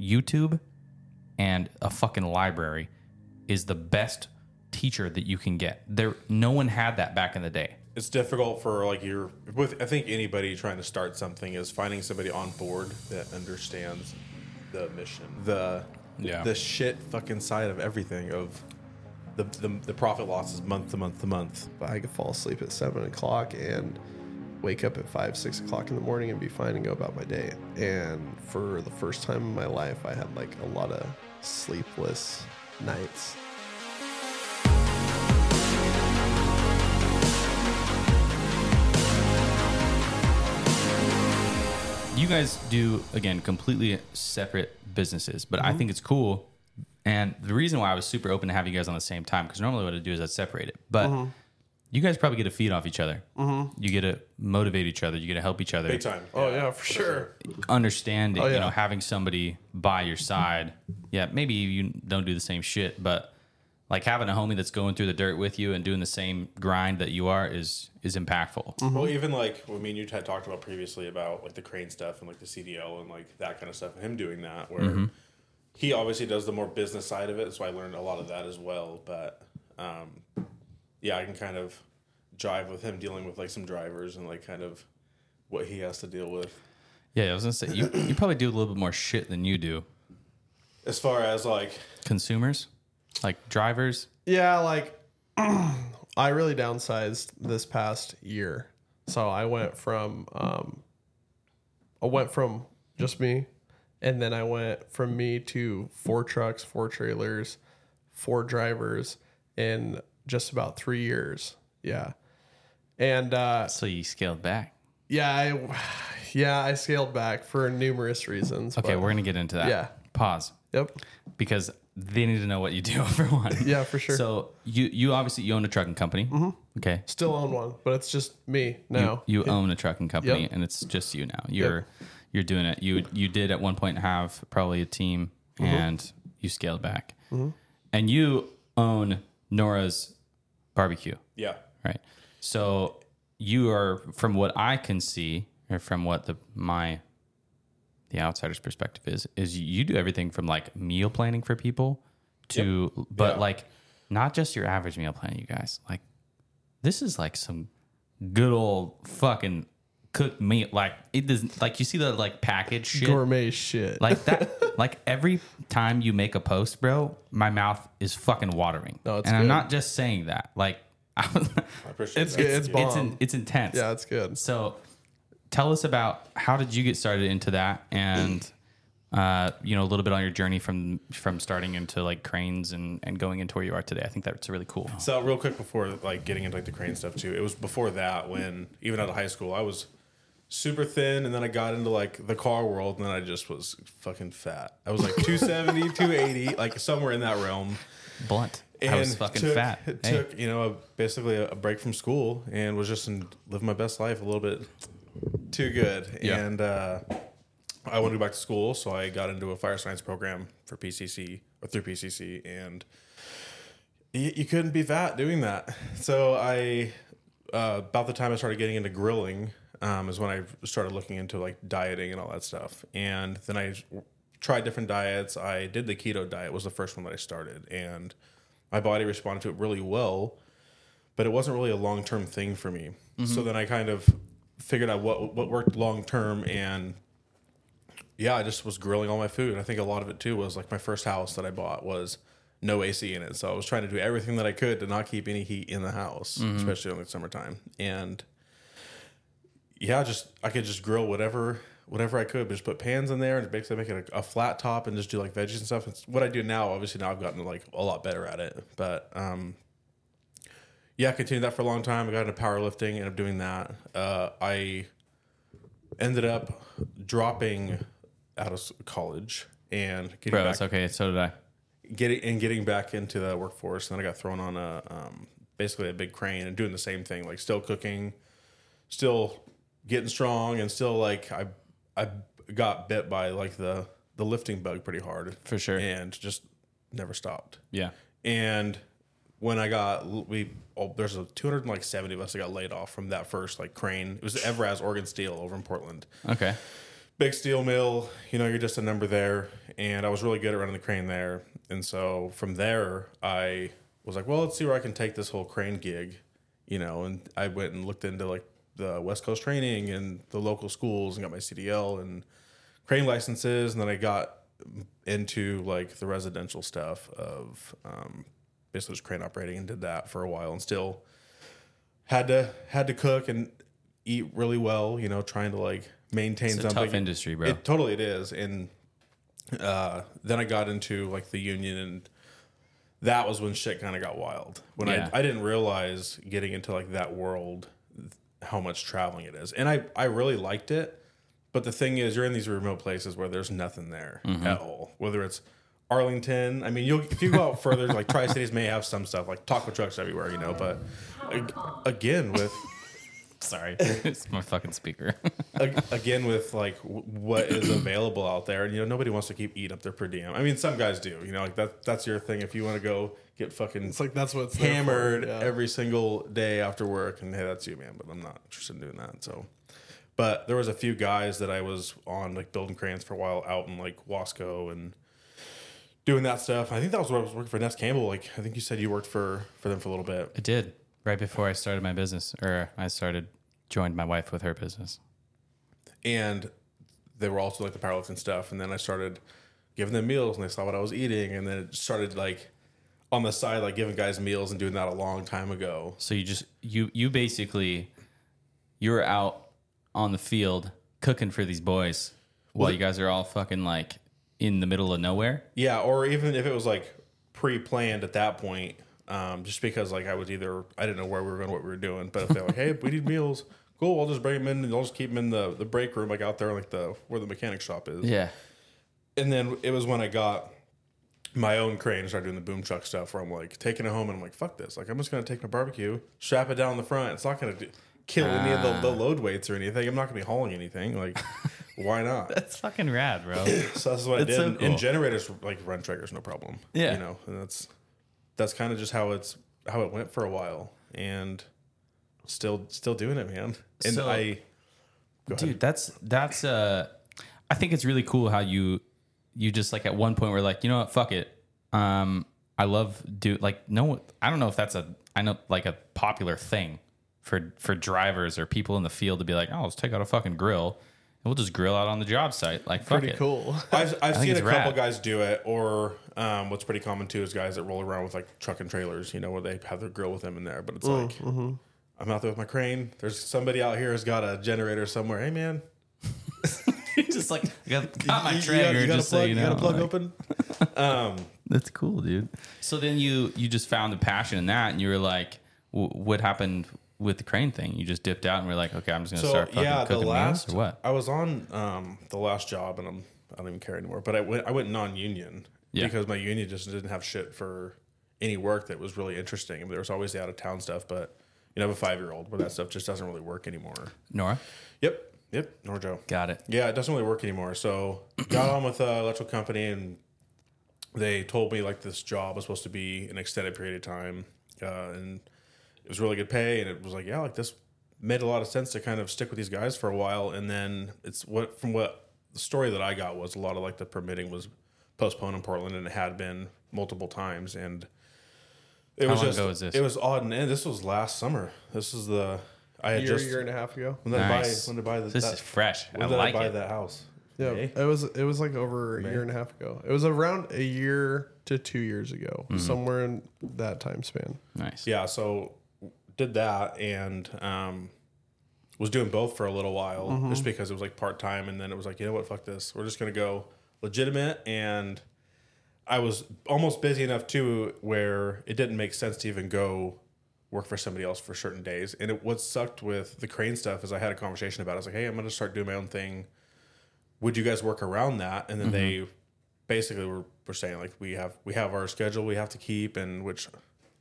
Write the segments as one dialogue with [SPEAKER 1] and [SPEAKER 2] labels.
[SPEAKER 1] YouTube and a fucking library is the best teacher that you can get. There, no one had that back in the day.
[SPEAKER 2] it's difficult for like your with I think anybody trying to start something is finding somebody on board that understands the mission, the
[SPEAKER 1] Yeah.
[SPEAKER 2] the shit fucking side of everything of the the, the profit losses month to month to month.
[SPEAKER 3] But I could fall asleep at seven o'clock and wake up at five, six o'clock in the morning and be fine and go about my day. And for the first time in my life, I had like a lot of sleepless nights.
[SPEAKER 1] You guys do again completely separate businesses, but I mm-hmm. think it's cool. And the reason why I was super open to have you guys on the same time, because normally what I do is I separate it, but mm-hmm. You guys probably get to feed off each other. Mm-hmm. You get to motivate each other. You get to help each other.
[SPEAKER 2] Big time.
[SPEAKER 3] Oh yeah, for sure.
[SPEAKER 1] understanding,
[SPEAKER 3] Oh,
[SPEAKER 1] you know, having somebody by your side. Yeah, maybe you don't do the same shit, but like having a homie that's going through the dirt with you and doing the same grind that you are is is impactful. Mm-hmm.
[SPEAKER 2] Well, even like what me and you had talked about previously about like the crane stuff and like the CDL and like that kind of stuff, and him doing that, where mm-hmm. he obviously does the more business side of it, so I learned a lot of that as well. But um, yeah, I can kind of jive with him dealing with like some drivers and like kind of what he has to deal with.
[SPEAKER 1] Yeah, I was gonna say you you probably do a little bit more shit than you do.
[SPEAKER 2] As far as like,
[SPEAKER 1] Consumers, like drivers.
[SPEAKER 3] Yeah, like I really downsized this past year. So I went from um I went from just me and then I went from me to four trucks, four trailers, four drivers in just about 3 years. Yeah. And uh
[SPEAKER 1] So you scaled back.
[SPEAKER 3] yeah, I yeah, I scaled back for numerous reasons.
[SPEAKER 1] Okay,
[SPEAKER 3] but-
[SPEAKER 1] we're gonna get into that.
[SPEAKER 3] Yeah.
[SPEAKER 1] Pause
[SPEAKER 3] Yep.
[SPEAKER 1] because they need to know what you do for one.
[SPEAKER 3] Yeah, for sure.
[SPEAKER 1] So you you obviously you own a trucking company. Okay.
[SPEAKER 3] Still own one, but it's just me now.
[SPEAKER 1] you own a trucking company
[SPEAKER 3] Yep.
[SPEAKER 1] and it's just you now you're you're doing it you you did at one point have probably a team
[SPEAKER 3] Mm-hmm.
[SPEAKER 1] and you scaled back and you own nora's barbecue
[SPEAKER 2] yeah,
[SPEAKER 1] right so you are from what i can see or from what the my the outsider's perspective is is you do everything from like meal planning for people to but
[SPEAKER 2] Yeah.
[SPEAKER 1] like not just your average meal plan, you guys. Like this is like some good old fucking cooked meat like it doesn't like you see the like package shit?
[SPEAKER 3] Gourmet shit.
[SPEAKER 1] like that like every time you make a post bro my mouth is fucking watering.
[SPEAKER 3] No, it's
[SPEAKER 1] and i'm not just saying that. Like
[SPEAKER 2] I appreciate
[SPEAKER 3] It's
[SPEAKER 2] that.
[SPEAKER 3] good. It's
[SPEAKER 1] it's
[SPEAKER 3] bomb.
[SPEAKER 1] in, it's intense
[SPEAKER 3] yeah, it's good.
[SPEAKER 1] so tell us about how did you get started into that and uh, you know a little bit on your journey from from starting into like cranes and and going into where you are today i think that's really cool
[SPEAKER 2] So real quick before like getting into like the crane stuff too, it was before that when even out of high school I was super thin and then I got into like the car world and then I just was fucking fat. I was like 270, 280, like somewhere in that realm.
[SPEAKER 1] blunt
[SPEAKER 2] And
[SPEAKER 1] i was fucking
[SPEAKER 2] took,
[SPEAKER 1] fat
[SPEAKER 2] It
[SPEAKER 1] Hey.
[SPEAKER 2] took, you know, a, basically a, a break from school and was just in living my best life a little bit too good.
[SPEAKER 1] Yeah.
[SPEAKER 2] And uh, I wanted to go back to school, so I got into a fire science program for PCC or through PCC, and you, you couldn't be fat doing that. So I, uh, about the time I started getting into grilling, um, is when I started looking into like dieting and all that stuff. And then I tried different diets. I did the keto diet was the first one that I started, and my body responded to it really well. But it wasn't really a long term thing for me. Mm-hmm. So then I kind of figured out what what worked long term and yeah, I just was grilling all my food. I think a lot of it too was like my first house that I bought was no AC in it. So I was trying to do everything that I could to not keep any heat in the house, mm-hmm. especially in the summertime. And yeah, just I could just grill whatever whatever I could, but just put pans in there and basically make it a, a flat top and just do like veggies and stuff. It's what I do now. Obviously now I've gotten like a lot better at it, but um, yeah, I continued that for a long time. I got into powerlifting, ended up doing that. Uh, I ended up dropping out of college and getting
[SPEAKER 1] bro
[SPEAKER 2] back
[SPEAKER 1] it's okay so did i
[SPEAKER 2] getting and getting back into the workforce. And then I got thrown on a um, basically a big crane and doing the same thing, like still cooking, still getting strong, and still like I I got bit by like the the lifting bug pretty hard
[SPEAKER 1] For sure.
[SPEAKER 2] and just never stopped.
[SPEAKER 1] yeah
[SPEAKER 2] And when I got we oh, there's a 270 of us that got laid off from that first like crane. It was Evraz Oregon Steel over in Portland
[SPEAKER 1] okay
[SPEAKER 2] big steel mill. You know, you're just a number there, and I was really good at running the crane there. And so from there, I was like, well, let's see where I can take this whole crane gig, you know. And I went and looked into like the West Coast training and the local schools and got my CDL and crane licenses. And then I got into like the residential stuff of um, basically just crane operating and did that for a while and still had to had to cook and eat really well, you know, trying to like maintain
[SPEAKER 1] It's a
[SPEAKER 2] something.
[SPEAKER 1] tough industry, bro.
[SPEAKER 2] It totally it is. And uh, then I got into like the union and that was when shit kind of got wild. When
[SPEAKER 1] Yeah.
[SPEAKER 2] I I didn't realize getting into like that world how much traveling it is. And I I really liked it. But the thing is you're in these remote places where there's nothing there
[SPEAKER 1] Mm-hmm.
[SPEAKER 2] at all. Whether it's Arlington, I mean, you'll if you go out further, like Tri Cities may have some stuff like taco trucks everywhere, you know. But again, with
[SPEAKER 1] Sorry, it's my fucking speaker.
[SPEAKER 2] Again with like what is available out there and you know nobody wants to keep eating up their per diem i mean some guys do you know like that that's your thing if you want to go get fucking
[SPEAKER 3] It's like that's what's there for,
[SPEAKER 2] hammered
[SPEAKER 3] yeah.
[SPEAKER 2] every single day after work and hey that's you man but i'm not interested in doing that so but there was a few guys that i was on like building cranes for a while out in like wasco and doing that stuff i think that was when i was working for nest campbell like i think you said you worked for for them for a little bit
[SPEAKER 1] I did right before I started my business, or I started joined my wife with her business.
[SPEAKER 2] and they were also like the powerlifting stuff. And then I started giving them meals, and they saw what I was eating, and then it started like on the side, like giving guys meals and doing that a long time ago.
[SPEAKER 1] So you just you you basically you were out on the field cooking for these boys while you guys are all fucking like in the middle of nowhere.
[SPEAKER 2] Yeah, or even if it was like pre-planned at that point, um, just because like I was either I didn't know where we were going, what we were doing, but if they're like, hey, we need meals. Cool, I'll just bring them in and I'll just keep them in the, the break room, like out there, like the where the mechanic shop is.
[SPEAKER 1] Yeah.
[SPEAKER 2] and then it was when I got my own crane and started doing the boom truck stuff where I'm like taking it home and I'm like, fuck this. Like, I'm just going to take my barbecue, strap it down the front. It's not going to kill any of the, the load weights or anything. I'm not going to be hauling anything. Like, why not?
[SPEAKER 1] That's fucking rad, bro.
[SPEAKER 2] So that's what I did.
[SPEAKER 1] so
[SPEAKER 2] And-
[SPEAKER 1] cool.
[SPEAKER 2] And generators, like, run triggers, no problem.
[SPEAKER 1] Yeah.
[SPEAKER 2] You know, and that's, that's kind of just how it's, how it went for a while. And still, still doing it, man. And
[SPEAKER 1] So-
[SPEAKER 2] I, go ahead.
[SPEAKER 1] Dude, that's that's uh I think it's really cool how you you just like at one point were like, you know what, fuck it. Um I love do like no I don't know if that's a I know like a popular thing for for drivers or people in the field to be like, oh, let's take out a fucking grill and we'll just grill out on the job site. Like fuck
[SPEAKER 3] Pretty
[SPEAKER 1] it.
[SPEAKER 3] cool.
[SPEAKER 2] I've, I've seen a
[SPEAKER 1] it's
[SPEAKER 2] couple
[SPEAKER 1] rad.
[SPEAKER 2] guys do it, or um, what's pretty common too is guys that roll around with like truck and trailers, you know, where they have their grill with them in there. But it's
[SPEAKER 1] Mm,
[SPEAKER 2] like,
[SPEAKER 1] mm-hmm.
[SPEAKER 2] I'm out there with my crane. There's somebody out here who's got a generator somewhere. Hey, man,
[SPEAKER 1] just like I got, got my
[SPEAKER 2] you, you got, you got
[SPEAKER 1] just
[SPEAKER 2] a plug,
[SPEAKER 1] so you know.
[SPEAKER 2] got a plug
[SPEAKER 1] like-
[SPEAKER 2] open. Um,
[SPEAKER 1] That's cool, dude. So then you you just found the passion in that, and you were like, w- what happened with the crane thing? You just dipped out and we're like, okay, I'm just gonna
[SPEAKER 2] so
[SPEAKER 1] start fucking
[SPEAKER 2] yeah, the
[SPEAKER 1] cooking
[SPEAKER 2] last
[SPEAKER 1] meals or what?
[SPEAKER 2] I was on um, the last job, and I'm I don't even care anymore. But I went I went non-union
[SPEAKER 1] Yeah.
[SPEAKER 2] because my union just didn't have shit for any work that was really interesting. I mean, there was always the out of town stuff, but you know, I have a five year old where that stuff just doesn't really work anymore.
[SPEAKER 1] Nora,
[SPEAKER 2] Yep, yep, Norjo.
[SPEAKER 1] Got it.
[SPEAKER 2] Yeah, it doesn't really work anymore. So got on with a electrical company, and they told me like this job was supposed to be an extended period of time, uh, and it was really good pay. And it was like, yeah, like this made a lot of sense to kind of stick with these guys for a while. And then it's what from what the story that I got was a lot of like the permitting was postponed in Portland, and it had been multiple times, and. It
[SPEAKER 1] How
[SPEAKER 2] was
[SPEAKER 1] long
[SPEAKER 2] just,
[SPEAKER 1] ago was this?
[SPEAKER 2] It was odd and. This was last summer. This is the I had
[SPEAKER 3] year,
[SPEAKER 2] just
[SPEAKER 3] year and a half ago.
[SPEAKER 2] when did I
[SPEAKER 1] Nice.
[SPEAKER 2] buy when did I buy the,
[SPEAKER 1] This
[SPEAKER 2] that,
[SPEAKER 1] is fresh. I
[SPEAKER 2] when did
[SPEAKER 1] like
[SPEAKER 2] I buy
[SPEAKER 1] it.
[SPEAKER 2] that house?
[SPEAKER 3] Yeah,
[SPEAKER 2] May?
[SPEAKER 3] it was it was like over a year and a half ago. It was around a year to two years ago,
[SPEAKER 2] Mm-hmm.
[SPEAKER 3] somewhere in that time span.
[SPEAKER 1] Nice.
[SPEAKER 2] Yeah, so did that and um, was doing both for a little while
[SPEAKER 3] Mm-hmm.
[SPEAKER 2] just because it was like part time, and then it was like, you know what, fuck this, we're just gonna go legitimate. And I was almost busy enough too where it didn't make sense to even go work for somebody else for certain days. And it what sucked with the crane stuff is I had a conversation about. it. I was like, hey, I'm gonna start doing my own thing. Would you guys work around that? And then they basically were, were saying like we have we have our schedule we have to keep and which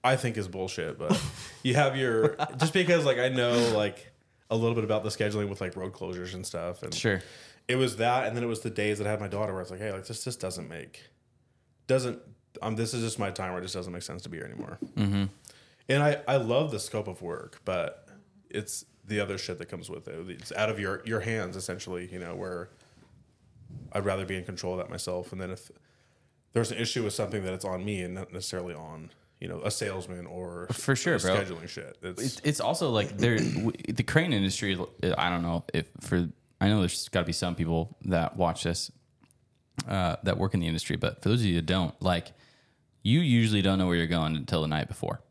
[SPEAKER 2] I think is bullshit. But you have your just because like I know like a little bit about the scheduling with like road closures and stuff. And
[SPEAKER 1] Sure.
[SPEAKER 2] it was that, and then it was the days that I had my daughter where I was like, hey, like this just doesn't make doesn't um this is just my time where it just doesn't make sense to be here anymore. Mm-hmm. And I I love the scope of work, but it's the other shit that comes with it. It's out of your your hands essentially, you know, where I'd rather be in control of that myself. And then if there's an issue with something that it's on me and not necessarily on you know a salesman or
[SPEAKER 1] For sure, bro.
[SPEAKER 2] scheduling shit. It's,
[SPEAKER 1] It's, it's also like there, the crane industry. I don't know if for I know there's got to be some people that watch this uh, that work in the industry, but for those of you that don't, like you usually don't know where you're going until the night before.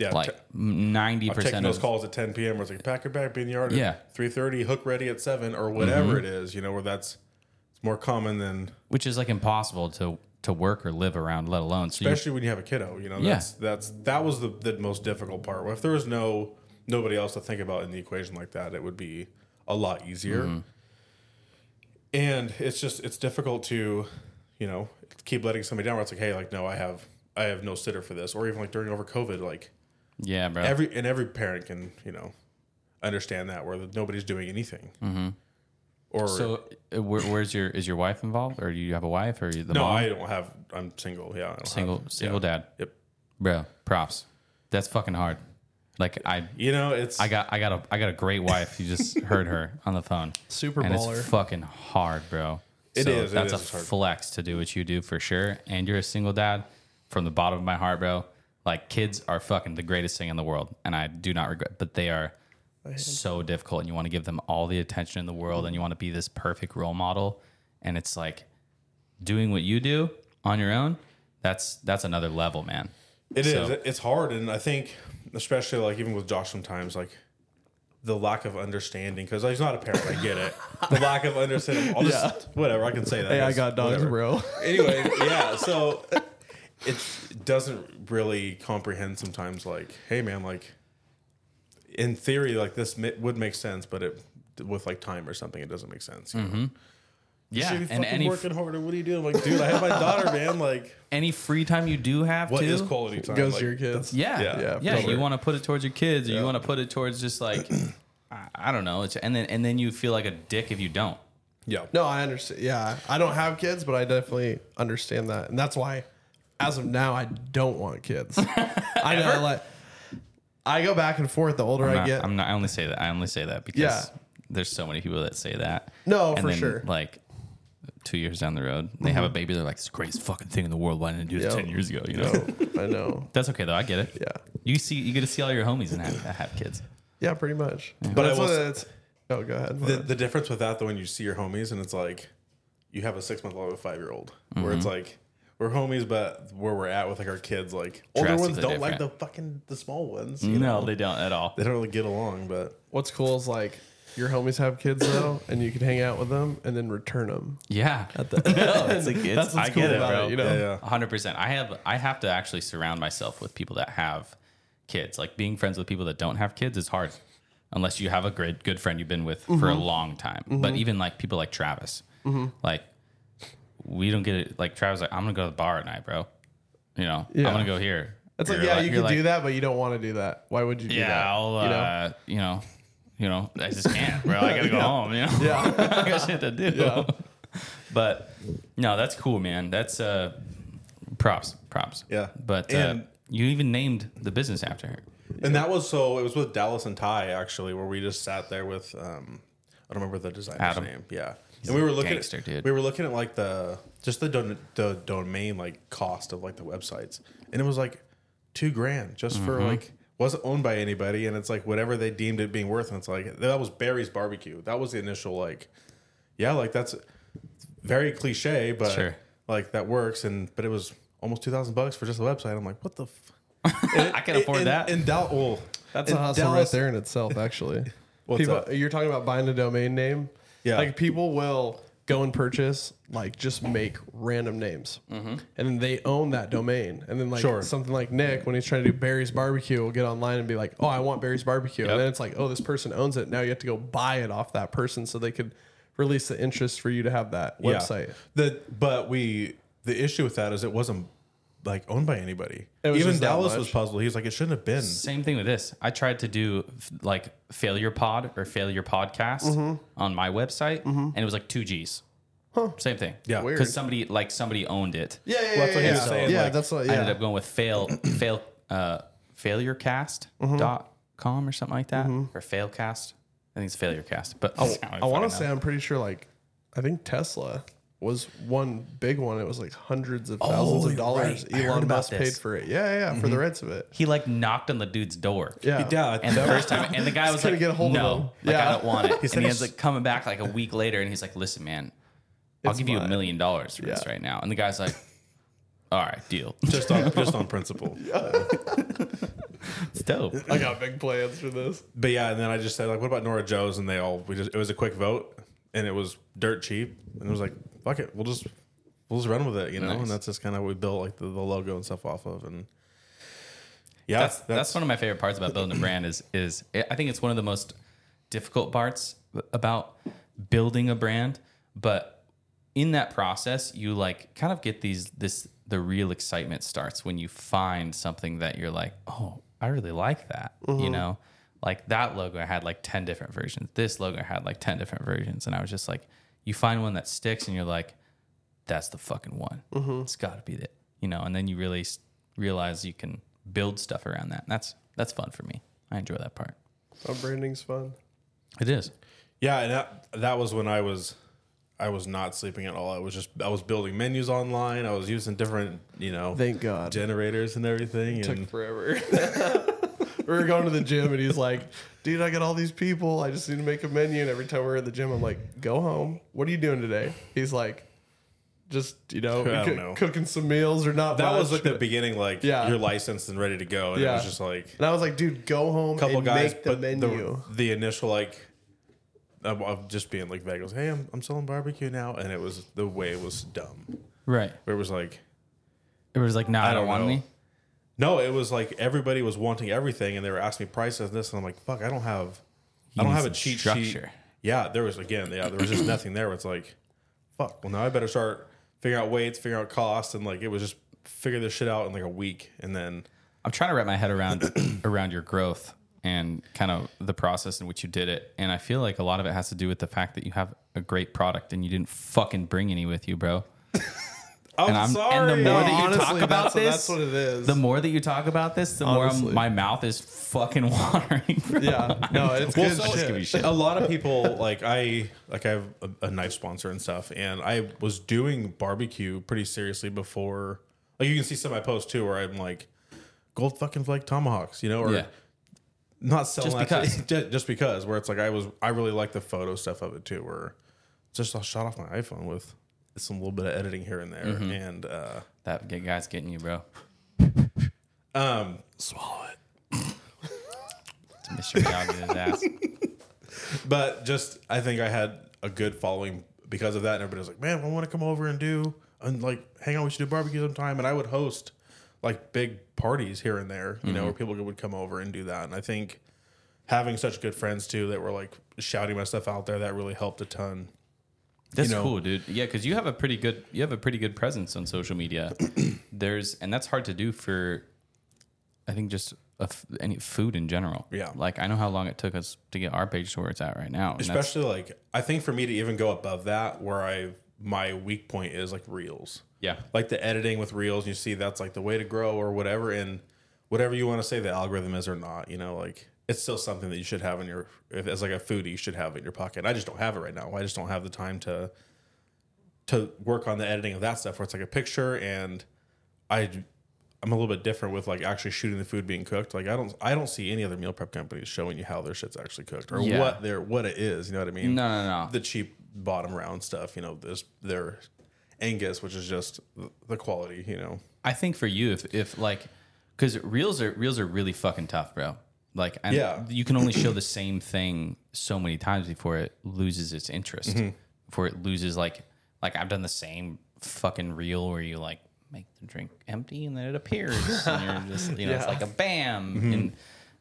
[SPEAKER 2] Yeah,
[SPEAKER 1] Like ninety
[SPEAKER 2] I'm taking
[SPEAKER 1] percent
[SPEAKER 2] those
[SPEAKER 1] of
[SPEAKER 2] calls at 10 p.m. where it's like pack your bag, be in the yard.
[SPEAKER 1] Yeah.
[SPEAKER 2] three thirty, hook ready at seven or whatever
[SPEAKER 1] Mm-hmm.
[SPEAKER 2] it is. You know where that's it's more common than
[SPEAKER 1] which is like impossible to to work or live around, let alone. So
[SPEAKER 2] especially when you have a kiddo. You know,
[SPEAKER 1] Yeah.
[SPEAKER 2] that's that's that was the, the most difficult part. If there was no nobody else to think about in the equation like that, it would be a lot easier.
[SPEAKER 1] Mm-hmm.
[SPEAKER 2] And it's just it's difficult to, you know, keep letting somebody down. Where it's like, hey, like no, I have I have no sitter for this, or even like during over COVID, like
[SPEAKER 1] yeah, bro.
[SPEAKER 2] every and every parent can you know understand that where nobody's doing anything. Mm-hmm. Or
[SPEAKER 1] so uh, where, where's your is your wife involved, or do you have a wife, or you the
[SPEAKER 2] no,
[SPEAKER 1] mom?
[SPEAKER 2] I don't have. I'm single. Yeah, I don't
[SPEAKER 1] single
[SPEAKER 2] have,
[SPEAKER 1] single
[SPEAKER 2] yeah.
[SPEAKER 1] dad,
[SPEAKER 2] Yep.
[SPEAKER 1] bro. Props. That's fucking hard. Like I
[SPEAKER 2] You know, it's
[SPEAKER 1] I got I got a I got a great wife. You just heard her on the phone.
[SPEAKER 3] Super
[SPEAKER 1] and
[SPEAKER 3] baller.
[SPEAKER 1] it's fucking hard, bro.
[SPEAKER 2] It
[SPEAKER 1] so
[SPEAKER 2] is,
[SPEAKER 1] That's
[SPEAKER 2] is,
[SPEAKER 1] a
[SPEAKER 2] hard.
[SPEAKER 1] flex to do what you do for sure. And you're a single dad from the bottom of my heart, bro. Like kids are fucking the greatest thing in the world, and I do not regret. But they are so difficult, and you want to give them all the attention in the world, and you want to be this perfect role model. And it's like doing what you do on your own. That's that's another level, man.
[SPEAKER 2] It is.
[SPEAKER 1] So-
[SPEAKER 2] It's hard, and I think, especially like even with Josh, sometimes like the lack of understanding because he's not a parent. I get it. The lack of understanding. I'll just whatever I can say that.
[SPEAKER 3] Hey, I got dogs,
[SPEAKER 2] whatever.
[SPEAKER 3] bro.
[SPEAKER 2] Anyway, yeah. So it doesn't really comprehend sometimes. Like, hey, man, like in theory, like this ma- would make sense, but it with like time or something, it doesn't make sense. You know?
[SPEAKER 1] Mm-hmm. Yeah,
[SPEAKER 2] Should be
[SPEAKER 1] and
[SPEAKER 2] fucking
[SPEAKER 1] any
[SPEAKER 2] working harder. What are you doing? I'm like, dude, I have my daughter, man. Like,
[SPEAKER 1] any free time you do have
[SPEAKER 2] what
[SPEAKER 1] too,
[SPEAKER 2] is quality time?
[SPEAKER 3] Goes
[SPEAKER 2] Like,
[SPEAKER 3] to your kids.
[SPEAKER 1] Yeah,
[SPEAKER 2] Yeah,
[SPEAKER 1] yeah,
[SPEAKER 3] yeah, for
[SPEAKER 1] You want to put it towards your kids, or you want to put it towards just like I, I don't know. It's, and then and then you feel like a dick if you don't.
[SPEAKER 2] Yeah.
[SPEAKER 3] No, I understand. Yeah, I don't have kids, but I definitely understand that, and that's why, as of now, I don't want kids. I know, like, I go back and forth. The older
[SPEAKER 1] I'm
[SPEAKER 3] I get,
[SPEAKER 1] I'm not. I only say that. I only say that because
[SPEAKER 3] Yeah.
[SPEAKER 1] there's so many people that say that.
[SPEAKER 3] No,
[SPEAKER 1] and
[SPEAKER 3] for
[SPEAKER 1] then,
[SPEAKER 3] sure.
[SPEAKER 1] Like two years down the road, they have a mm-hmm. baby. They're like, "It's the greatest fucking thing in the world. Why didn't I do this
[SPEAKER 3] Yeah.
[SPEAKER 1] ten years ago?" You know.
[SPEAKER 3] no, I know.
[SPEAKER 1] That's okay though. I get it.
[SPEAKER 3] Yeah,
[SPEAKER 1] You see, you get to see all your homies and have, have kids.
[SPEAKER 3] yeah, pretty much. But
[SPEAKER 2] But I
[SPEAKER 3] that's
[SPEAKER 2] will
[SPEAKER 3] what it's. Oh, go ahead.
[SPEAKER 2] the, the difference with that though when you see your homies and it's like you have a six month old and a five year old where it's mm-hmm. like we're homies but where we're at with like our kids like older ones don't like the fucking the small ones you
[SPEAKER 1] No,
[SPEAKER 2] know?
[SPEAKER 1] they don't at all.
[SPEAKER 2] they don't really get along but
[SPEAKER 3] What's cool is like your homies have kids though, and you can hang out with them and then return them.
[SPEAKER 1] Yeah, no, it's like, it's,
[SPEAKER 3] That's what's
[SPEAKER 1] I
[SPEAKER 3] cool
[SPEAKER 1] get it,
[SPEAKER 3] about
[SPEAKER 1] bro.
[SPEAKER 3] it, you know?
[SPEAKER 2] yeah yeah
[SPEAKER 1] hundred percent. I have I have to actually surround myself with people that have kids. Like being friends with people that don't have kids is hard, unless you have a great good friend you've been with for a mm-hmm. long time. Mm-hmm. But even like people like Travis, mm-hmm. like we don't get it. Like Travis, like I'm gonna go to the bar at night, bro. You know,
[SPEAKER 3] Yeah.
[SPEAKER 1] I'm gonna go here.
[SPEAKER 3] It's like
[SPEAKER 1] You're
[SPEAKER 3] yeah, you
[SPEAKER 1] you're
[SPEAKER 3] can do that, but you don't want to do that. Why would you do
[SPEAKER 1] Yeah,
[SPEAKER 3] that?
[SPEAKER 1] I'll uh,
[SPEAKER 3] you know?
[SPEAKER 1] you know, you know, I just can't, bro. I gotta go home. You know,
[SPEAKER 3] Yeah.
[SPEAKER 1] I got shit to do.
[SPEAKER 3] Yeah.
[SPEAKER 1] But no, that's cool, man. That's uh props, props.
[SPEAKER 2] Yeah.
[SPEAKER 1] But uh,
[SPEAKER 2] And-
[SPEAKER 1] you even named the business after her.
[SPEAKER 2] and that was so it was with Dallas and Ty actually where we just sat there with um I don't remember the designer's
[SPEAKER 1] Adam.
[SPEAKER 2] name yeah and we were looking
[SPEAKER 1] gangster,
[SPEAKER 2] at
[SPEAKER 1] dude.
[SPEAKER 2] we were looking at like the just the don- the domain like cost of like the websites and it was like two grand just
[SPEAKER 1] Mm-hmm.
[SPEAKER 2] for like wasn't owned by anybody and it's like whatever they deemed it being worth and it's like that was Barry's barbecue that was the initial like yeah like that's very cliche but
[SPEAKER 1] Sure.
[SPEAKER 2] like that works and but it was almost 2000 bucks for just the website i'm like what the f***
[SPEAKER 1] i can afford
[SPEAKER 2] in,
[SPEAKER 1] that.
[SPEAKER 2] in Dal- well,
[SPEAKER 3] That's
[SPEAKER 2] in
[SPEAKER 3] a hustle
[SPEAKER 2] Dallas-
[SPEAKER 3] right there in itself, actually.
[SPEAKER 2] What's
[SPEAKER 3] people. You're talking about buying a domain name.
[SPEAKER 2] Yeah.
[SPEAKER 3] Like people will go and purchase, like just make random names, mm-hmm. and then they own that domain. And then like
[SPEAKER 2] Sure.
[SPEAKER 3] something like Nick, when he's trying to do Barry's Barbecue, will get online and be like, "Oh, I want Barry's Barbecue,"
[SPEAKER 1] Yep.
[SPEAKER 3] and then it's like, "Oh, this person owns it." Now you have to go buy it off that person so they could release the interest for you to have that
[SPEAKER 2] Yeah.
[SPEAKER 3] website.
[SPEAKER 2] The but we the issue with that is it wasn't like owned by anybody.
[SPEAKER 3] It was
[SPEAKER 2] Even Dallas
[SPEAKER 3] much.
[SPEAKER 2] was puzzled. He was like, it shouldn't have been.
[SPEAKER 1] Same thing with this. I tried to do f- like failure pod or failure podcast
[SPEAKER 3] Mm-hmm.
[SPEAKER 1] on my website, and it was like two G's. Same thing.
[SPEAKER 2] Yeah.
[SPEAKER 3] Weird.
[SPEAKER 1] because somebody like somebody owned it.
[SPEAKER 3] Yeah, yeah,
[SPEAKER 2] Well, that's what he
[SPEAKER 3] yeah.
[SPEAKER 2] was saying,
[SPEAKER 3] Yeah,
[SPEAKER 2] like,
[SPEAKER 3] that's what.
[SPEAKER 1] I
[SPEAKER 3] Yeah,
[SPEAKER 1] ended up going with fail fail uh failurecast.com com or something like that or failcast. I think it's failurecast, but
[SPEAKER 3] I want to say I'm pretty sure like I think Tesla was one big one. It was like hundreds of oh, thousands of dollars.
[SPEAKER 1] right.
[SPEAKER 3] Elon
[SPEAKER 1] about
[SPEAKER 3] Musk paid for it. Yeah, yeah, for the mm-hmm. rights of it.
[SPEAKER 1] He like knocked on the dude's door.
[SPEAKER 3] Yeah,
[SPEAKER 2] Yeah,
[SPEAKER 1] And the first time, and the guy was
[SPEAKER 3] couldn't
[SPEAKER 1] like,
[SPEAKER 3] get a hold of
[SPEAKER 1] "No,
[SPEAKER 3] him.
[SPEAKER 1] like
[SPEAKER 3] Yeah.
[SPEAKER 1] I don't want it."
[SPEAKER 2] said
[SPEAKER 1] and he ends like coming back like a week later, and he's like, "Listen, man, I'll
[SPEAKER 3] It's
[SPEAKER 1] give you a million dollars for this right now." And the guy's like, "All right, deal."
[SPEAKER 2] just on just on principle.
[SPEAKER 1] It's dope.
[SPEAKER 3] I got big plans for this.
[SPEAKER 2] But yeah, and then I just said like, what about Nora Joe's? And they all we just it was a quick vote, and it was dirt cheap, and it was like, fuck it, we'll just we'll just run with it, you know.
[SPEAKER 1] Nice.
[SPEAKER 2] And that's just kind of what we built like the, the logo and stuff off of, and yeah,
[SPEAKER 1] that's, that's one of my favorite parts about building a brand is is I think it's one of the most difficult parts about building a brand, but in that process you like kind of get these this the real excitement starts when you find something that you're like, "Oh, I really like that." You mm-hmm. know? Like that logo had like 10 different versions. This logo had like 10 different versions and I was just like you find one that sticks and you're like that's the fucking one. Mm-hmm. It's got to be it, you know. And then you really s- realize you can build stuff around that. And that's that's fun for me. I enjoy that part.
[SPEAKER 3] Oh, branding's fun.
[SPEAKER 1] It is.
[SPEAKER 2] Yeah, and that that was when I was I was not sleeping at all. I was just I was building menus online. I was using different, you know,
[SPEAKER 3] Thank God.
[SPEAKER 2] generators and everything.
[SPEAKER 3] took
[SPEAKER 2] And
[SPEAKER 3] forever. we were going to the gym and he's like, dude, I got all these people. I just need to make a menu. And every time we're at the gym, I'm like, go home. What are you doing today? He's like, just, you know,
[SPEAKER 2] I know.
[SPEAKER 3] cooking some meals or not.
[SPEAKER 2] that was like the beginning, like
[SPEAKER 3] Yeah.
[SPEAKER 2] you're licensed and ready to go. And it was just like
[SPEAKER 3] And I was like, dude, go home
[SPEAKER 2] a couple
[SPEAKER 3] and
[SPEAKER 2] guys,
[SPEAKER 3] make the
[SPEAKER 2] but
[SPEAKER 3] menu.
[SPEAKER 2] the the initial like of, of just being like Vegas, hey, I'm I'm selling barbecue now, and it was the way it was dumb.
[SPEAKER 1] Right.
[SPEAKER 2] Where it was like,
[SPEAKER 1] It was like, nah, I, don't,
[SPEAKER 2] don't
[SPEAKER 1] want
[SPEAKER 2] know.
[SPEAKER 1] any.
[SPEAKER 2] No, it was like everybody was wanting everything, and they were asking me prices and this, and I'm like, fuck, I don't have, I don't have a cheat sheet.
[SPEAKER 1] structure.
[SPEAKER 2] Yeah, there was again, yeah, there was just nothing there. It's like, fuck. Well, now I better start figuring out weights, figuring out costs, and like it was just figure this shit out in like a week, and then
[SPEAKER 1] I'm trying to wrap my head around around your growth and kind of the process in which you did it. And I feel like a lot of it has to do with the fact that you have a great product and you didn't fucking bring any with you, bro.
[SPEAKER 2] I'm,
[SPEAKER 1] And I'm
[SPEAKER 2] sorry.
[SPEAKER 1] and the more that you
[SPEAKER 3] honestly,
[SPEAKER 1] talk about
[SPEAKER 3] that's-
[SPEAKER 1] this,
[SPEAKER 3] that's what it is.
[SPEAKER 1] The more that you talk about this, the more I'm, my mouth is fucking watering. Bro.
[SPEAKER 3] Yeah, no, it's
[SPEAKER 2] Well,
[SPEAKER 3] good
[SPEAKER 2] so
[SPEAKER 3] shit.
[SPEAKER 1] give shit.
[SPEAKER 2] a lot of people like I like I have a, a knife sponsor and stuff, and I was doing barbecue pretty seriously before. Like you can see some of my posts too, where I'm like gold fucking flake tomahawks, you know, or
[SPEAKER 1] Yeah.
[SPEAKER 2] not selling
[SPEAKER 1] Just
[SPEAKER 2] that
[SPEAKER 1] because.
[SPEAKER 2] to- ju- just because. Where it's like I was, I really like the photo stuff of it too, where just I shot off my iPhone with some little bit of editing here and there,
[SPEAKER 1] Mm-hmm.
[SPEAKER 2] and uh,
[SPEAKER 1] That g- guy's getting you, bro.
[SPEAKER 2] um, swallow it.
[SPEAKER 1] It's Mr. Miyagi in his ass.
[SPEAKER 2] But just I think I had a good following because of that. And everybody was like, "Man, I want to come over and do and like hang out. We should do barbecue sometime." And I would host like big parties here and there, you know, where people would come over and do that. And I think having such good friends too that were like shouting my stuff out there that really helped a ton.
[SPEAKER 1] That's
[SPEAKER 2] know.
[SPEAKER 1] cool, dude. Yeah, because you have a pretty good you have a pretty good presence on social media. There's and that's hard to do for, I think just f any food in general.
[SPEAKER 2] Yeah.
[SPEAKER 1] like I know how long it took us to get our page to where it's at right now.
[SPEAKER 2] Especially like I think for me to even go above that, where I my weak point is like reels.
[SPEAKER 1] yeah,
[SPEAKER 2] like the editing with reels you see that's like the way to grow or whatever and whatever you want to say the algorithm is or not you know like it's still something that you should have in your if as like a foodie you should have in your pocket i just don't have it right now i just don't have the time to to work on the editing of that stuff where it's like a picture and i i'm a little bit different with like actually shooting the food being cooked like i don't i don't see any other meal prep companies showing you how their shit's actually cooked or
[SPEAKER 1] Yeah.
[SPEAKER 2] what their what it is you know what i mean
[SPEAKER 1] no, no, no.
[SPEAKER 2] the cheap bottom round stuff you know this their angus which is just the quality you know
[SPEAKER 1] I think for you, if if like, because reels are reels are really fucking tough, bro. Like, and
[SPEAKER 2] Yeah.
[SPEAKER 1] you can only show the same thing so many times before it loses its interest.
[SPEAKER 2] Mm-hmm.
[SPEAKER 1] Before it loses, like, like I've done the same fucking reel where you like make the drink empty and then it appears, and you're just, you know, it's like a bam.
[SPEAKER 2] Mm-hmm.
[SPEAKER 1] And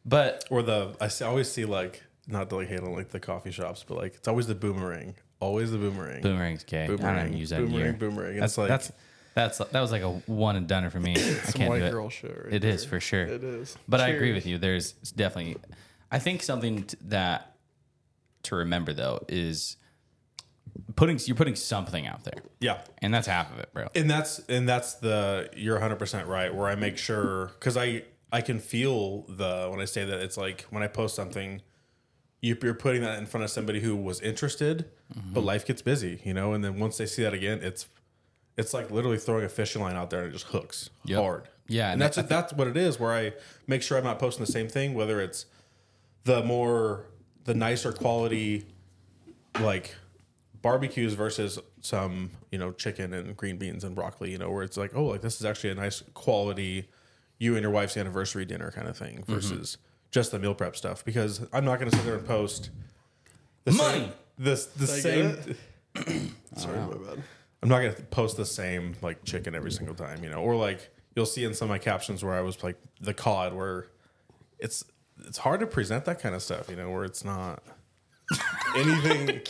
[SPEAKER 1] but
[SPEAKER 2] or the I always see like not to like hate on like the coffee shops but like it's always the boomerang always the boomerang
[SPEAKER 1] boomerang's gay. I don't
[SPEAKER 2] Boomerang,
[SPEAKER 1] use that
[SPEAKER 2] boomerang, boomerang.
[SPEAKER 1] That's
[SPEAKER 2] it's like-
[SPEAKER 1] that's that's that was like a one and done for me. I can't
[SPEAKER 3] white
[SPEAKER 1] do it.
[SPEAKER 3] girl shit. Right
[SPEAKER 1] It is
[SPEAKER 3] there.
[SPEAKER 1] for sure.
[SPEAKER 3] It is.
[SPEAKER 1] But I agree with you. There's definitely, I think something t- that to remember though is putting you're putting something out there,
[SPEAKER 2] yeah
[SPEAKER 1] and that's half of it, bro.
[SPEAKER 2] and that's and that's the you're 100% right where i make sure because i i can feel the when i say that it's like when i post something you- you're putting that in front of somebody who was interested,
[SPEAKER 1] Mm-hmm.
[SPEAKER 2] but life gets busy, you know. And then once they see that again, it's it's like literally throwing a fishing line out there and it just hooks
[SPEAKER 1] Yep.
[SPEAKER 2] hard.
[SPEAKER 1] Yeah,
[SPEAKER 2] and
[SPEAKER 1] and
[SPEAKER 2] that's that's what it is. Where I make sure I'm not posting the same thing, whether it's the more the nicer quality like barbecues versus some you know chicken and green beans and broccoli you know where it's like oh like this is actually a nice quality you and your wife's anniversary dinner kind of thing mm-hmm. versus just the meal prep stuff because i'm not going to sit there and post the
[SPEAKER 1] Money!
[SPEAKER 2] same this the
[SPEAKER 3] I get
[SPEAKER 2] same
[SPEAKER 3] Sorry, my bad.
[SPEAKER 2] I'm not going to post the same like chicken every single time you know or like you'll see in some of my captions where i was like the cod where it's it's hard to present that kind of stuff you know where it's not anything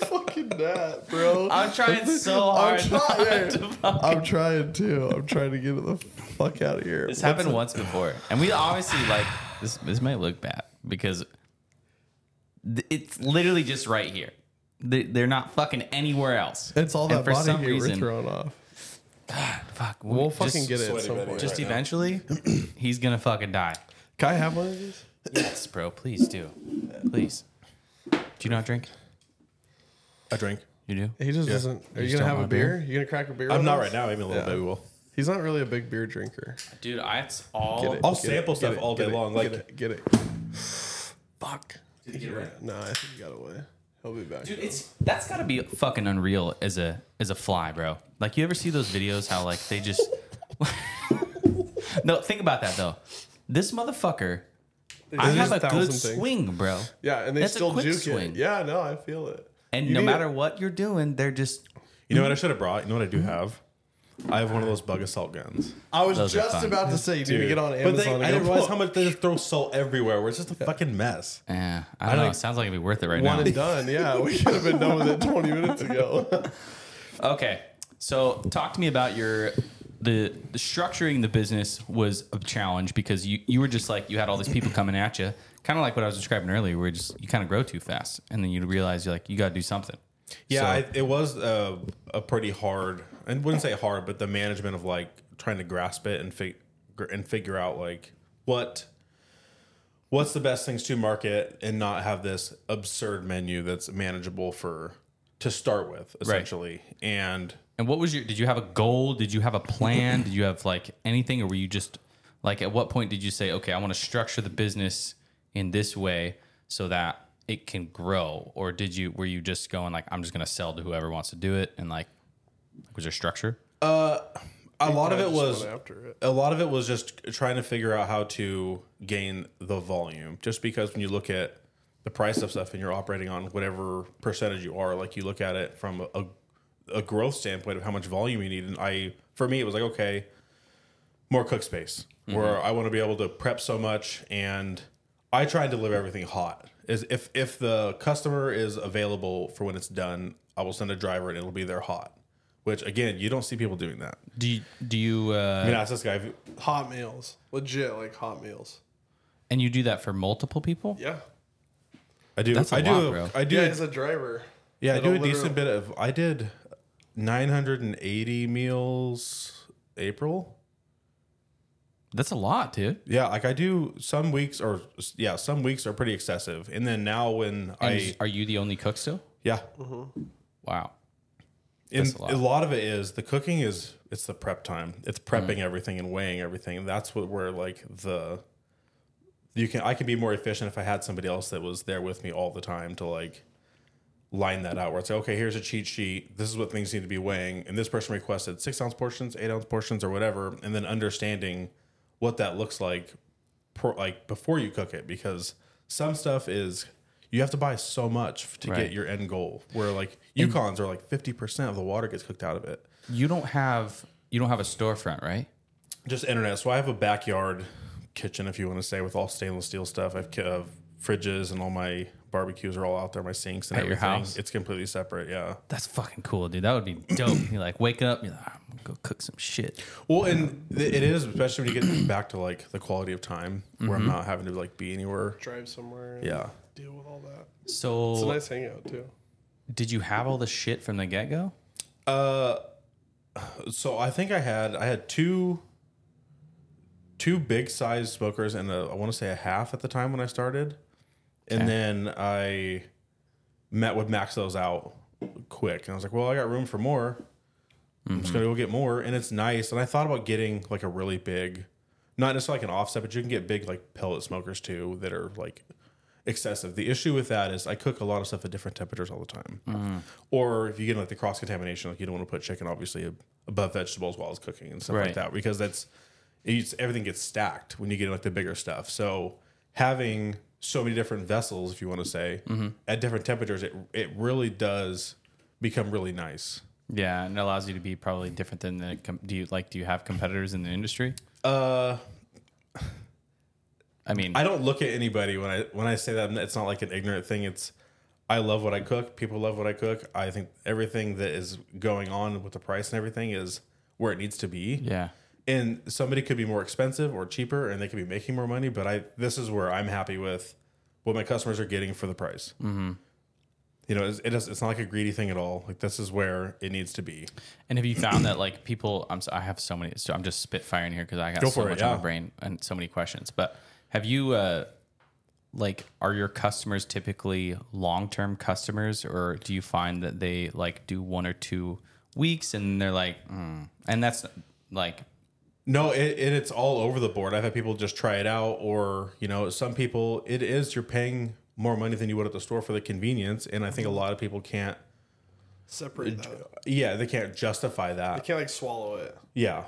[SPEAKER 3] Fucking that, bro.
[SPEAKER 1] I'm trying so hard.
[SPEAKER 3] I'm trying. to I'm trying to. I'm trying to get it the fuck out of here.
[SPEAKER 1] This happened once before, and we obviously like this. This might look bad because th- it's literally just right here. They- They're not fucking anywhere else.
[SPEAKER 3] It's all
[SPEAKER 1] And
[SPEAKER 3] that
[SPEAKER 1] for
[SPEAKER 3] body
[SPEAKER 1] some
[SPEAKER 3] hair we're
[SPEAKER 1] reason-
[SPEAKER 3] throwing off.
[SPEAKER 1] Fuck,
[SPEAKER 3] We'll
[SPEAKER 1] just-
[SPEAKER 3] fucking get it at
[SPEAKER 2] sweaty
[SPEAKER 3] some
[SPEAKER 2] ready.
[SPEAKER 3] point.
[SPEAKER 1] Just
[SPEAKER 2] Right now.
[SPEAKER 1] eventually, he's gonna fucking die.
[SPEAKER 3] Can I have one of these?
[SPEAKER 1] Yes, bro. Please do. Please. Do you not drink?
[SPEAKER 2] i drink
[SPEAKER 1] You do.
[SPEAKER 3] He just doesn't. Are you,
[SPEAKER 1] just
[SPEAKER 3] gonna
[SPEAKER 1] don't
[SPEAKER 3] have a
[SPEAKER 1] want
[SPEAKER 3] beer? You gonna crack a beer?
[SPEAKER 2] i'm
[SPEAKER 3] with
[SPEAKER 2] not
[SPEAKER 3] us?
[SPEAKER 2] right now maybe a little
[SPEAKER 3] Yeah.
[SPEAKER 2] bit we will
[SPEAKER 3] He's not really a big beer drinker.
[SPEAKER 1] Dude, I, it's all.
[SPEAKER 3] Get it.
[SPEAKER 2] I'll
[SPEAKER 3] get
[SPEAKER 2] sample
[SPEAKER 3] it,
[SPEAKER 2] stuff
[SPEAKER 3] get it,
[SPEAKER 2] all day long.
[SPEAKER 3] Like get it,
[SPEAKER 2] long,
[SPEAKER 3] Get
[SPEAKER 2] like-
[SPEAKER 3] it. Get it. Fuck. No, I think he got away. He'll be back.
[SPEAKER 1] Dude,
[SPEAKER 3] though.
[SPEAKER 1] it's that's got to be fucking unreal as a as a fly, bro. Like you ever see those videos how like they just No, think about that though. This motherfucker I have
[SPEAKER 3] a
[SPEAKER 1] a good
[SPEAKER 3] things.
[SPEAKER 1] swing, bro.
[SPEAKER 3] Yeah, and they
[SPEAKER 1] That's a
[SPEAKER 3] still
[SPEAKER 1] quick
[SPEAKER 3] juke
[SPEAKER 1] swing.
[SPEAKER 3] it. Yeah, no, I feel it.
[SPEAKER 1] And
[SPEAKER 3] You
[SPEAKER 1] no matter
[SPEAKER 3] it.
[SPEAKER 1] what you're doing, they're just
[SPEAKER 2] You know what I should have brought? You know what I do have? I have one of those Bug-A-Salt guns.
[SPEAKER 3] I was
[SPEAKER 1] Those are
[SPEAKER 3] just
[SPEAKER 1] fun.
[SPEAKER 3] about to say you need to get on
[SPEAKER 2] But
[SPEAKER 3] Amazon.
[SPEAKER 2] they,
[SPEAKER 3] and
[SPEAKER 2] I didn't realize how much they just throw salt everywhere. Where it's just a fucking mess.
[SPEAKER 1] eh, I don't know.
[SPEAKER 2] like-
[SPEAKER 1] It sounds like it'd be worth it right now.
[SPEAKER 3] one
[SPEAKER 1] now.
[SPEAKER 3] and done. Yeah, we should have been done with it 20 minutes ago.
[SPEAKER 1] Okay, so talk to me about your the, the structuring the business was a challenge because you you were just like you had all these people coming at you, kind of like what I was describing earlier, where just you kind of grow too fast, and then you realize you're like you got to do something.
[SPEAKER 2] Yeah,
[SPEAKER 1] So-
[SPEAKER 2] I, it was a, a pretty hard. I wouldn't say hard, but the management of like trying to grasp it and fig, and figure out like what what's the best things to market and not have this absurd menu that's manageable for to start with essentially. And
[SPEAKER 1] And what was your? Did you have a goal? Did you have a plan? did you have like anything, or were you just like at what point did you say, okay, I want to structure the business in this way so that it can grow, or did you were you just going like I'm just gonna sell to whoever wants to do it, and like was there structure?
[SPEAKER 2] Uh, a lot of it was
[SPEAKER 3] after it.
[SPEAKER 2] a lot of it was just trying to figure out how to gain the volume. Just because when you look at the price of stuff and you're operating on whatever percentage you are, like you look at it from a, a growth standpoint of how much volume you need. And I, for me, it was like, okay, more cook space mm-hmm. where I want to be able to prep so much. And I try and deliver everything hot. Is if, if the customer is available for when it's done, I will send a driver and it'll be there hot. Which again, you don't see people doing that.
[SPEAKER 1] Do you, do you uh,
[SPEAKER 2] I mean, ask this guy.
[SPEAKER 3] Hot meals. Legit, like hot meals.
[SPEAKER 1] and you do that for multiple people?
[SPEAKER 3] Yeah.
[SPEAKER 2] I do.
[SPEAKER 1] That's a
[SPEAKER 2] I do.
[SPEAKER 1] lot, bro.
[SPEAKER 2] I do.
[SPEAKER 3] Yeah,
[SPEAKER 2] Yeah,
[SPEAKER 3] as a driver.
[SPEAKER 2] Yeah, I do
[SPEAKER 3] It'll
[SPEAKER 2] a decent bit of. I did 980 meals April.
[SPEAKER 1] That's a lot, dude.
[SPEAKER 2] Yeah, like I do some weeks or yeah, some weeks are pretty excessive. And then now when
[SPEAKER 1] And
[SPEAKER 2] I
[SPEAKER 1] are you the only cook still?
[SPEAKER 2] yeah,
[SPEAKER 1] Wow.
[SPEAKER 2] And
[SPEAKER 1] a lot.
[SPEAKER 2] a lot of it is the cooking is it's the prep time. It's prepping mm. everything and weighing everything. And that's what where like the you can I can be more efficient if I had somebody else that was there with me all the time to like line that out where it's like, okay, here's a cheat sheet. This is what things need to be weighing. And this person requested six ounce portions, eight ounce portions, or whatever, and then understanding what that looks like like before you cook it because some stuff is you have to buy so much to
[SPEAKER 1] Right.
[SPEAKER 2] get your end goal. Where like Yukons are like fifty percent of the water gets cooked out of it.
[SPEAKER 1] You don't have you don't have a storefront, right?
[SPEAKER 2] Just internet. So I have a backyard kitchen, if you want to say, with all stainless steel stuff. I've uh, fridges and all my barbecues are all out there. My sinks and
[SPEAKER 1] At your
[SPEAKER 2] everything.
[SPEAKER 1] house?
[SPEAKER 2] It's completely separate. Yeah.
[SPEAKER 1] That's fucking cool, dude. That would be dope. you're like wake up, you're like, "Ah, I'm gonna go cook some shit.
[SPEAKER 2] Well, and th- it is especially when you get back to like the quality of time, where
[SPEAKER 1] Mm-hmm.
[SPEAKER 2] I'm not having to like be anywhere.
[SPEAKER 3] Drive somewhere.
[SPEAKER 2] Yeah.
[SPEAKER 3] Deal with all that. So it's a nice hangout too.
[SPEAKER 1] did you have all the shit from the get go?
[SPEAKER 2] Uh, so I think I had I had two two big size smokers and a, I want to say a half at the time when I started, and
[SPEAKER 1] Okay.
[SPEAKER 2] then I met would max those out quick, and I was like, well, I got room for more. I'm just gonna go get more, and it's nice. And I thought about getting like a really big, not necessarily like an offset, but you can get big like pellet smokers too that are like excessive. The issue with that is I cook a lot of stuff at different temperatures all the time. Or if you get like the cross contamination, like you don't want to put chicken obviously above vegetables while it's cooking and stuff
[SPEAKER 1] Right.
[SPEAKER 2] like that because that's it's, everything gets stacked when you get like the bigger stuff. So having so many different vessels, if you want to say, at different temperatures, it it really does become really nice.
[SPEAKER 1] Yeah, and it allows you to be probably different than the. Do you like? Do you have competitors in the industry?
[SPEAKER 2] Uh,
[SPEAKER 1] I mean,
[SPEAKER 2] I don't look at anybody when I when I say that. It's not like an ignorant thing. It's I love what I cook. People love what I cook. I think everything that is going on with the price and everything is where it needs to be.
[SPEAKER 1] yeah,
[SPEAKER 2] And somebody could be more expensive or cheaper, and they could be making more money. But I this is where I'm happy with what my customers are getting for the price. Mm-hmm. You know, it's, it is, it's not like a greedy thing at all. Like this is where it needs to be.
[SPEAKER 1] And have you found that like people? I'm so, I have so many. So I'm just spitfiring here because I got
[SPEAKER 2] Go
[SPEAKER 1] so
[SPEAKER 2] for it,
[SPEAKER 1] much on my brain and so many questions. But have you uh like are your customers typically long term customers, or do you find that they like do one or two weeks and they're like, mm. and that's like
[SPEAKER 2] No, it, it it's all over the board. I've had people just try it out, or you know, some people it is you're paying more money than you would at the store for the convenience, and I think a lot of people can't.
[SPEAKER 3] Separate that.
[SPEAKER 2] Yeah, they can't justify
[SPEAKER 3] I
[SPEAKER 2] that.
[SPEAKER 3] can't like swallow it.
[SPEAKER 2] Yeah,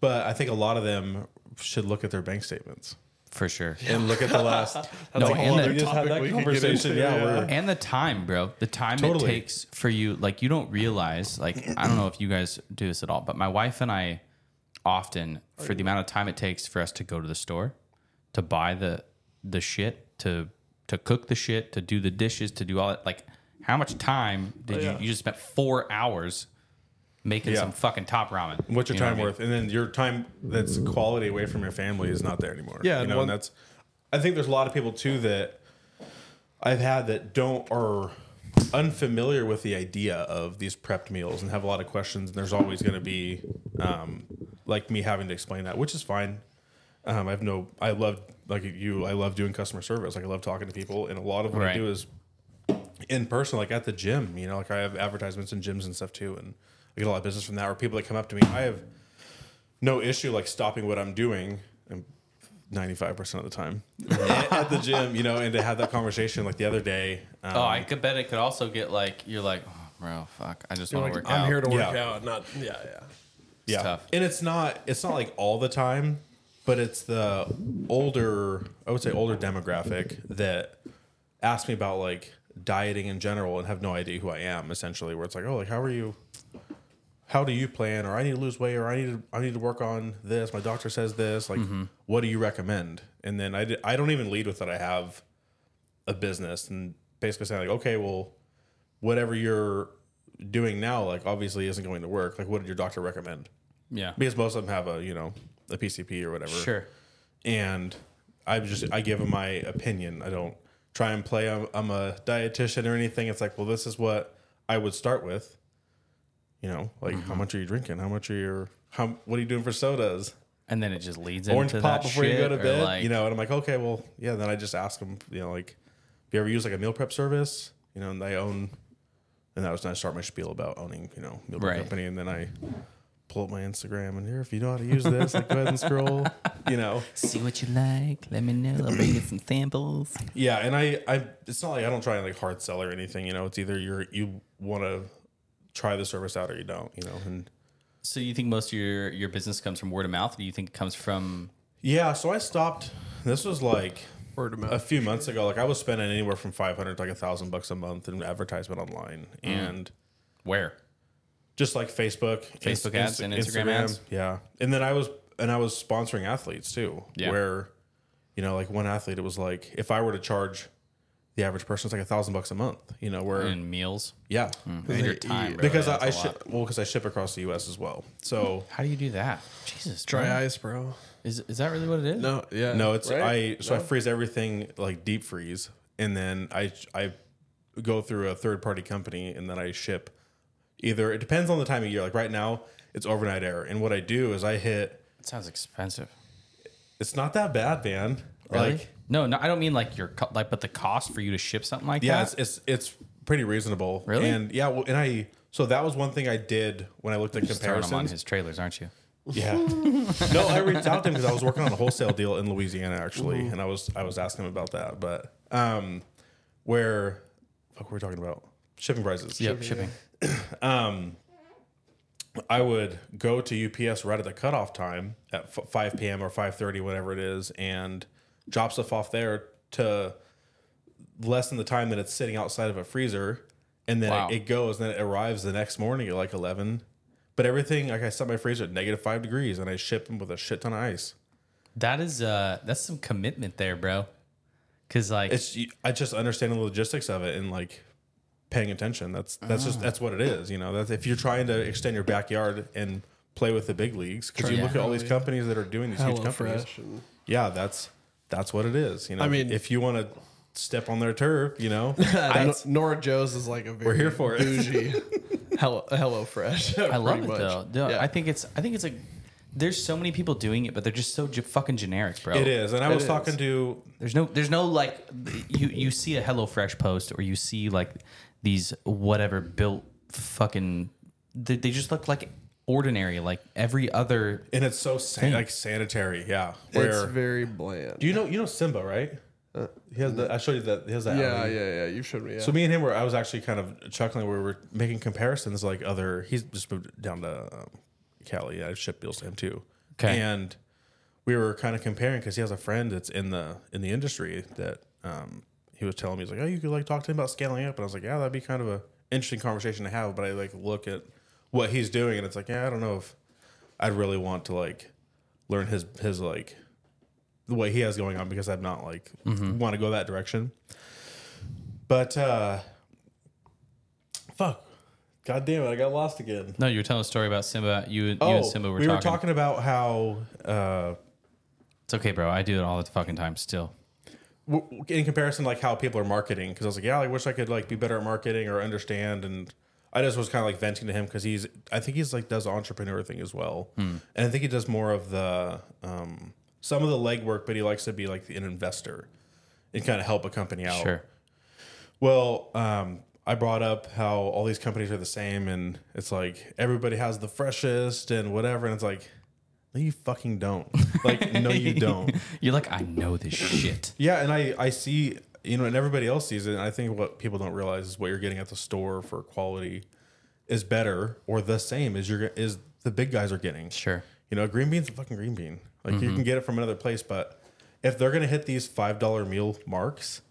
[SPEAKER 2] but I think a lot of them should look at their bank statements
[SPEAKER 1] for sure.
[SPEAKER 2] and look at the last.
[SPEAKER 1] No,
[SPEAKER 3] a whole
[SPEAKER 1] and the-
[SPEAKER 2] we just had
[SPEAKER 3] topic
[SPEAKER 2] that
[SPEAKER 3] we
[SPEAKER 2] conversation.
[SPEAKER 3] into,
[SPEAKER 2] yeah,
[SPEAKER 3] yeah.
[SPEAKER 1] and the time, bro. The time
[SPEAKER 2] Totally.
[SPEAKER 1] it takes for you, like you don't realize. Like I don't know if you guys do this at all, but my wife and I often, for the amount of time it takes for us to go to the store, to buy the the shit, to to cook the shit, to do the dishes, to do all that. Like, how much time did
[SPEAKER 3] Oh, yeah.
[SPEAKER 1] you? You just spent four hours making
[SPEAKER 2] Yeah.
[SPEAKER 1] some fucking top ramen.
[SPEAKER 2] what's your
[SPEAKER 1] You
[SPEAKER 2] time
[SPEAKER 1] what I mean?
[SPEAKER 2] worth, and then your time that's quality away from your family is not there anymore.
[SPEAKER 3] Yeah,
[SPEAKER 2] you
[SPEAKER 3] and
[SPEAKER 2] know,
[SPEAKER 3] one-
[SPEAKER 2] and that's. I think there's a lot of people too that I've had that don't are unfamiliar with the idea of these prepped meals and have a lot of questions. And there's always going to be um, like me having to explain that, which is fine. Um, I have no. I love like you. I love doing customer service. Like I love talking to people, and a lot of what I do is in person, like at the gym. You know, like I have advertisements in gyms and stuff too, and I get a lot of business from that. Or people that come up to me, I have no issue like stopping what I'm doing. And 95% of the time at the gym, you know, and to have that conversation like the other day. Um,
[SPEAKER 1] Oh, I could bet it could also get like you're like, oh, bro, fuck, I just want to
[SPEAKER 3] Like,
[SPEAKER 1] work
[SPEAKER 3] I'm
[SPEAKER 1] out.
[SPEAKER 3] here to work
[SPEAKER 2] Yeah.
[SPEAKER 3] out, not yeah, yeah.
[SPEAKER 2] yeah.
[SPEAKER 1] tough.
[SPEAKER 2] And it's not it's not like all the time, but it's the older I would say older demographic that ask me about like dieting in general and have no idea who I am essentially where it's like, "Oh, like how are you how do you plan or I need to lose weight or I need to I need to work on this. My doctor says this. Like mm-hmm. what do you recommend?" And then I I don't even lead with that I have a business and basically saying like, "Okay, well whatever you're doing now like obviously isn't going to work. Like what did your doctor recommend?"
[SPEAKER 1] yeah,
[SPEAKER 2] because most of them have a you know a PCP or whatever.
[SPEAKER 1] sure.
[SPEAKER 2] And I just I give them my opinion. I don't try and play. I'm, I'm a dietitian or anything. It's like, well, this is what I would start with. You know, like how
[SPEAKER 1] Mm-hmm.
[SPEAKER 2] much are you drinking? How much are your how? What are you doing for sodas?
[SPEAKER 1] And then it just leads
[SPEAKER 2] Orange
[SPEAKER 1] into
[SPEAKER 2] pop
[SPEAKER 1] that
[SPEAKER 2] before you go
[SPEAKER 1] shit,
[SPEAKER 2] to
[SPEAKER 1] or,
[SPEAKER 2] bed.
[SPEAKER 1] like-
[SPEAKER 2] you know, and I'm like, okay, well, yeah. Then I just ask them. You know, like, if you ever use like a meal prep service, you know, and they own. And that was when I start my spiel about owning, you know, meal prep
[SPEAKER 1] Right.
[SPEAKER 2] company, and then I pull up my Instagram and here, if you know how to use this, like go ahead and scroll. You know,
[SPEAKER 1] See what you like. Let me know. I'll bring you some samples.
[SPEAKER 2] yeah. And I, I, it's not like I don't try and like hard sell or anything. You know, it's either you're you want to try the service out or you don't. You know, and
[SPEAKER 1] So you think most of your your business comes from word of mouth, or do you think it comes from?
[SPEAKER 2] yeah. So I stopped. This was like
[SPEAKER 3] Word of mouth.
[SPEAKER 2] a few months ago. Like I was spending anywhere from five hundred to like a thousand bucks a month in advertisement online,
[SPEAKER 1] Mm.
[SPEAKER 2] and
[SPEAKER 1] Where?
[SPEAKER 2] just like Facebook,
[SPEAKER 1] Facebook
[SPEAKER 2] Inst-
[SPEAKER 1] ads and Instagram ads?
[SPEAKER 2] Yeah, and then I was and I was sponsoring athletes too.
[SPEAKER 1] Yeah.
[SPEAKER 2] Where, you know, like one athlete, it was like if I were to charge the average person, is like a thousand bucks a month. You know, where
[SPEAKER 1] In meals
[SPEAKER 2] yeah, mm.
[SPEAKER 1] and your time, bro.
[SPEAKER 2] because
[SPEAKER 1] That's
[SPEAKER 2] I,
[SPEAKER 1] a
[SPEAKER 2] I
[SPEAKER 1] lot.
[SPEAKER 2] ship well because I ship across the U.S. as well. So
[SPEAKER 1] How do you do that? Jesus,
[SPEAKER 3] Dry
[SPEAKER 1] bro.
[SPEAKER 3] ice, bro.
[SPEAKER 1] Is is that really what it is?
[SPEAKER 3] No, yeah.
[SPEAKER 2] no, it's
[SPEAKER 3] right?
[SPEAKER 2] I so I freeze everything like deep freeze, and then I I go through a third party company, and then I ship. Either it depends on the time of year. Like right now, it's overnight air, and what I do is I hit
[SPEAKER 1] It sounds expensive.
[SPEAKER 2] It's not that bad, man.
[SPEAKER 1] Really?
[SPEAKER 2] Like,
[SPEAKER 1] no, no, I don't mean like your co- like, but the cost for you to ship something like
[SPEAKER 2] yeah,
[SPEAKER 1] that.
[SPEAKER 2] it's, it's it's pretty reasonable.
[SPEAKER 1] Really?
[SPEAKER 2] And yeah, well, and I so that was one thing I did when I looked at
[SPEAKER 1] Just throwing them on
[SPEAKER 2] comparisons.
[SPEAKER 1] his trailers, aren't you?
[SPEAKER 2] Yeah. no, I reached out to him because I was working on a wholesale deal in Louisiana actually,
[SPEAKER 1] Mm-hmm.
[SPEAKER 2] and I was I was asking him about that. But um, where fuck were we talking about shipping prices?
[SPEAKER 1] Yep, shipping.
[SPEAKER 2] Um, I would go to UPS right at the cutoff time at f- 5 p.m. or 5:30, whatever it is, and drop stuff off there to lessen the time that it's sitting outside of a freezer, and then
[SPEAKER 1] Wow.
[SPEAKER 2] it, it goes, and then it arrives the next morning at like 11. But everything, like I set my freezer at negative five degrees, and I ship them with a shit ton of ice.
[SPEAKER 1] That is uh that's some commitment there, bro. Cause like
[SPEAKER 2] It's I just understand the logistics of it and like paying attention. That's that's just that's what it is. You know, that's if you're trying to extend your backyard and play with the big leagues because you
[SPEAKER 1] Yeah.
[SPEAKER 2] look at all these companies that are doing these huge companies.
[SPEAKER 3] Fresh.
[SPEAKER 2] Yeah, that's that's what it is. You know,
[SPEAKER 3] I mean-
[SPEAKER 2] if you want to step on their turf, you know,
[SPEAKER 3] Nor-
[SPEAKER 2] that's,
[SPEAKER 3] Nora Joe's is like a very
[SPEAKER 2] here for it.
[SPEAKER 3] bougie Hello, Hello Fresh.
[SPEAKER 1] I love it
[SPEAKER 3] much.
[SPEAKER 1] though. No,
[SPEAKER 3] Yeah.
[SPEAKER 1] I think it's I think it's like there's so many people doing it, but they're just so j- fucking generic, bro.
[SPEAKER 2] it is. And I
[SPEAKER 3] It
[SPEAKER 2] was
[SPEAKER 3] is.
[SPEAKER 2] talking to
[SPEAKER 1] There's no there's no like you you see a HelloFresh post or you see like these whatever built fucking they, they just look like ordinary like every other
[SPEAKER 2] and it's so san- like sanitary. Yeah, where
[SPEAKER 3] it's very bland.
[SPEAKER 2] do you know you know Simba right? he has the I showed you that he has that.
[SPEAKER 3] yeah,
[SPEAKER 2] alley.
[SPEAKER 3] yeah, yeah. You showed me. Yeah.
[SPEAKER 2] So me and him were I was actually kind of chuckling where we were making comparisons like other he's just moved down to um, Cali. I ship deals to him too.
[SPEAKER 1] Okay.
[SPEAKER 2] And we were kind of comparing because he has a friend that's in the in the industry that um, he was telling me he's like, oh, you could like talk to him about scaling up, and I was like, yeah, that'd be kind of a interesting conversation to have. But I like look at what he's doing, and it's like, yeah, I don't know if I'd really want to like learn his his like the way he has going on because I'm not like want to go that direction. But uh fuck. God damn it, I got lost again.
[SPEAKER 1] no you were telling a story about Simba you, you
[SPEAKER 2] Oh,
[SPEAKER 1] and Simba were
[SPEAKER 2] we
[SPEAKER 1] talking.
[SPEAKER 2] were talking about how uh
[SPEAKER 1] it's okay bro I do it all the fucking time still
[SPEAKER 2] in comparison like how people are marketing because I was like, yeah, I wish I could like be better at marketing or understand and I just was kind of like venting to him because he's I think he's like does entrepreneur thing as well, and I think he does more of the um, some of the legwork, but he likes to be like an investor and kind of help a company out.
[SPEAKER 1] sure
[SPEAKER 2] Well, um, I brought up how all these companies are the same, and it's like everybody has the freshest and whatever, and it's like, no, you fucking don't. Like, no, you don't.
[SPEAKER 1] you're like I know this shit
[SPEAKER 2] Yeah, and I I see you know, and everybody else sees it. And I think what people don't realize is what you're getting at the store for quality is better or the same as you're is the big guys are getting.
[SPEAKER 1] sure
[SPEAKER 2] You know, a green bean's a fucking green bean. Like you mm-hmm. can get it from another place, but if they're gonna hit these five dollar meal marks,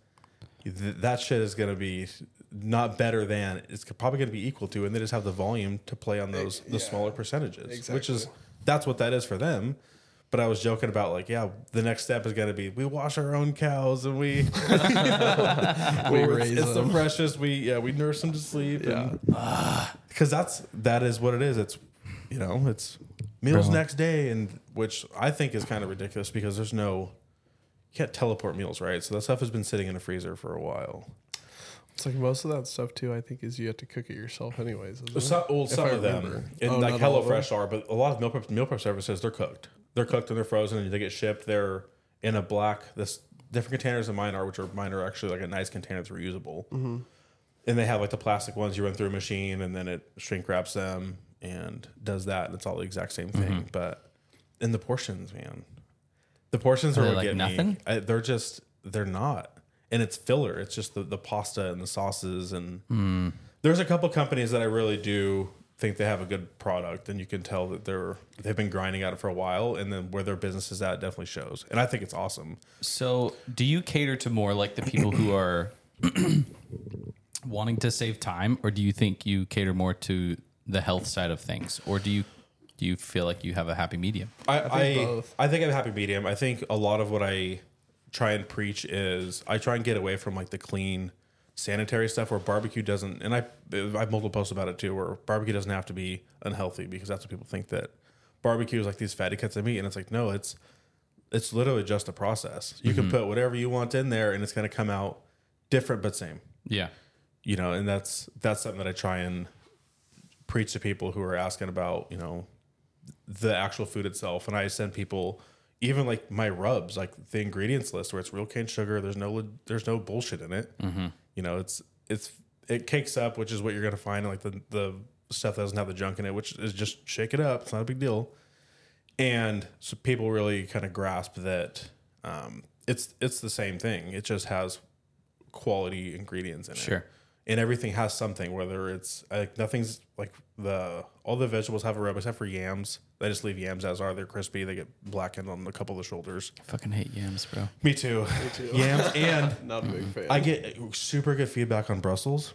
[SPEAKER 2] th- that shit is gonna be not better than it's probably gonna be equal to, and they just have the volume to play on those the smaller percentages, which is that's what that is for them. But I was joking about like, yeah, the next step is gonna be we wash our own cows and we
[SPEAKER 3] we
[SPEAKER 2] it's,
[SPEAKER 3] raise
[SPEAKER 2] it's the
[SPEAKER 3] them.
[SPEAKER 2] freshest. We yeah we nurse them to sleep.
[SPEAKER 3] Yeah.
[SPEAKER 2] because that's that is what it is. It's you know it's meals
[SPEAKER 1] Bro.
[SPEAKER 2] next day, and which I think is kind of ridiculous because there's no you can't teleport meals, right? So that stuff has been sitting in a freezer for a while.
[SPEAKER 3] It's like most of that stuff too. I think is you have to cook it yourself, anyways. isn't it?
[SPEAKER 2] Some, well, some of them, and
[SPEAKER 3] Oh,
[SPEAKER 2] like
[SPEAKER 3] not all?
[SPEAKER 2] HelloFresh are, but a lot of meal prep, meal prep services they're cooked. They're cooked and they're frozen, and they get shipped. They're in a black this different containers than mine are, which are mine are actually like a nice container that's reusable.
[SPEAKER 3] Mm-hmm.
[SPEAKER 2] And they have like the plastic ones you run through a machine, and then it shrink wraps them and does that, and it's all the exact same thing.
[SPEAKER 3] Mm-hmm.
[SPEAKER 2] But in the portions, man, the portions
[SPEAKER 1] Are
[SPEAKER 2] are, what
[SPEAKER 1] like
[SPEAKER 2] get me.
[SPEAKER 1] nothing?
[SPEAKER 2] I, they're just they're not, and it's filler. It's just the the pasta and the sauces and
[SPEAKER 1] Hmm.
[SPEAKER 2] there's a couple companies that I really do think they have a good product, and you can tell that they're they've been grinding at it for a while, and then where their business is at definitely shows. And I think it's awesome.
[SPEAKER 1] So, do you cater to more like the people who are wanting to save time, or do you think you cater more to the health side of things, or do you do you feel like you have a happy medium?
[SPEAKER 2] I I,
[SPEAKER 3] think
[SPEAKER 2] I,
[SPEAKER 3] both.
[SPEAKER 2] think I'm a happy medium. I think a lot of what I try and preach is I try and get away from like the clean sanitary stuff where barbecue doesn't and I I've multiple posts about it too where barbecue doesn't have to be unhealthy because that's what people think that barbecue is like these fatty cuts of meat and it's like no it's it's literally just a process. You can mm-hmm. put whatever you want in there and it's going to come out different but same.
[SPEAKER 1] Yeah,
[SPEAKER 2] You know, and that's that's something that I try and preach to people who are asking about, you know, the actual food itself. And I send people, even like my rubs, like the ingredients list where it's real cane sugar. There's no there's no bullshit in it. Mm-hmm. You know, it's it's it cakes up, which is what you're gonna find in like the the stuff that doesn't have the junk in it, which is just shake it up. It's not a big deal. And so people really kind of grasp that um, it's it's the same thing. It just has quality ingredients in it.
[SPEAKER 1] Sure.
[SPEAKER 2] And everything has something, whether it's like nothing's like the all the vegetables have a rub except for yams. I just leave yams as are. They're crispy. They get blackened on a couple of the shoulders.
[SPEAKER 1] I fucking hate yams, bro.
[SPEAKER 2] Me too. Me
[SPEAKER 3] too.
[SPEAKER 2] Yams and
[SPEAKER 3] Not a big mm-hmm. fan.
[SPEAKER 2] I get super good feedback on Brussels.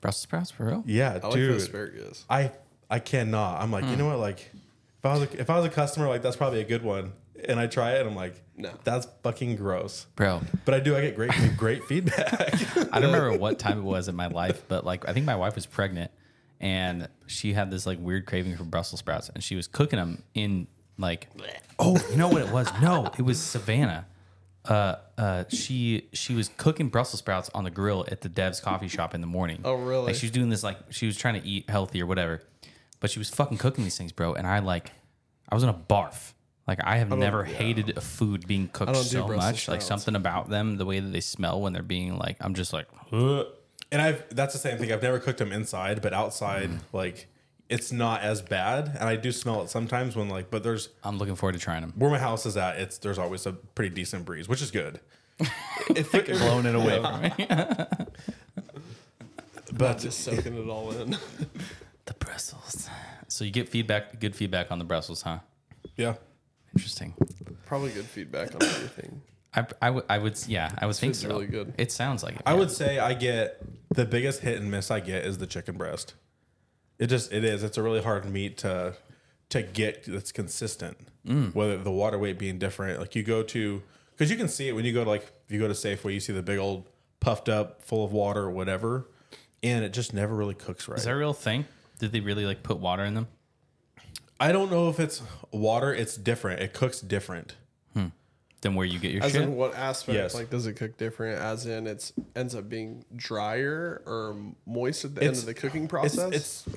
[SPEAKER 1] Brussels sprouts, for real?
[SPEAKER 2] Yeah,
[SPEAKER 3] I like
[SPEAKER 2] dude.
[SPEAKER 3] the asparagus.
[SPEAKER 2] I I cannot. I'm like, you hmm. know what? Like, if I was a, if I was a customer, like that's probably a good one. And I try it, and I'm like,
[SPEAKER 3] No.
[SPEAKER 2] that's fucking gross.
[SPEAKER 1] Bro,
[SPEAKER 2] But I do. I get great great feedback.
[SPEAKER 1] I don't remember what time it was in my life, but like I think my wife was pregnant and she had this like weird craving for Brussels sprouts and she was cooking them in like oh. you know what it was? No it was Savannah. Uh uh she she was cooking Brussels sprouts on the grill at the Dev's coffee shop in the morning.
[SPEAKER 3] Oh, really?
[SPEAKER 1] like she was doing this like she was trying to eat healthy or whatever but she was fucking cooking these things bro and I like I was in a barf. Like I have never hated a food being cooked so much. Like something about them the way that they smell when they're being like I'm just like "Ugh."
[SPEAKER 2] And I've that's the same thing. I've never cooked them inside, but outside, mm. like it's not as bad. And I do smell it sometimes when like, but there's
[SPEAKER 1] I'm looking forward to trying them.
[SPEAKER 2] where my house is at. It's there's always a pretty decent breeze, which is good.
[SPEAKER 1] It's like blowing it away from me.
[SPEAKER 2] But
[SPEAKER 3] Just soaking it all in.
[SPEAKER 1] the Brussels. So you get feedback, good feedback on the Brussels, huh?
[SPEAKER 2] yeah,
[SPEAKER 1] Interesting.
[SPEAKER 3] Probably good feedback on everything.
[SPEAKER 1] I, I, would- yeah, I would think so.
[SPEAKER 3] really good.
[SPEAKER 1] It sounds like it.
[SPEAKER 2] I
[SPEAKER 1] yeah.
[SPEAKER 2] would say I get the biggest hit and miss I get is the chicken breast. It just it is. It's a really hard meat to to get that's consistent. Mm. Whether the water weight being different, like you go to because you can see it when you go to like if you go to Safeway, you see the big old puffed up, full of water or whatever, and it just never really cooks right.
[SPEAKER 1] Is that a real thing? Did they really like put water in them?
[SPEAKER 2] I don't know if it's water. It's different. It cooks different.
[SPEAKER 1] Than where you get your
[SPEAKER 3] As
[SPEAKER 1] shit?
[SPEAKER 3] in what aspect?
[SPEAKER 2] Yes.
[SPEAKER 3] Like, does it cook different? As in, it's ends up being drier or moist at the end
[SPEAKER 2] It's-
[SPEAKER 3] of the cooking process.
[SPEAKER 2] it's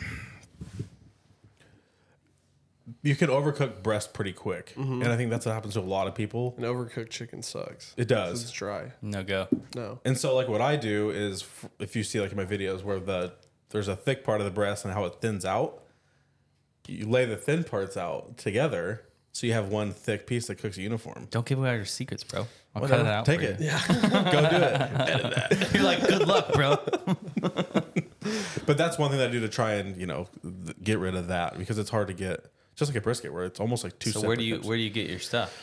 [SPEAKER 2] you can overcook breast pretty quick,
[SPEAKER 3] Mm-hmm.
[SPEAKER 2] and I think that's what happens to a lot of people.
[SPEAKER 3] an overcooked chicken sucks.
[SPEAKER 2] It
[SPEAKER 3] 'Cause
[SPEAKER 2] does.
[SPEAKER 3] It's dry.
[SPEAKER 1] no go.
[SPEAKER 3] No.
[SPEAKER 2] And so, like, what I do is, f- if you see like in my videos where the there's a thick part of the breast and how it thins out, you lay the thin parts out together, so you have one thick piece that cooks uniform.
[SPEAKER 1] Don't give away your secrets, bro. I'll
[SPEAKER 2] Whatever.
[SPEAKER 1] cut it out.
[SPEAKER 2] Take it. Yeah, go do it.
[SPEAKER 1] You're like, good luck, bro.
[SPEAKER 2] But that's one thing that I do to try and you know th- get rid of that because it's hard to get. Just like a brisket, where it's almost like two.
[SPEAKER 1] So where do you where do you get your stuff?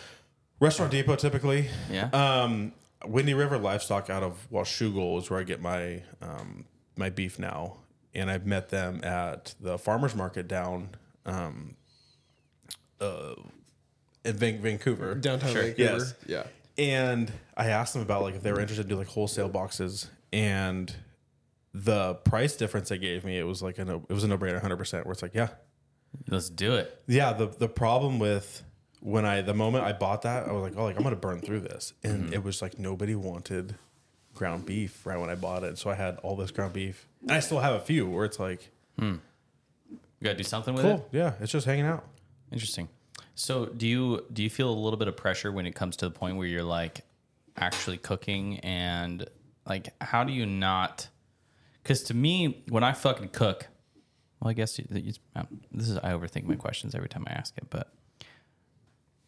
[SPEAKER 2] Restaurant Depot typically.
[SPEAKER 1] Yeah.
[SPEAKER 2] Um, Windy River Livestock out of Washougal is where I get my um, my beef now, and I've met them at the farmers market down um, uh, in Vancouver.
[SPEAKER 3] Downtown
[SPEAKER 1] Sure.
[SPEAKER 3] Vancouver.
[SPEAKER 2] Yes.
[SPEAKER 3] Yeah.
[SPEAKER 2] And I asked them about like if they were interested in doing like wholesale boxes, and the price difference they gave me it was like a no, it was a no brainer, hundred percent. Where it's like, yeah,
[SPEAKER 1] Let's do it.
[SPEAKER 2] yeah, the the problem with when I the moment I bought that, I was like, oh, like I'm gonna burn through this, and mm-hmm. it was like nobody wanted ground beef right when I bought it, so I had all this ground beef, and I still have a few where it's like, hmm.
[SPEAKER 1] You gotta do something with it.
[SPEAKER 2] yeah, it's just hanging out.
[SPEAKER 1] Interesting. So do you do you feel a little bit of pressure when it comes to the point where you're like actually cooking and like how do you not? Because to me, when I fucking cook, well, I guess you, you, um, this is I overthink my questions every time I ask it, but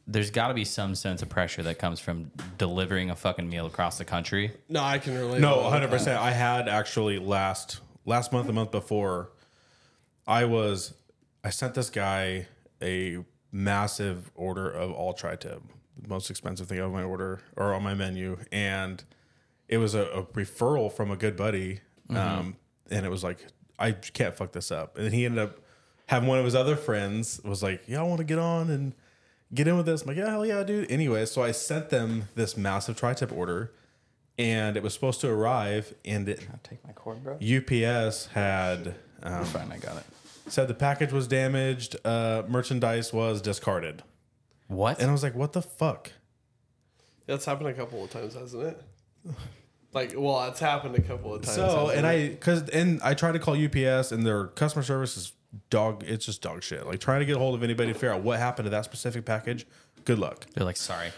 [SPEAKER 1] there's got to be some sense of pressure that comes from delivering a fucking meal across the country.
[SPEAKER 3] No, I can relate.
[SPEAKER 2] No, 100. percent I had actually last last month, the month before, I was I sent this guy a massive order of all tri-tip, the most expensive thing on my order or on my menu, and it was a, a referral from a good buddy, um, and it was like I can't fuck this up, and he ended up having one of his other friends was like, yeah, I want to get on and get in with this. I'm like, yeah, hell yeah, dude. Anyway, so I sent them this massive tri-tip order, and it was supposed to arrive, and it,
[SPEAKER 1] Take my cord, bro.
[SPEAKER 2] UPS had um,
[SPEAKER 1] Fine, I got it.
[SPEAKER 2] Said the package was damaged, uh, merchandise was discarded,
[SPEAKER 1] What?
[SPEAKER 2] and I was like, what the fuck?
[SPEAKER 3] That's happened a couple of times, hasn't it? Like, well, it's happened a couple of times.
[SPEAKER 2] So, and
[SPEAKER 3] it?
[SPEAKER 2] I, cause, and I tried to call UPS, and their customer service is dog. It's just dog shit. Like trying to get a hold of anybody to figure out what happened to that specific package. Good luck.
[SPEAKER 1] They're like, sorry.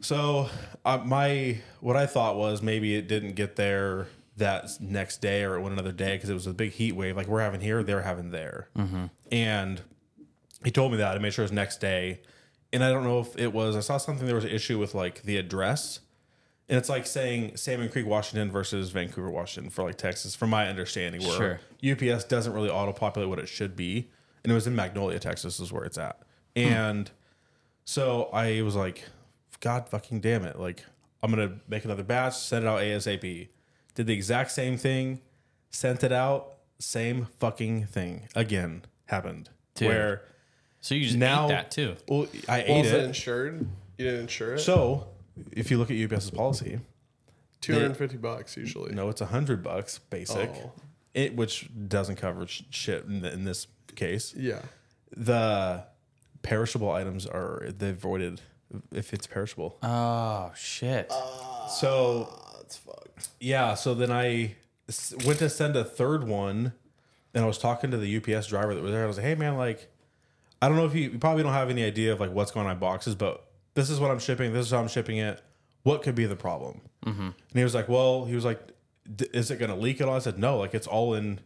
[SPEAKER 2] So uh, my what I thought was maybe it didn't get there that next day or it went another day because it was a big heat wave like we're having here they're having there. Mm-hmm. And he told me that I made sure it was next day. And I don't know if it was I saw something there was an issue with like the address. And it's like saying Salmon Creek Washington versus Vancouver Washington for like Texas from my understanding where
[SPEAKER 1] Sure.
[SPEAKER 2] UPS doesn't really auto populate what it should be. And it was in Magnolia Texas is where it's at. Hmm. And so I was like, God fucking damn it. Like, I'm going to make another batch, send it out ASAP. Did the exact same thing, sent it out, same fucking thing again happened.
[SPEAKER 1] Dude.
[SPEAKER 2] Where
[SPEAKER 1] So you just
[SPEAKER 2] now,
[SPEAKER 1] ate that too.
[SPEAKER 2] Well, I
[SPEAKER 3] Well,
[SPEAKER 2] ate
[SPEAKER 3] is it
[SPEAKER 2] it.
[SPEAKER 3] insured? You didn't insure it.
[SPEAKER 2] So if you look at UPS's policy,
[SPEAKER 3] Two hundred and fifty bucks usually.
[SPEAKER 2] no, it's a hundred bucks basic,
[SPEAKER 3] Oh.
[SPEAKER 2] it which doesn't cover sh- shit in, the, in this case.
[SPEAKER 3] Yeah.
[SPEAKER 2] The perishable items are they voided if it's perishable.
[SPEAKER 1] Oh shit. Ah.
[SPEAKER 2] so
[SPEAKER 3] That's fucked.
[SPEAKER 2] Yeah, so then I s- went to send a third one, and I was talking to the UPS driver that was there. I was like, "Hey, man, like, I don't know if you, you probably don't have any idea of like what's going on in boxes, but this is what I'm shipping. This is how I'm shipping it. What could be the problem?" Mm-hmm. And he was like, "Well, he was like, D- is it going to leak at all?" I said, "No, like it's all in,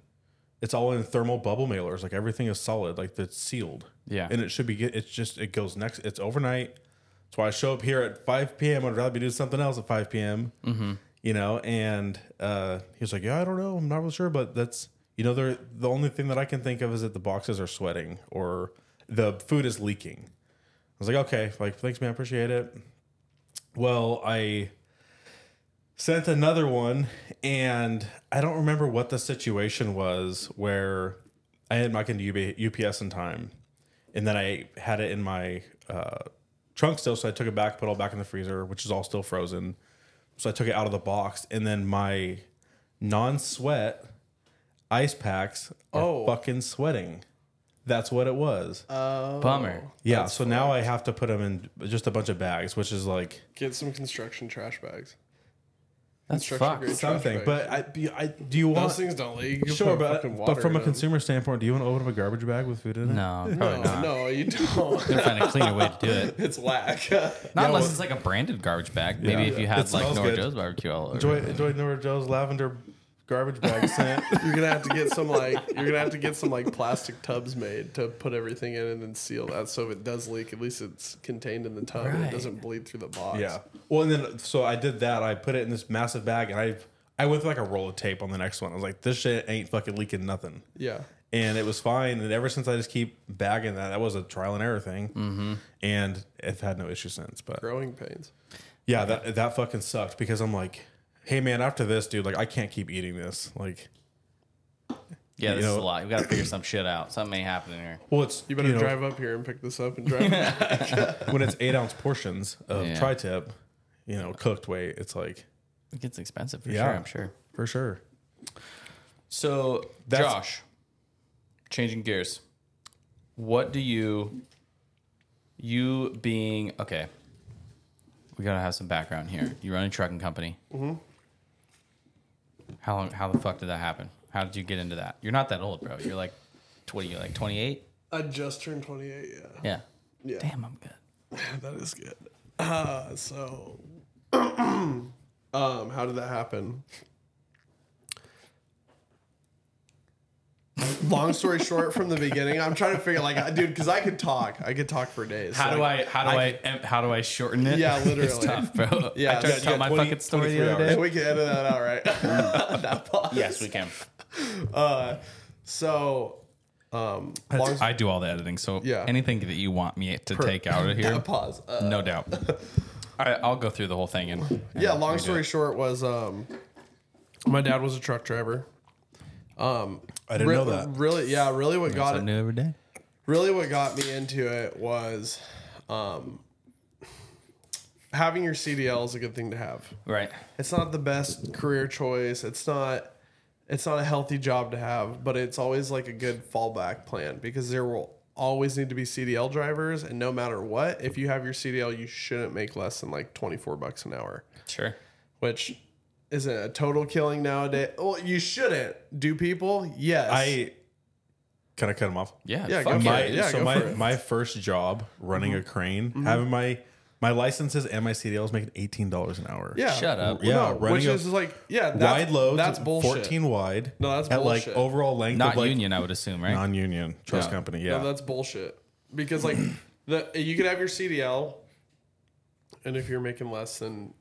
[SPEAKER 2] it's all in thermal bubble mailers. Like everything is solid, like it's sealed.
[SPEAKER 1] Yeah.
[SPEAKER 2] and it should be. It's just it goes next. It's overnight." That's why I show up here at 5 p.m. I'd rather be doing something else at 5 p.m. You know, and uh, he was like, "Yeah, I don't know. I'm not really sure, but that's you know, they're the only thing that I can think of is that the boxes are sweating or the food is leaking." I was like, "Okay, like thanks, man, appreciate it." Well, I sent another one, and I don't remember what the situation was where I had my into UPS in time, and then I had it in my uh, trunk still, so I took it back, put it all back in the freezer, which is all still frozen. So I took it out of the box, and then my non-sweat ice packs are
[SPEAKER 3] Oh.
[SPEAKER 2] fucking sweating. That's what it was.
[SPEAKER 3] Oh.
[SPEAKER 1] Bummer.
[SPEAKER 2] yeah. So now I have to put them in just a bunch of bags, which is like
[SPEAKER 3] Get some construction trash bags.
[SPEAKER 1] That's
[SPEAKER 3] Construction
[SPEAKER 1] fucked.
[SPEAKER 2] something. But I, I do you want
[SPEAKER 3] Those things don't leak. You can
[SPEAKER 2] sure,
[SPEAKER 3] put
[SPEAKER 2] but
[SPEAKER 3] fucking
[SPEAKER 2] but from a
[SPEAKER 3] in 'em.
[SPEAKER 2] consumer standpoint, do you want to open up a garbage bag with food in it?
[SPEAKER 1] No, probably
[SPEAKER 3] No,
[SPEAKER 1] not.
[SPEAKER 3] no, you don't.
[SPEAKER 1] Gotta find a cleaner way to do it.
[SPEAKER 3] it's lack.
[SPEAKER 1] Not unless it's like a branded garbage bag. Maybe
[SPEAKER 2] Yeah.
[SPEAKER 1] if you
[SPEAKER 2] It
[SPEAKER 1] had like
[SPEAKER 2] smells
[SPEAKER 1] Nora
[SPEAKER 2] good.
[SPEAKER 1] Joe's barbecue all over.
[SPEAKER 2] Enjoy enjoy Nora Joe's lavender garbage bag scent.
[SPEAKER 3] you're gonna have to get some like you're gonna have to get some like plastic tubs made to put everything in and then seal that so if it does leak, at least it's contained in the tub and
[SPEAKER 1] Right.
[SPEAKER 3] it doesn't bleed through the box.
[SPEAKER 2] Yeah. Well, and then so I did that. I put it in this massive bag, and I I went through like a roll of tape on the next one. I was like, this shit ain't fucking leaking nothing,
[SPEAKER 3] Yeah.
[SPEAKER 2] and it was fine. And ever since I just keep bagging that, that was a trial and error thing, mm-hmm. and I've had no issue since. But
[SPEAKER 3] Growing pains.
[SPEAKER 2] yeah, that that fucking sucked because I'm like, hey man, after this, dude, like I can't keep eating this. Like,
[SPEAKER 1] Yeah,
[SPEAKER 2] You
[SPEAKER 1] this is
[SPEAKER 2] know-
[SPEAKER 1] a lot. We got to figure some shit out. Something may happen in here.
[SPEAKER 2] well, it's
[SPEAKER 3] You better
[SPEAKER 2] know,
[SPEAKER 3] drive up here and pick this up and drive it.
[SPEAKER 2] when it's eight ounce portions of
[SPEAKER 1] Yeah.
[SPEAKER 2] tri-tip, you know, cooked weight. It's like
[SPEAKER 1] It gets expensive for
[SPEAKER 2] Yeah.
[SPEAKER 1] sure. I'm sure.
[SPEAKER 2] for sure.
[SPEAKER 1] So,
[SPEAKER 2] That's-
[SPEAKER 1] Josh, changing gears. What do you, you being okay? We gotta have some background here. You run a trucking company. Mm-hmm. How long? How the fuck did that happen? How did you get into that? You're not that old, bro. You're like, what are you like? 28?
[SPEAKER 3] I just turned twenty eight, yeah.
[SPEAKER 1] Yeah.
[SPEAKER 3] Yeah.
[SPEAKER 1] Damn, I'm good.
[SPEAKER 3] that is good. Uh, so, um, how did that happen? Long story short, from the beginning, I'm trying to figure like, dude, because I could talk, I could talk for days.
[SPEAKER 1] How
[SPEAKER 3] So,
[SPEAKER 1] do
[SPEAKER 3] like,
[SPEAKER 1] I? How do I? em- how do I shorten it?
[SPEAKER 3] Yeah,
[SPEAKER 1] It's
[SPEAKER 3] literally.
[SPEAKER 1] tough, bro.
[SPEAKER 3] Yeah,
[SPEAKER 1] I tried
[SPEAKER 3] so
[SPEAKER 1] to tell
[SPEAKER 2] you
[SPEAKER 1] my
[SPEAKER 2] 20
[SPEAKER 1] fucking story the other day.
[SPEAKER 3] We can edit that out, right? that pause.
[SPEAKER 1] Yes, we can.
[SPEAKER 3] Uh, so, um, long,
[SPEAKER 1] I do all the editing, so
[SPEAKER 3] Yeah.
[SPEAKER 1] anything that you want me to take out of here,
[SPEAKER 3] pause. Uh,
[SPEAKER 1] no doubt. I, I'll go through the whole thing and, and
[SPEAKER 3] yeah long story short was um my dad was a truck driver um
[SPEAKER 2] I didn't
[SPEAKER 3] re-
[SPEAKER 2] know that.
[SPEAKER 3] really yeah really what got it
[SPEAKER 1] Something new every day.
[SPEAKER 3] really what got me into it was um having your CDL is a good thing to have
[SPEAKER 1] Right.
[SPEAKER 3] it's not the best career choice it's not it's not a healthy job to have but it's always like a good fallback plan because there will always need to be CDL drivers and no matter what if you have your CDL you shouldn't make less than like 24 bucks an hour
[SPEAKER 1] Sure.
[SPEAKER 3] which isn't a total killing nowadays. Well, you shouldn't. Do people? Yes.
[SPEAKER 2] I Can I cut him off?
[SPEAKER 1] Yeah,
[SPEAKER 3] Yeah,
[SPEAKER 1] fuck
[SPEAKER 3] go
[SPEAKER 2] my.
[SPEAKER 3] Yeah,
[SPEAKER 2] so
[SPEAKER 3] go
[SPEAKER 2] my
[SPEAKER 3] for it.
[SPEAKER 2] my first job running
[SPEAKER 1] Mm-hmm.
[SPEAKER 2] a crane, having my my licenses and my CDL was making eighteen dollars an hour.
[SPEAKER 3] Yeah.
[SPEAKER 1] Shut up.
[SPEAKER 2] Yeah,
[SPEAKER 3] No,
[SPEAKER 2] running
[SPEAKER 3] which
[SPEAKER 2] a
[SPEAKER 3] is like yeah, that's,
[SPEAKER 2] wide loads,
[SPEAKER 3] That's bullshit.
[SPEAKER 2] fourteen wide.
[SPEAKER 3] No, that's
[SPEAKER 2] at like overall length
[SPEAKER 1] Not
[SPEAKER 2] of like
[SPEAKER 1] union, I would assume, right?
[SPEAKER 2] non-union trust
[SPEAKER 1] Yeah.
[SPEAKER 2] company.
[SPEAKER 3] No,
[SPEAKER 2] Yeah,
[SPEAKER 3] that's bullshit. Because like the you could have your CDL, and if you're making less than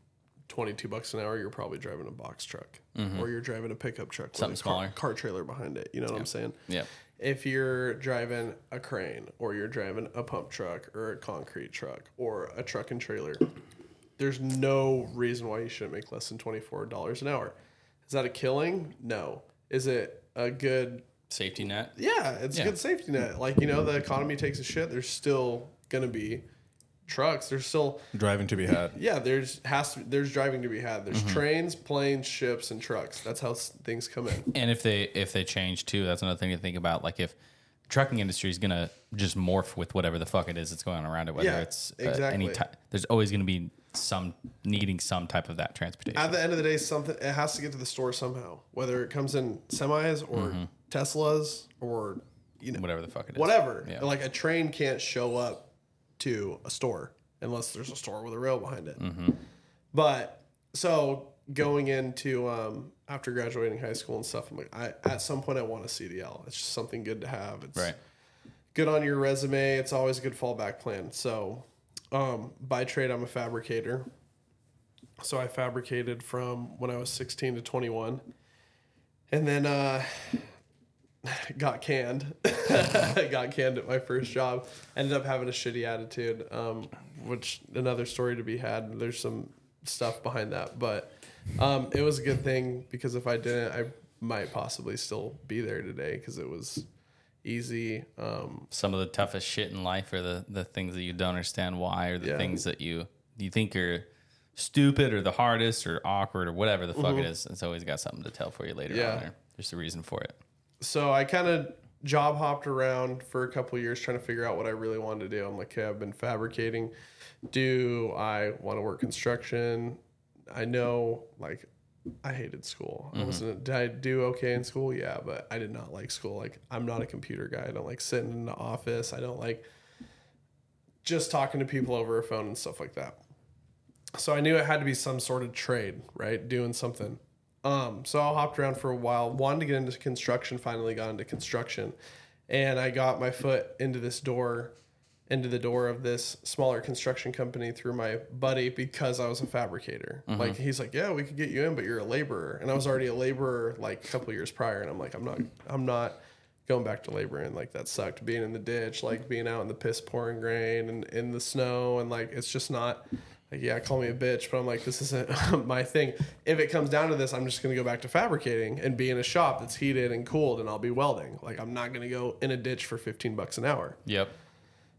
[SPEAKER 3] twenty two bucks an hour, you're probably driving a box truck or you're driving a pickup truck
[SPEAKER 1] Mm-hmm. Something
[SPEAKER 3] with a car,
[SPEAKER 1] smaller.
[SPEAKER 3] car trailer behind it. You know what I'm saying?
[SPEAKER 1] yeah.
[SPEAKER 3] If you're driving a crane or you're driving a pump truck or a concrete truck or a truck and trailer, there's no reason why you shouldn't make less than twenty four dollars an hour. Is that a killing? No. Is it a good
[SPEAKER 1] Safety net.
[SPEAKER 3] yeah, it's
[SPEAKER 1] Yeah.
[SPEAKER 3] a good safety net. Like, you know, the economy takes a shit. There's still gonna be trucks. There's still
[SPEAKER 2] driving to be had.
[SPEAKER 3] yeah, there's has to there's driving to be had. There's
[SPEAKER 1] Mm-hmm.
[SPEAKER 3] trains, planes, ships, and trucks. That's how things come in.
[SPEAKER 1] And if they if they change too, that's another thing to think about. Like if trucking industry is gonna just morph with whatever the fuck it is that's going on around it, whether
[SPEAKER 3] Yeah,
[SPEAKER 1] it's uh, any
[SPEAKER 3] exactly.
[SPEAKER 1] type, there's always gonna be some needing some type of that transportation.
[SPEAKER 3] At the end of the day, something it has to get to the store somehow. Whether it comes in semis or Teslas or you know
[SPEAKER 1] whatever the fuck it is.
[SPEAKER 3] whatever.
[SPEAKER 1] Yeah.
[SPEAKER 3] Like a train can't show up to a store unless there's a store with a rail behind it.
[SPEAKER 1] Mm-hmm.
[SPEAKER 3] But so going into um, after graduating high school and stuff, I'm like, I at some point I want a CDL. It's just something good to have. It's
[SPEAKER 1] Right.
[SPEAKER 3] good on your resume. It's always a good fallback plan. So um, by trade, I'm a fabricator. So I fabricated from when I was 16 to 21. And then uh, got canned. got canned at my first job. Ended up having a shitty attitude, um, which another story to be had. There's some stuff behind that, but um, it was a good thing because if I didn't, I might possibly still be there today because it was easy. Um,
[SPEAKER 1] Some of the toughest shit in life are the the things that you don't understand why, or the
[SPEAKER 3] Yeah.
[SPEAKER 1] things that you you think are stupid, or the hardest, or awkward, or whatever the fuck it is. It's always got something to tell for you later
[SPEAKER 3] Mm-hmm. Yeah.
[SPEAKER 1] on. There. There's a reason for it.
[SPEAKER 3] So I kind of job hopped around for a couple years trying to figure out what I really wanted to do. I'm like, okay, I've been fabricating. Do I want to work construction? I know, like, I hated school. I mm-hmm. wasn't. Did I do okay in school? Yeah, but I did not like school. Like, I'm not a computer guy. I don't like sitting in the office. I don't like just talking to people over a phone and stuff like that. So I knew it had to be some sort of trade, right? Doing something. Um, so I hopped around for a while, wanted to get into construction, finally got into construction. And I got my foot into this door, into the door of this smaller construction company through my buddy because I was a fabricator. Like he's like, Yeah, we could get you in, but you're a laborer. And I was already a laborer like a couple years prior, and I'm like, I'm not I'm not going back to laboring. Like that sucked. Being in the ditch, like being out in the piss pouring rain and in the snow and like it's just not like, yeah, call me a bitch, but I'm like, this isn't my thing. If it comes down to this, I'm just gonna go back to fabricating and be in a shop that's heated and cooled, and I'll be welding. Like, I'm not gonna go in a ditch for 15 bucks an hour.
[SPEAKER 1] Yep.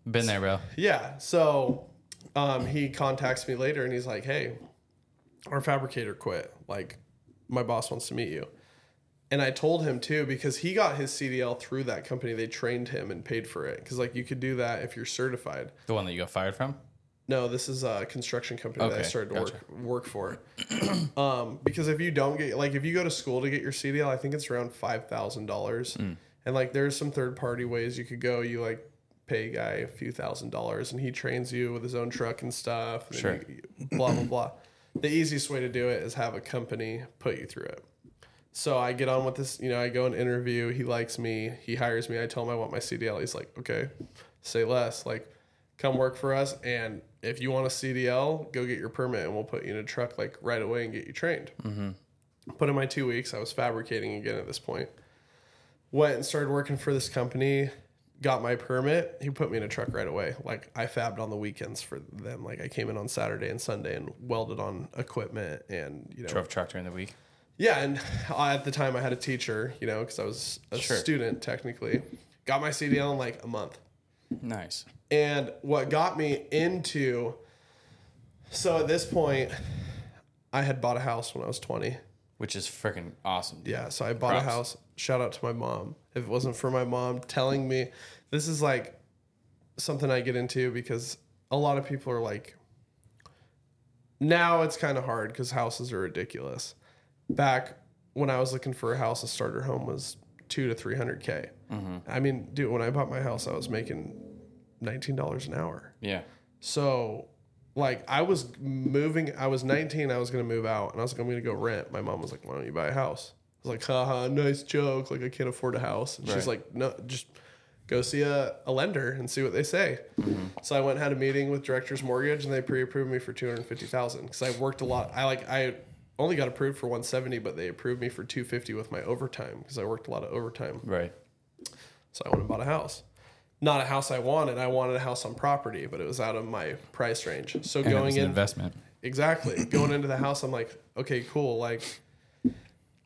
[SPEAKER 1] Been there, bro.
[SPEAKER 3] Yeah. So, um, he contacts me later, and he's like, hey, our fabricator quit. Like, my boss wants to meet you. And I told him too because he got his CDL through that company. They trained him and paid for it because like you could do that if you're certified.
[SPEAKER 1] The one that you got fired from.
[SPEAKER 3] No, this is a construction company that I
[SPEAKER 1] Okay,
[SPEAKER 3] started to work work for. um, because if you don't get like if you go to school to get your CDL, I think it's around five thousand dollars.
[SPEAKER 1] Hmm.
[SPEAKER 3] And like there's some third party ways you could go. You like pay a guy a few thousand dollars and he trains you with his own truck and stuff. And
[SPEAKER 1] Sure.
[SPEAKER 3] you- blah blah blah. The easiest way to do it is have a company put you through it. So I get on with this, you know, I go and interview. He likes me. He hires me. I tell him I want my CDL. He's like, okay, say less. Like, come work for us. And if you want a CDL, go get your permit and we'll put you in a truck like right away and get you trained. Mm-hmm. Put in my two weeks. I was fabricating again at this point. Went and started working for this company. Got my permit. He put me in a truck right away. Like I fabbed on the weekends for them. Like I came in on Saturday and Sunday and welded on equipment and you know
[SPEAKER 1] Drove truck during the week.
[SPEAKER 3] yeah, and I, at the time I had a teacher, you know, because I was a
[SPEAKER 1] Sure.
[SPEAKER 3] student technically. Got my CDL in like a month.
[SPEAKER 1] Nice.
[SPEAKER 3] And what got me into so at this point, I had bought a house when I was 20.
[SPEAKER 1] Which is freaking awesome. dude.
[SPEAKER 3] Yeah, so I bought
[SPEAKER 1] Props.
[SPEAKER 3] a house. Shout out to my mom. If it wasn't for my mom telling me, this is like something I get into because a lot of people are like, now it's kind of hard because houses are ridiculous. Back when I was looking for a house, a starter home was two to three hundred k. Mm-hmm. I mean, dude, when I bought my house, I was making nineteen dollars an hour.
[SPEAKER 1] Yeah.
[SPEAKER 3] So, like, I was moving. I was 19. I was gonna move out, and I was like, I'm gonna go rent. My mom was like, Why don't you buy a house? I was like, haha, nice joke. Like, I can't afford a house. And she's like, No, just go see a, a lender and see what they say. Mm-hmm. So I went and had a meeting with Directors Mortgage, and they pre-approved me for 250,000 because I worked a lot. I like I only got approved for 170, but they approved me for 250 with my overtime because I worked a lot of overtime.
[SPEAKER 1] Right.
[SPEAKER 3] So I went and bought a house. Not a house I wanted. I wanted a house on property, but it was out of my price range. So
[SPEAKER 1] And
[SPEAKER 3] going
[SPEAKER 1] an
[SPEAKER 3] in,
[SPEAKER 1] investment.
[SPEAKER 3] exactly going into the house, I'm like, okay, cool. Like,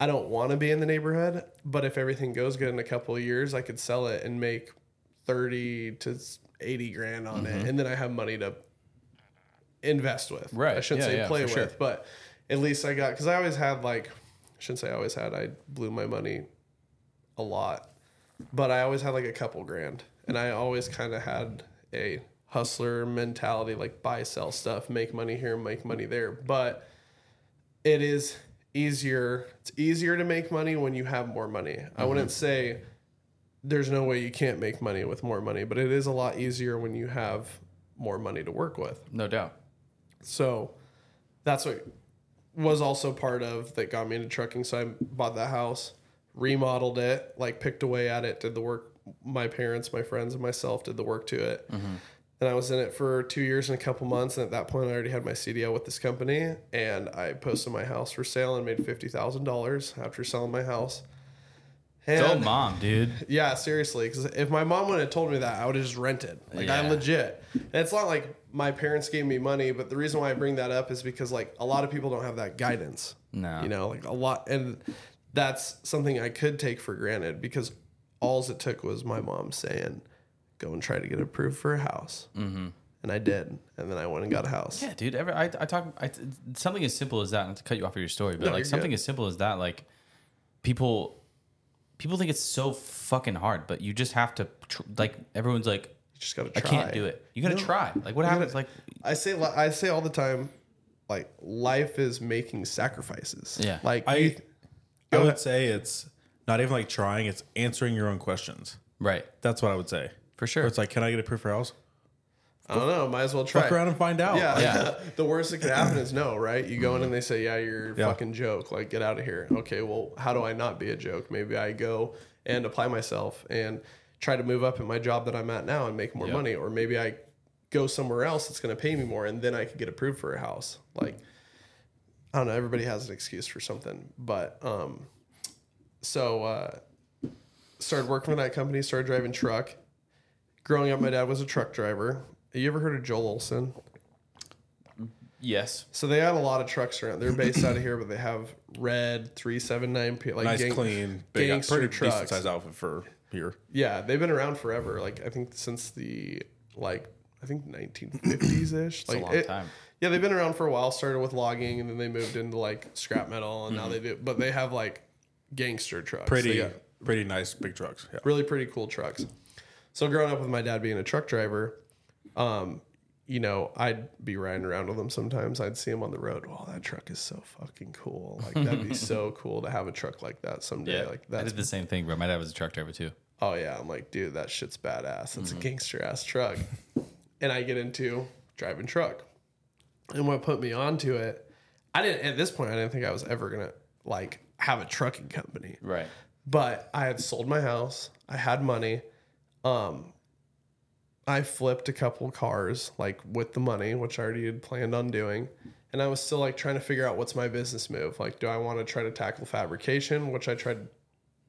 [SPEAKER 3] I don't want to be in the neighborhood, but if everything goes good in a couple of years, I could sell it and make thirty to eighty grand on
[SPEAKER 1] Mm-hmm.
[SPEAKER 3] it, and then I have money to invest with.
[SPEAKER 1] Right.
[SPEAKER 3] I shouldn't
[SPEAKER 1] Yeah,
[SPEAKER 3] say
[SPEAKER 1] yeah,
[SPEAKER 3] play with,
[SPEAKER 1] sure.
[SPEAKER 3] but at least I got because I always had like, I shouldn't say I always had. I blew my money a lot, but I always had like a couple grand, and I always kind of had a hustler mentality, like buy, sell stuff, make money here, make money there. But it is easier. It's easier to make money when you have more money. I mm-hmm. wouldn't say there's no way you can't make money with more money, but it is a lot easier when you have more money to work with.
[SPEAKER 1] No doubt.
[SPEAKER 3] So that's what was also part of that got me into trucking. So I bought that house, remodeled it, like picked away at it, did the work. My parents, my friends, and myself did the work to it. Mm-hmm. And I was in it for two years and a couple months. And at that point, I already had my CDL with this company. And I posted my house for sale and made $50,000 after selling my house. And
[SPEAKER 1] Go mom, dude.
[SPEAKER 3] yeah, seriously. Because if my mom would have told me that, I would have just rented. Like
[SPEAKER 1] I'm
[SPEAKER 3] legit. And it's not like my parents gave me money, but the reason why I bring that up is because like a lot of people don't have that guidance.
[SPEAKER 1] No.
[SPEAKER 3] You know, like a lot, and that's something I could take for granted because alls it took was my mom saying, "Go and try to get approved for a house," mm-hmm. and I did, and then I went and got a house.
[SPEAKER 1] Yeah, dude. Every, I, I talk I, something as simple as that. Not to cut you off of your story, but
[SPEAKER 3] No,
[SPEAKER 1] like something
[SPEAKER 3] good.
[SPEAKER 1] as simple as that. Like people, people think it's so fucking hard, but you just have to. Tr- like everyone's like,
[SPEAKER 3] You just gotta
[SPEAKER 1] I can't do it. You gotta
[SPEAKER 3] No.
[SPEAKER 1] try. Like what
[SPEAKER 3] You
[SPEAKER 1] happens?
[SPEAKER 3] gotta-
[SPEAKER 1] like
[SPEAKER 3] I say, I say all the time, like life is making sacrifices.
[SPEAKER 1] Yeah.
[SPEAKER 3] like
[SPEAKER 2] I
[SPEAKER 3] you-
[SPEAKER 2] I would say it's not even like trying; it's answering your own questions.
[SPEAKER 1] right
[SPEAKER 2] That's what I would say.
[SPEAKER 1] for sure.
[SPEAKER 2] Where it's like, can I get a proof for a house?
[SPEAKER 3] I don't know. Might as well try.
[SPEAKER 2] Fuck around and find out.
[SPEAKER 3] Yeah.
[SPEAKER 1] Yeah.
[SPEAKER 3] the worst that could happen is no, right? You go in and they say, "Yeah, you're a
[SPEAKER 2] Yeah.
[SPEAKER 3] fucking joke. Like, get out of here." Okay, well, how do I not be a joke? Maybe I go and apply myself and try to move up in my job that I'm at now and make more
[SPEAKER 1] Yep.
[SPEAKER 3] money, or maybe I go somewhere else that's going to pay me more, and then I could get approved for a house. Like, I don't know. Everybody has an excuse for something, but um, so uh, started working for that company. Started driving truck. Growing up, my dad was a truck driver. You ever heard of Joel Olson?
[SPEAKER 1] yes.
[SPEAKER 3] So they had a lot of trucks around. They're based out of here, but they have red three seven nine P like
[SPEAKER 2] nice,
[SPEAKER 3] gang-
[SPEAKER 2] clean, big,
[SPEAKER 3] gangster
[SPEAKER 2] pretty decent size outfit for here.
[SPEAKER 3] Yeah, they've been around forever. Like I think since the like I think nineteen fifties ish.
[SPEAKER 1] a
[SPEAKER 3] Like
[SPEAKER 1] long
[SPEAKER 3] it-
[SPEAKER 1] time.
[SPEAKER 3] Yeah, they've been around for a while. Started with logging, and then they moved into like scrap metal, and
[SPEAKER 1] Mm-hmm.
[SPEAKER 3] now they do. But they have like gangster trucks.
[SPEAKER 2] Pretty, pretty nice big trucks. Yeah.
[SPEAKER 3] really pretty cool trucks. So growing up with my dad being a truck driver, um, you know, I'd be riding around with him sometimes. I'd see him on the road. Oh, that truck is so fucking cool. Like that'd be so cool to have a truck like that someday.
[SPEAKER 1] Yeah.
[SPEAKER 3] Like
[SPEAKER 1] I
[SPEAKER 3] that's
[SPEAKER 1] did the same thing, bro. My dad was a truck driver too.
[SPEAKER 3] oh yeah. I'm like, dude, that shit's badass. It's
[SPEAKER 1] Mm-hmm.
[SPEAKER 3] a gangster ass truck. and I get into driving truck. And what put me onto it, I didn't at this point I didn't think I was ever gonna like have a trucking company
[SPEAKER 1] Right.
[SPEAKER 3] but I had sold my house. I had money. Um, I flipped a couple cars like with the money, which I already had planned on doing. And I was still like trying to figure out what's my business move. Like, do I want to try to tackle fabrication, which I tried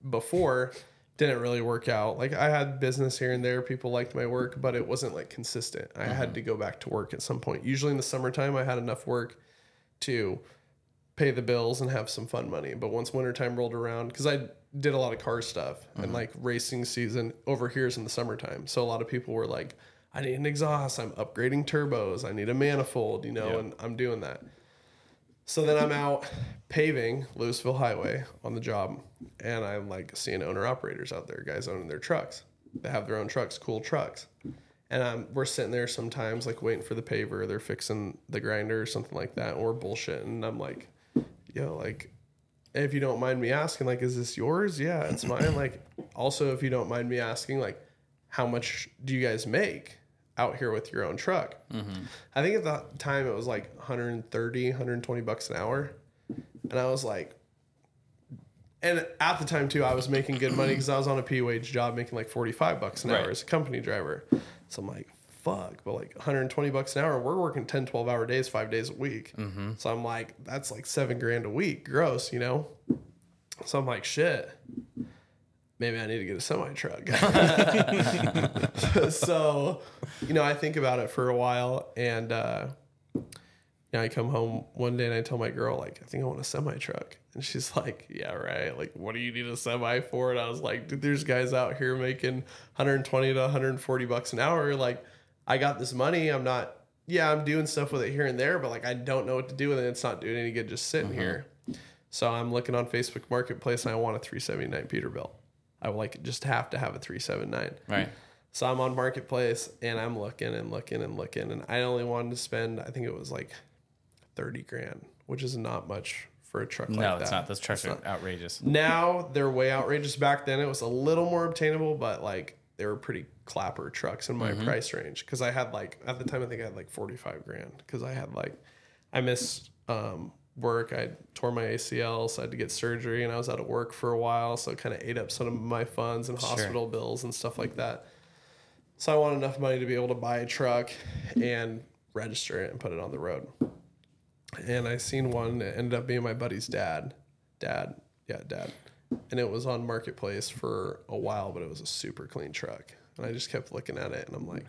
[SPEAKER 3] before, didn't really work out. Like, I had business here and there. People liked my work, but it wasn't like consistent. I had to go back to work at some point. Usually in the summertime, I had enough work to pay the bills and have some fun money. But once wintertime rolled around, because I did a lot of car stuff and like racing season over here is in the summertime. So a lot of people were like, I need an exhaust. I'm upgrading turbos. I need a manifold, you know, and I'm doing that. So then I'm out paving Lewisville Highway on the job, and I'm like seeing owner operators out there, guys owning their trucks. They have their own trucks, cool trucks. And um, we're sitting there sometimes, like waiting for the paver. They're fixing the grinder or something like that, or we're. And I'm like, yo, like, if you don't mind me asking, like, is this yours? Yeah, it's mine. like, also, if you don't mind me asking, like, how much do you guys make out here with your own truck? Mm-hmm. I think at the time it was like 130, 120 bucks an hour. And I was like, and at the time too, I was making good money because I was on a P wage job making like 45 bucks an
[SPEAKER 1] Right.
[SPEAKER 3] hour as a company driver. So I'm like, fuck, but like 120 bucks an hour, we're working 10, 12 hour days, five days a week. So I'm like, that's like seven grand a week gross, you know? So I'm like, shit, maybe I need to get a semi truck. so, you know, I think about it for a while and, uh, now I come home one day and I tell my girl, like, I think I want a semi truck. And she's like, Yeah, right. Like, what do you need a semi for? And I was like, Dude, there's guys out here making 120 to 140 bucks an hour. Like, I got this money. I'm not, yeah, I'm doing stuff with it here and there, but like, I don't know what to do with it. It's not doing any good just sitting uh-huh. here. So I'm looking on Facebook Marketplace and I want a 379 Peterbilt. I would like just have to have a 379.
[SPEAKER 1] Right.
[SPEAKER 3] So I'm on Marketplace and I'm looking and looking and looking. And I only wanted to spend, I think it was like 30 grand, which is not much for a truck like
[SPEAKER 1] No,
[SPEAKER 3] that.
[SPEAKER 1] it's not. Those trucks are outrageous.
[SPEAKER 3] Now they're way outrageous. Back then it was a little more obtainable, but like they were pretty clapper trucks in my price range. Cause I had like, at the time, I think I had like 45 grand. Cause I had like, I missed um, work. I tore my ACL, so I had to get surgery and I was out of work for a while. So it kind of ate up some of my funds and hospital bills and stuff like that. So I wanted enough money to be able to buy a truck and register it and put it on the road. And I seen one that ended up being my buddy's dad. Dad. Yeah, dad. And it was on Marketplace for a while, but it was a super clean truck. And I just kept looking at it and I'm like,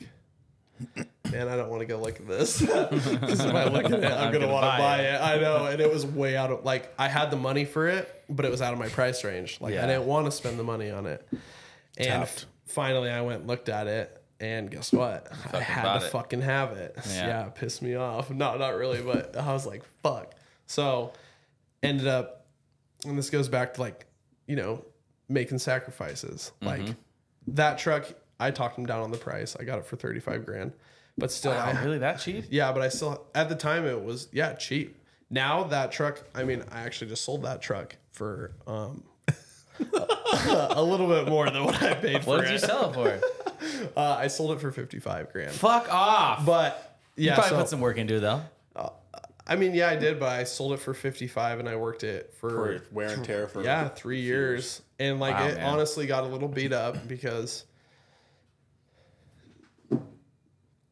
[SPEAKER 3] man, I don't want to go look at this. Because if I look at it, I'm, going to
[SPEAKER 1] gonna
[SPEAKER 3] want to
[SPEAKER 1] buy it.
[SPEAKER 3] it. I know. And it was way out of, like, I had the money for it, but it was out of my price range. Like,
[SPEAKER 1] Yeah.
[SPEAKER 3] I didn't want to spend the money on it. And
[SPEAKER 2] Tapped.
[SPEAKER 3] finally, I went and looked at it. And guess what? I had to
[SPEAKER 1] it.
[SPEAKER 3] fucking have it.
[SPEAKER 1] Yeah.
[SPEAKER 3] Yeah. it pissed me off. No, not really, but I was like, fuck. So ended up, and this goes back to like, you know, making sacrifices.
[SPEAKER 1] Mm-hmm.
[SPEAKER 3] Like that truck, I talked him down on the price. I got it for 35 grand. But still, I,
[SPEAKER 1] really that cheap?
[SPEAKER 3] yeah, but I still, at the time, it was, yeah, cheap. Now that truck, I mean, I actually just sold that truck for um, a little bit more than what I paid for it.
[SPEAKER 1] What did you sell it for?
[SPEAKER 3] Uh, I sold it for 55 grand.
[SPEAKER 1] Fuck off.
[SPEAKER 3] But
[SPEAKER 1] you
[SPEAKER 3] yeah,
[SPEAKER 1] probably
[SPEAKER 3] so,
[SPEAKER 1] put some work into it though.
[SPEAKER 3] I mean, yeah, I did, but I sold it for 55 and I worked it for,
[SPEAKER 2] for wear and tear for
[SPEAKER 3] yeah, three years. And like
[SPEAKER 1] Wow,
[SPEAKER 3] it
[SPEAKER 1] man.
[SPEAKER 3] honestly got a little beat up because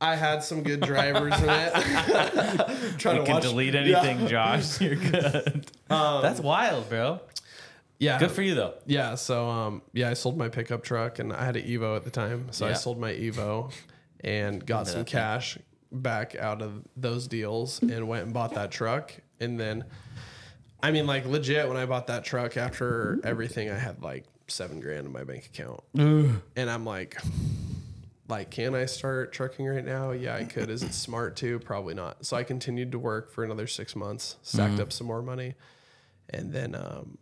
[SPEAKER 3] I had some good drivers in it. Trying
[SPEAKER 1] You
[SPEAKER 3] to
[SPEAKER 1] can
[SPEAKER 3] watch,
[SPEAKER 1] delete
[SPEAKER 3] Yeah.
[SPEAKER 1] anything, Josh. You're good. That's wild, bro.
[SPEAKER 3] Yeah.
[SPEAKER 1] Good for you though.
[SPEAKER 3] Yeah, so um, yeah, I sold my pickup truck and I had an Evo at the time, so I sold my Evo and got some cash back out of those deals and went and bought that truck. And then, I mean, like legit, when I bought that truck after everything, I had like seven grand in my bank account, and I'm like, like, can I start trucking right now? Yeah, I could. Is it smart to? Probably not. So I continued to work for another six months, stacked up some more money, and then um,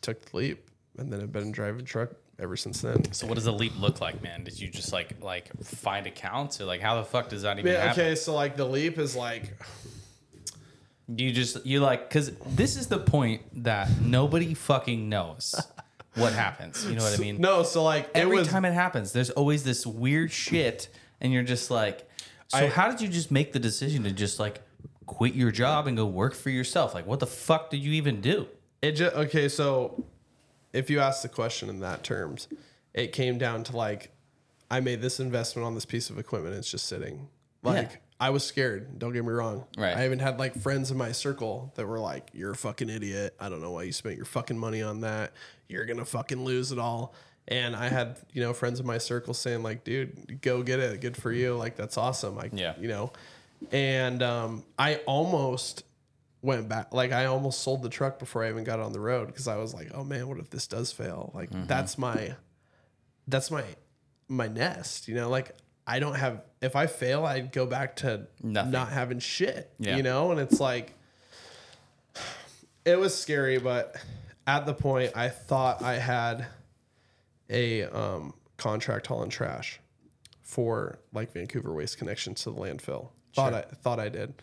[SPEAKER 3] took the leap. And then I've been driving truck ever since then.
[SPEAKER 1] So what does the leap look like, man? Did you just like like find accounts or like how the fuck does that even
[SPEAKER 3] Yeah,
[SPEAKER 1] happen?
[SPEAKER 3] okay, so like the leap is like
[SPEAKER 1] You just you like because this is the point that nobody fucking knows what happens. You know what I mean?
[SPEAKER 3] no, so like it
[SPEAKER 1] Every
[SPEAKER 3] was
[SPEAKER 1] time it happens, there's always this weird shit, and you're just like, so
[SPEAKER 3] I-
[SPEAKER 1] how did you just make the decision to just like quit your job and go work for yourself? Like, what the fuck did you even do?
[SPEAKER 3] It just okay. So, if you ask the question in that terms, it came down to like, I made this investment on this piece of equipment. It's just sitting. Like
[SPEAKER 1] Yeah.
[SPEAKER 3] I was scared. Don't get me wrong.
[SPEAKER 1] Right.
[SPEAKER 3] I even had like friends in my circle that were like, "You're a fucking idiot. I don't know why you spent your fucking money on that. You're gonna fucking lose it all." And I had you know friends in my circle saying like, "Dude, go get it. Good for you. Like that's awesome. Like
[SPEAKER 1] Yeah.
[SPEAKER 3] you know." And um, I almost went back like I almost sold the truck before I even got on the road because I was like, oh man, what if this does fail? Like
[SPEAKER 1] Mm-hmm.
[SPEAKER 3] that's my that's my my nest, you know, like I don't have if I fail, I'd go back to
[SPEAKER 1] Nothing.
[SPEAKER 3] not having shit.
[SPEAKER 1] Yeah.
[SPEAKER 3] You know, and it's like it was scary, but at the point I thought I had a um, contract hauling trash for like Vancouver Waste Connections to the landfill. Thought I thought I did.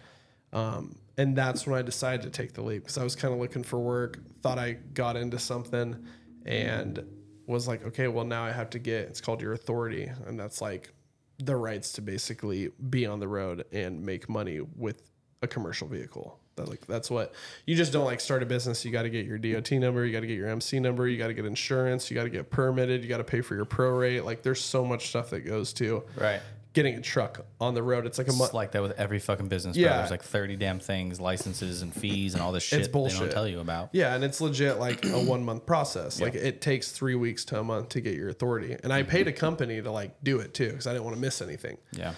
[SPEAKER 3] Um, and that's when I decided to take the leap because I was kind of looking for work, thought I got into something, and was like, okay, well, now I have to get it's called your authority. And that's like the rights to basically be on the road and make money with a commercial vehicle. That like that's what you just don't like start a business. You got to get your DOT number, you got to get your MC number, you got to get insurance, you got to get permitted, you got to pay for your prorate. Like there's so much stuff that goes to
[SPEAKER 1] Right.
[SPEAKER 3] Getting a truck on the road. It's like a month.
[SPEAKER 1] It's like that with every fucking business.
[SPEAKER 3] Yeah.
[SPEAKER 1] Yeah. There's like 30 damn things, licenses and fees and all this shit they
[SPEAKER 3] bullshit.
[SPEAKER 1] don't tell you about.
[SPEAKER 3] Yeah, and it's legit like a one month process. Like it takes three weeks to a month to get your authority. And I paid a company to like do it too because I didn't want to miss anything.
[SPEAKER 1] Yeah.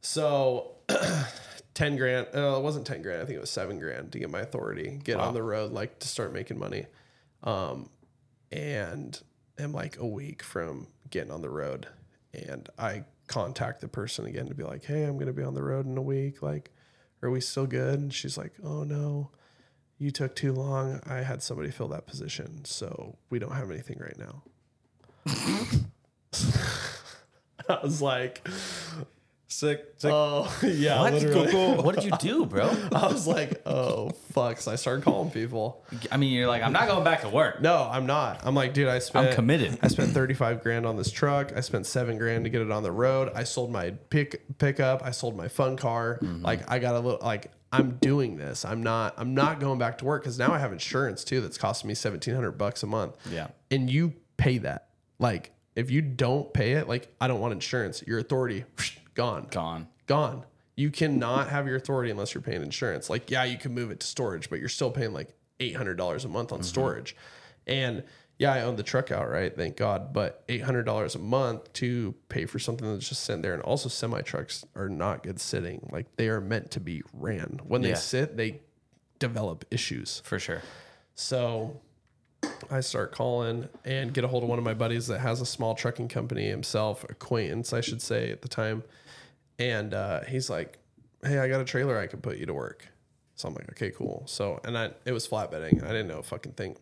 [SPEAKER 3] So, ten grand. Uh, it wasn't ten grand. I think it was seven grand to get my authority, get on the road, like to start making money. Um, and am like a week from getting on the road, and I contact the person again to be like, "Hey, I'm gonna be on the road in a week. Like, are we still good?" And she's like, "Oh no." You took too long. I had somebody fill that position, so we don't have anything right now. I was like,
[SPEAKER 2] Sick. sick.
[SPEAKER 3] Oh yeah,
[SPEAKER 1] What?
[SPEAKER 3] literally.
[SPEAKER 1] what did you do, bro?
[SPEAKER 3] I was like, oh fuck. So I started calling people.
[SPEAKER 1] I mean, you're like, I'm not going back to work.
[SPEAKER 3] No, I'm not. I'm like, dude, I spent
[SPEAKER 1] I'm committed.
[SPEAKER 3] I spent 35 grand on this truck. I spent seven grand to get it on the road. I sold my pick pickup. I sold my fun car.
[SPEAKER 1] Mm-hmm.
[SPEAKER 3] Like I got a little like I'm doing this. I'm not I'm not going back to work because now I have insurance too that's costing me 1700 bucks a month.
[SPEAKER 1] Yeah.
[SPEAKER 3] And you pay that. Like if you don't pay it, like I don't want insurance. Your authority gone
[SPEAKER 1] Gone.
[SPEAKER 3] gone. You cannot have your authority unless you're paying insurance. Like, yeah, you can move it to storage, but you're still paying like eight hundred dollars a month on mm-hmm. storage. And yeah, I own the truck outright, thank God. But eight hundred dollars a month to pay for something that's just sitting there, and also semi trucks are not good sitting. Like they are meant to be ran. When they sit, they develop issues.
[SPEAKER 1] For sure.
[SPEAKER 3] So I start calling and get a hold of one of my buddies that has a small trucking company himself, acquaintance, I should say, at the time. And uh, he's like, Hey, I got a trailer I can put you to work. So I'm like, Okay, cool. So, and I, it was flatbedding. I didn't know a fucking thing.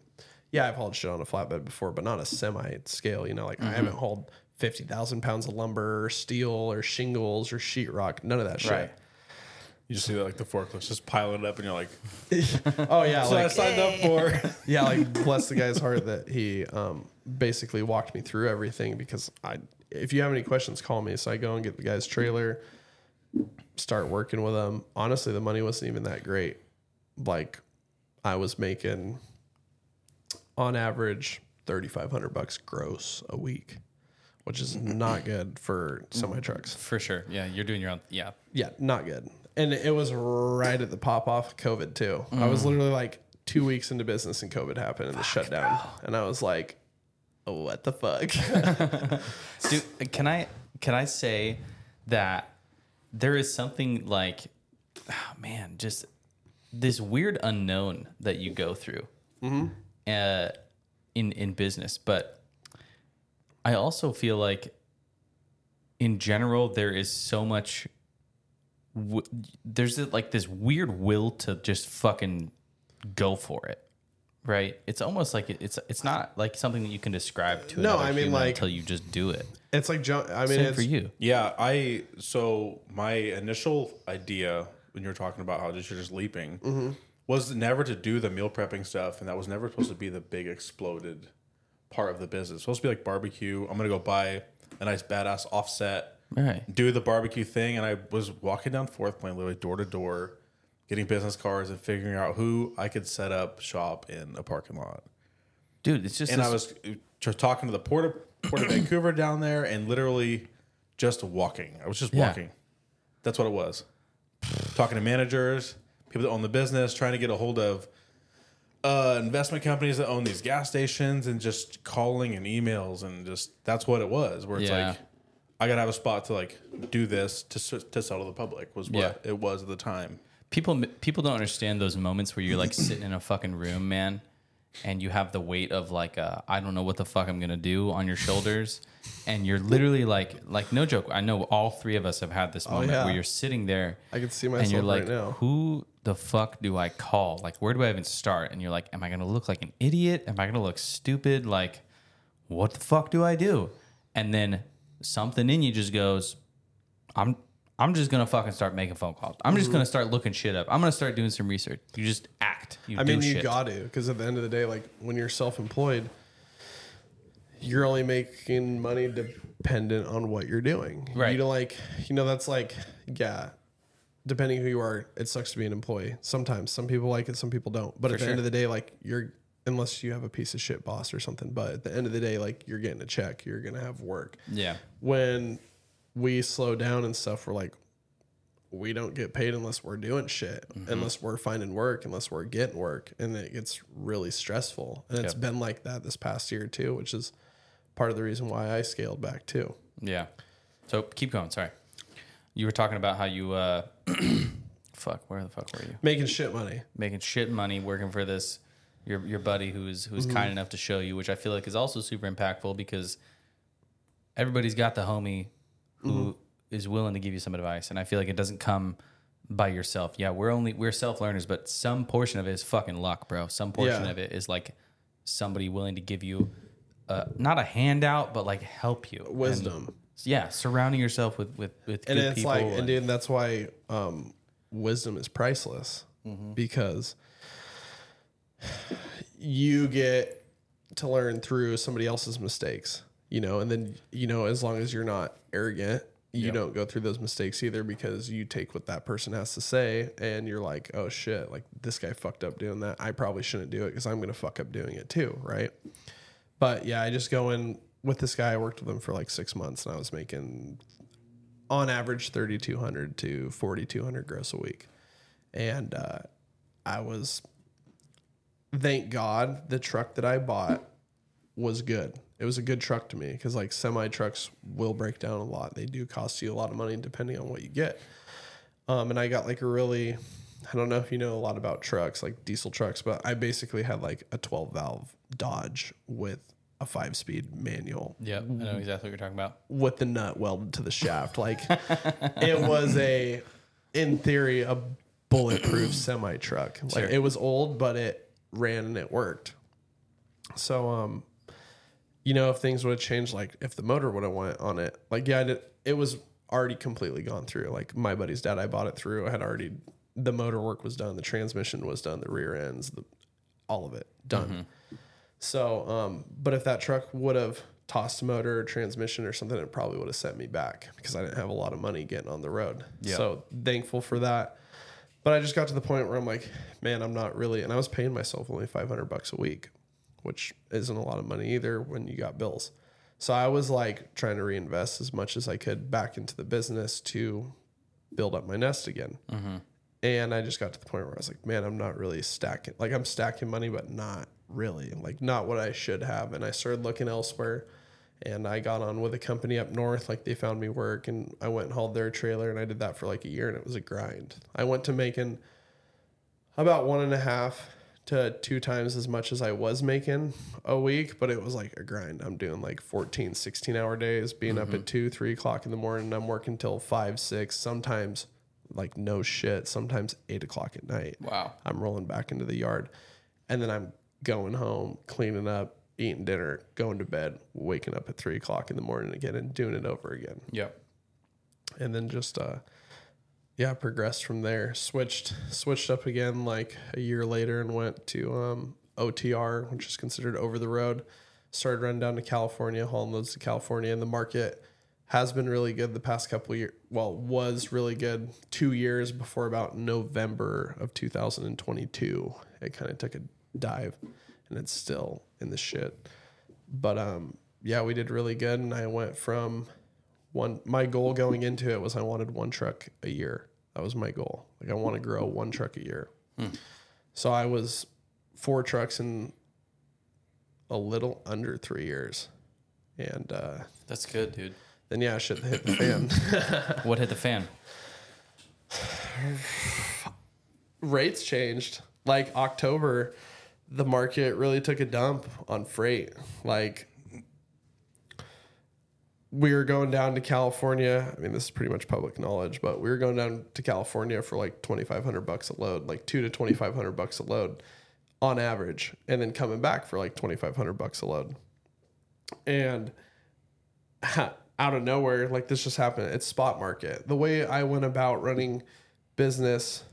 [SPEAKER 3] Yeah, I've hauled shit on a flatbed before, but not a semi scale. You know, like I haven't hauled 50,000 pounds of lumber or steel or shingles or sheetrock, none of that shit.
[SPEAKER 1] Right.
[SPEAKER 2] You just see that like the forklifts just piling it up, and you're like,
[SPEAKER 3] Oh, yeah.
[SPEAKER 2] "So I
[SPEAKER 3] like,
[SPEAKER 2] signed up for."
[SPEAKER 3] yeah, like bless the guy's heart that he um, basically walked me through everything because I, if you have any questions, call me. So I go and get the guy's trailer, start working with him. Honestly, the money wasn't even that great. Like I was making on average thirty five hundred bucks gross a week, which is not good for semi trucks.
[SPEAKER 1] For sure. Yeah. You're doing your own. Yeah.
[SPEAKER 3] Yeah, not good. And it was right at the pop off of COVID too. I was mm. literally like two weeks into business and COVID happened and the shutdown. And I was like, what the fuck?
[SPEAKER 1] Dude, can I can I say that there is something like, oh man, just this weird unknown that you go through uh, in in business, but I also feel like in general there is so much. W- there's like this weird will to just fucking go for it. Right, it's almost like it, it's it's not like something that you can describe to
[SPEAKER 3] No, I mean,
[SPEAKER 1] human
[SPEAKER 3] like-
[SPEAKER 1] until you just do it.
[SPEAKER 3] it's like, jump. I mean,
[SPEAKER 1] Same
[SPEAKER 3] it's
[SPEAKER 1] for you.
[SPEAKER 2] Yeah, I so my initial idea when you were talking about how just you're just leaping mm-hmm. was never to do the meal prepping stuff, and that was never supposed to be the big exploded part of the business. It's supposed to be like barbecue. I'm gonna go buy a nice badass offset,
[SPEAKER 1] Right.
[SPEAKER 2] do the barbecue thing, and I was walking down Fourth Plain, literally door to door, getting business cards and figuring out who I could set up shop in a parking lot.
[SPEAKER 1] Dude, it's just
[SPEAKER 2] And
[SPEAKER 1] this-
[SPEAKER 2] I was just talking to the port of, port of Vancouver down there, and literally just walking. I was just
[SPEAKER 1] Yeah.
[SPEAKER 2] walking. That's what it was. Talking to managers, people that own the business, trying to get a hold of uh, investment companies that own these gas stations, and just calling and emails, and just that's what it was. Where it's
[SPEAKER 1] Yeah.
[SPEAKER 2] like, I gotta have a spot to like do this to to sell to the public. Was what
[SPEAKER 1] Yeah.
[SPEAKER 2] it was at the time.
[SPEAKER 1] People people don't understand those moments where you're like sitting in a fucking room, man, and you have the weight of like uh, I don't know what the fuck I'm gonna do on your shoulders, and you're literally like like no joke. I know all three of us have had this moment
[SPEAKER 3] Oh, yeah.
[SPEAKER 1] where you're sitting there.
[SPEAKER 3] I can see
[SPEAKER 1] and you're
[SPEAKER 3] myself
[SPEAKER 1] like,
[SPEAKER 3] right now.
[SPEAKER 1] who the fuck do I call? Like, where do I even start? And you're like, am I gonna look like an idiot? Am I gonna look stupid? Like, what the fuck do I do? And then something in you just goes, I'm I'm just gonna fucking start making phone calls. I'm just mm-hmm. gonna start looking shit up. I'm gonna start doing some research. You just act. You
[SPEAKER 3] I
[SPEAKER 1] do
[SPEAKER 3] mean, you
[SPEAKER 1] shit.
[SPEAKER 3] got to because at the end of the day, like when you're self-employed, you're only making money dependent on what you're doing.
[SPEAKER 1] Right.
[SPEAKER 3] You know, like you know, that's like yeah. Depending who you are, it sucks to be an employee. Sometimes some people like it, some people don't. But at the
[SPEAKER 1] sure.
[SPEAKER 3] end of the day, like you're unless you have a piece of shit boss or something. But at the end of the day, like you're getting a check, you're gonna have work.
[SPEAKER 1] Yeah.
[SPEAKER 3] When we slow down and stuff, we're like, we don't get paid unless we're doing shit, unless we're finding work, unless we're getting work, and it gets really stressful. And it's
[SPEAKER 1] Yep.
[SPEAKER 3] been like that this past year too, which is part of the reason why I scaled back too.
[SPEAKER 1] Yeah. So keep going. Sorry. You were talking about how you uh fuck, where the fuck were you?
[SPEAKER 3] Making shit money.
[SPEAKER 1] Making shit money working for this your your buddy who's who's
[SPEAKER 3] Mm-hmm.
[SPEAKER 1] kind enough to show you, which I feel like is also super impactful because everybody's got the homie who is
[SPEAKER 3] Mm-hmm.
[SPEAKER 1] willing to give you some advice. And I feel like it doesn't come by yourself. Yeah, we're only we're self learners, but some portion of it is fucking luck, bro. Some portion
[SPEAKER 3] Yeah.
[SPEAKER 1] of it is like somebody willing to give you uh, not a handout, but like help you. And-
[SPEAKER 3] Wisdom.
[SPEAKER 1] yeah, surrounding yourself with with with
[SPEAKER 3] and
[SPEAKER 1] good
[SPEAKER 3] it's
[SPEAKER 1] people.
[SPEAKER 3] like
[SPEAKER 1] and-
[SPEAKER 3] and dude that's why um wisdom is priceless because you get to learn through somebody else's mistakes you know and then you know as long as you're not arrogant you don't go through those mistakes either because you take what that person has to say and you're like oh shit like this guy fucked up doing that. I probably shouldn't do it because i'm gonna fuck up doing it too right? But yeah i just go in with this guy. I worked with him for like six months and i was making on average 3200 to 4200 gross a week. And uh, i was thank god the truck that i bought was good it was a good truck to me because like semi trucks will break down a lot they do cost you a lot of money depending on what you get um, and i got like a really i don't know if you know a lot about trucks like diesel trucks but i basically had like a 12 valve dodge with a five speed manual
[SPEAKER 1] Yeah, I know exactly what you're talking about.
[SPEAKER 3] with the nut welded to the shaft. Like it was a, in theory, a bulletproof semi truck. Like
[SPEAKER 1] Sure.
[SPEAKER 3] it was old, but it ran and it worked. So, um, you know, if things would have changed, like if the motor would have went on it, like yeah, I did, it was already completely gone through. Like my buddy's dad, I bought it through. I had already the motor work was done, the transmission was done, the rear ends, the all of it done. So, um, but if that truck would have tossed a motor or transmission or something, it probably would have sent me back because I didn't have a lot of money getting on the road.
[SPEAKER 1] Yeah.
[SPEAKER 3] So thankful for that. But I just got to the point where I'm like, man, I'm not really, and I was paying myself only 500 bucks a week, which isn't a lot of money either when you got bills. So I was like trying to reinvest as much as I could back into the business to build up my nest again. Mm-hmm. And I just got to the point where I was like, man, I'm not really stacking. Like I'm stacking money, but not really. Like not what I should have. And I started looking elsewhere. And I got on with a company up north. Like they found me work, and I went and hauled their trailer, and I did that for like a year, and it was a grind. I went to making about one and a half to two times as much as I was making a week, but it was like a grind. I'm doing like 14, 16 hour days, being up at two, three o'clock in the morning. I'm working till five, six, sometimes like no shit, sometimes eight o'clock at night.
[SPEAKER 1] Wow.
[SPEAKER 3] I'm rolling back into the yard. And then I'm going home, cleaning up, eating dinner, going to bed, waking up at three o'clock in the morning again and doing it over again
[SPEAKER 1] Yep.
[SPEAKER 3] and then just uh yeah progressed from there. Switched switched up again like a year later and went to um otr which is considered over the road. Started running down to california hauling loads to california and the market has been really good the past couple years well was really good two years before about november of 2022 it kind of took a dive and it's still in the shit. But um yeah we did really good and i went from one my goal going into it was I wanted one truck a year. That was my goal. Like I want to grow one truck a year. So I was four trucks in a little under three years. And uh,
[SPEAKER 1] That's good, dude.
[SPEAKER 3] then yeah, shit hit the fan.
[SPEAKER 1] What hit the fan?
[SPEAKER 3] Rates changed. Like October, the market really took a dump on freight. Like we were going down to California. I mean, this is pretty much public knowledge, but we were going down to California for like twenty five hundred bucks a load, like two to twenty five hundred bucks a load, on average, and then coming back for like twenty five hundred bucks a load. And out of nowhere, like this just happened. It's spot market. The way I went about running business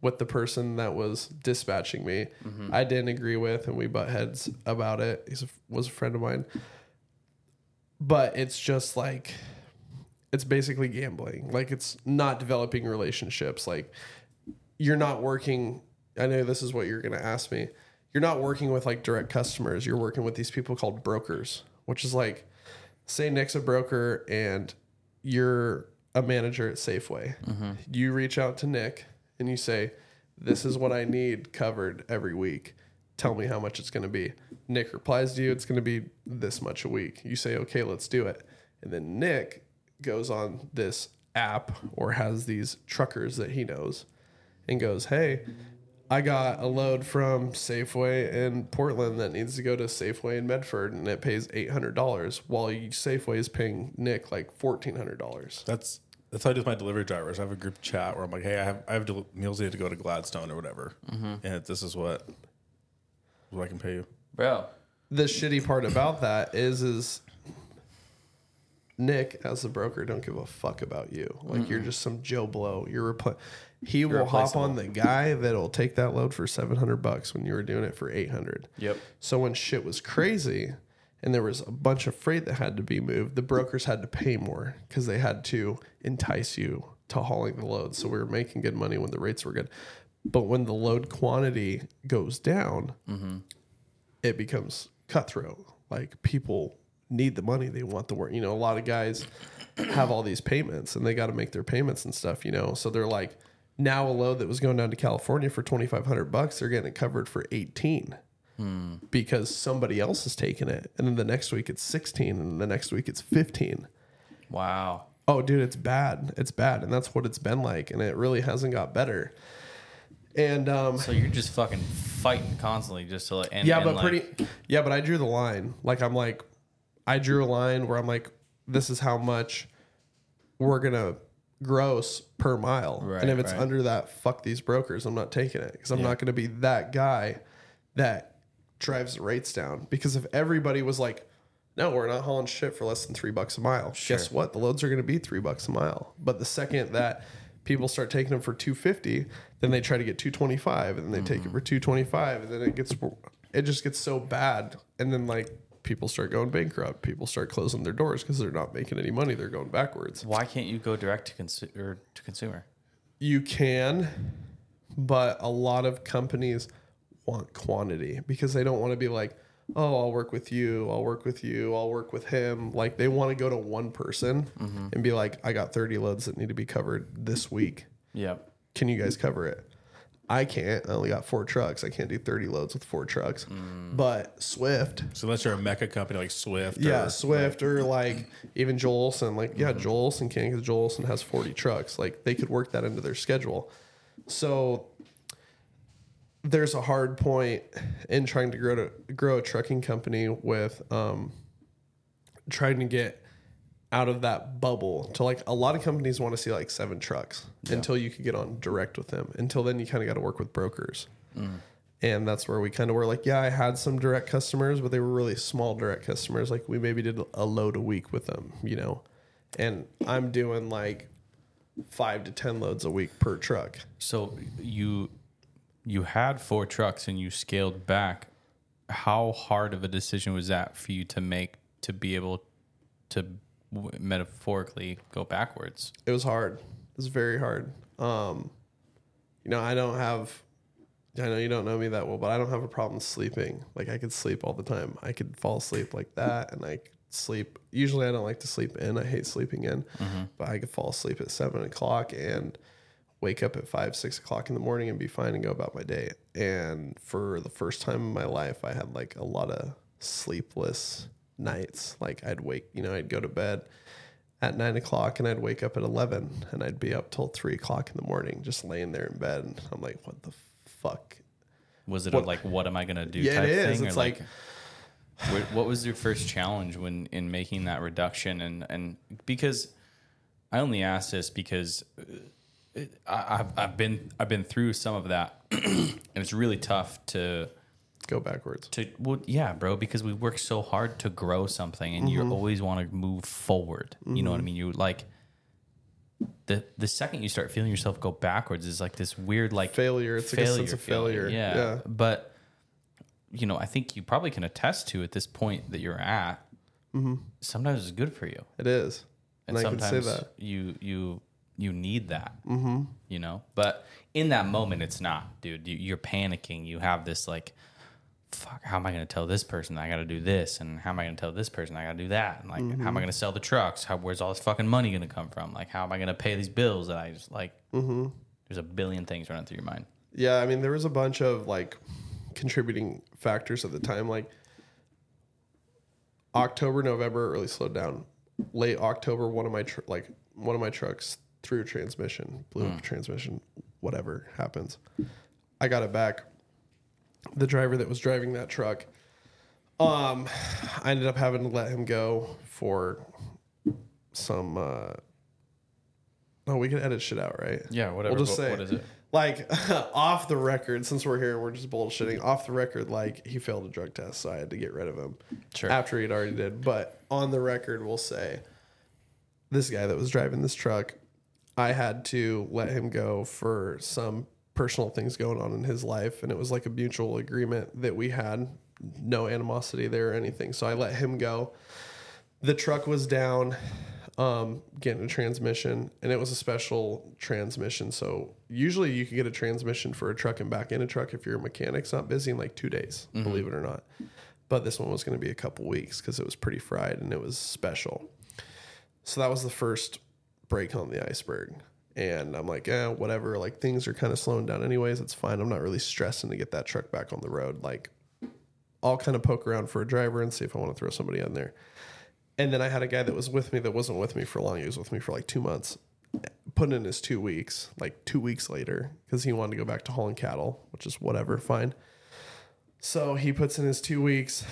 [SPEAKER 3] with the person that was dispatching me, mm-hmm. I didn't agree with, and we butt heads about it. He was a friend of mine, but it's just like it's basically gambling. Like it's not developing relationships. Like you're not working. I know this is what you're going to ask me. You're not working with like direct customers. You're working with these people called brokers, which is like, say Nick's a broker and you're a manager at Safeway. Mm-hmm. You reach out to Nick and you say, "This is what I need covered every week. Tell me how much it's going to be." Nick replies to you, "It's going to be this much a week." You say, "Okay, let's do it." And then Nick goes on this app or has these truckers that he knows and goes, Hey, I got a load from Safeway in Portland that needs to go to Safeway in Medford and it pays $800 while you- Safeway is paying Nick like $1,400.
[SPEAKER 2] That's that's how I do with my delivery drivers. I have a group chat where I'm like, hey, I have I have del- meals needed to go to Gladstone or whatever, mm-hmm. and this is what what I can pay you.
[SPEAKER 1] Bro,
[SPEAKER 3] The shitty part about that is, is Nick as the broker don't give a fuck about you. Like you're just some Joe Blow. You're repl- he will hop on the guy that'll take that load for 700 bucks when you were doing it for 800.
[SPEAKER 1] Yep.
[SPEAKER 3] So when shit was crazy and there was a bunch of freight that had to be moved, the brokers had to pay more because they had to entice you to hauling the load. So we were making good money when the rates were good. But when the load quantity goes down, mm-hmm. it becomes cutthroat. Like people need the money, they want the work. You know, a lot of guys have all these payments and they got to make their payments and stuff, you know. So they're like now a load that was going down to California for 2500 bucks, they're getting it covered for 18 hmm. because somebody else is taking it. And then the next week it's 16 and the next week it's 15.
[SPEAKER 1] wow.
[SPEAKER 3] Oh, dude, it's bad. It's bad. And that's what it's been like. And it really hasn't got better. And, um,
[SPEAKER 1] So you're just fucking fighting constantly just to like, and,
[SPEAKER 3] yeah,
[SPEAKER 1] and,
[SPEAKER 3] but
[SPEAKER 1] like,
[SPEAKER 3] pretty. Yeah, but I drew the line. Like I'm like, I drew a line where I'm like, this is how much we're gonna gross per mile,
[SPEAKER 1] Right,
[SPEAKER 3] and if it's
[SPEAKER 1] right.
[SPEAKER 3] under that, fuck these brokers. I'm not taking it because I'm not gonna be that guy that drives rates down. Because if everybody was like, no, we're not hauling shit for less than three bucks a mile. Guess what? The loads are gonna be three bucks a mile. But the second that people start taking them for 250 then they try to get 225 and then they take it for mm-hmm. 225 and then it gets it just gets so bad. And then like people start going bankrupt. People start closing their doors because they're not making any money. They're going backwards.
[SPEAKER 1] Why can't you go direct to consu- or to consumer?
[SPEAKER 3] you can but a lot of companies want quantity because they don't want to be like oh i'll work with you i'll work with you i'll work with him like they want to go to one person and be like i got 30 loads that need to be covered this week
[SPEAKER 1] Yep.
[SPEAKER 3] can you guys cover it? I can't. I only got four trucks. I can't do 30 loads with four trucks.
[SPEAKER 1] Mm.
[SPEAKER 3] But Swift,
[SPEAKER 2] So unless you're a mecha company like Swift,
[SPEAKER 3] yeah,
[SPEAKER 2] or,
[SPEAKER 3] Swift or like even Joel Olson, like, yeah,
[SPEAKER 1] Mm-hmm.
[SPEAKER 3] Joel Olson can because Joel Olson has 40 trucks. Like they could work that into their schedule. So there's a hard point in trying to grow to grow a trucking company with um, trying to get out of that bubble to like a lot of companies want to see like seven trucks until you could get on direct with them. Until then, you kind of got to work with brokers. And that's where we kind of were like, yeah, I had some direct customers, but they were really small direct customers. Like we maybe did a load a week with them, you know. And I'm doing like five to 10 loads a week per truck.
[SPEAKER 1] So you you had four trucks and you scaled back. How hard of a decision was that for you to make to be able to metaphorically go backwards?
[SPEAKER 3] it was hard. It was very hard. Um, you know, I don't have. I know you don't know me that well, but I don't have a problem sleeping. Like I could sleep all the time. I could fall asleep like that, and I sleep. Usually, I don't like to sleep in. I hate sleeping in, but I could fall asleep at seven o'clock and wake up at five, six o'clock in the morning and be fine and go about my day. And for the first time in my life, I had like a lot of sleepless nights. Like I'd wake, you know, I'd go to bed at nine o'clock and I'd wake up at 11 and I'd be up till three o'clock in the morning, just laying there in bed. And I'm like, what the fuck?
[SPEAKER 1] Was it
[SPEAKER 3] What-
[SPEAKER 1] a, like what am I gonna do?
[SPEAKER 3] Yeah, it
[SPEAKER 1] type
[SPEAKER 3] is.
[SPEAKER 1] Thing,
[SPEAKER 3] It's
[SPEAKER 1] or
[SPEAKER 3] like-
[SPEAKER 1] what, what was your first challenge when in making that reduction? And and because I only asked this because uh, it, I've I've been I've been through some of that, and it's really tough to
[SPEAKER 3] go backwards.
[SPEAKER 1] to well yeah bro because we work so hard to grow something and
[SPEAKER 3] Mm-hmm.
[SPEAKER 1] you always want to move forward you know what i mean you like the the second you start feeling yourself go backwards is like this weird like
[SPEAKER 3] Failure. It's like a sense of failure.
[SPEAKER 1] yeah.
[SPEAKER 3] Yeah.
[SPEAKER 1] but you know i think you probably can attest to at this point that you're at sometimes it's good for you
[SPEAKER 3] It is.
[SPEAKER 1] and,
[SPEAKER 3] And, I can say
[SPEAKER 1] sometimes
[SPEAKER 3] that.
[SPEAKER 1] you you you need that mm-hmm. you know but in that moment it's not dude you, you're panicking you have this like fuck how am i going to tell this person i got to do this and how am i going to tell this person i got to do that and like
[SPEAKER 3] Mm-hmm.
[SPEAKER 1] how am i going to sell the trucks how where's all this fucking money going to come from like how am i going to pay these bills that i just like
[SPEAKER 3] Mm-hmm.
[SPEAKER 1] there's a billion things running through your mind
[SPEAKER 3] Yeah, I mean, there was a bunch of like contributing factors at the time. Like October, November, really slowed down. Late October, one of my tr- like one of my trucks a transmission, blew up a transmission. Whatever happens, I got it back. The driver that was driving that truck, um, I ended up having to let him go for some. uh Oh, we can edit shit out, right?
[SPEAKER 1] yeah whatever
[SPEAKER 3] We'll just
[SPEAKER 1] What-
[SPEAKER 3] say
[SPEAKER 1] what is it
[SPEAKER 3] like off the record, since we're here, we're just bullshitting. Off the record, like he failed a drug test, so I had to get rid of him
[SPEAKER 1] Sure.
[SPEAKER 3] after he'd already did. But on the record, we'll say this guy that was driving this truck, I had to let him go for some personal things going on in his life, and it was like a mutual agreement that we had, no animosity there or anything. So I let him go. The truck was down um, getting a transmission, and it was a special transmission. So usually you can get a transmission for a truck and back in a truck if your mechanic's not busy in like two days, believe it or not. But this one was going to be a couple weeks because it was pretty fried and it was special. So that was the first break on the iceberg. And I'm like, yeah, whatever. Like things are kind of slowing down, anyways. It's fine. I'm not really stressing to get that truck back on the road. Like, I'll kind of poke around for a driver and see if I want to throw somebody on there. And then I had a guy that was with me that wasn't with me for long. He was with me for like two months. Put in his two weeks, like two weeks later, because he wanted to go back to hauling cattle, which is whatever, fine. So he puts in his two weeks.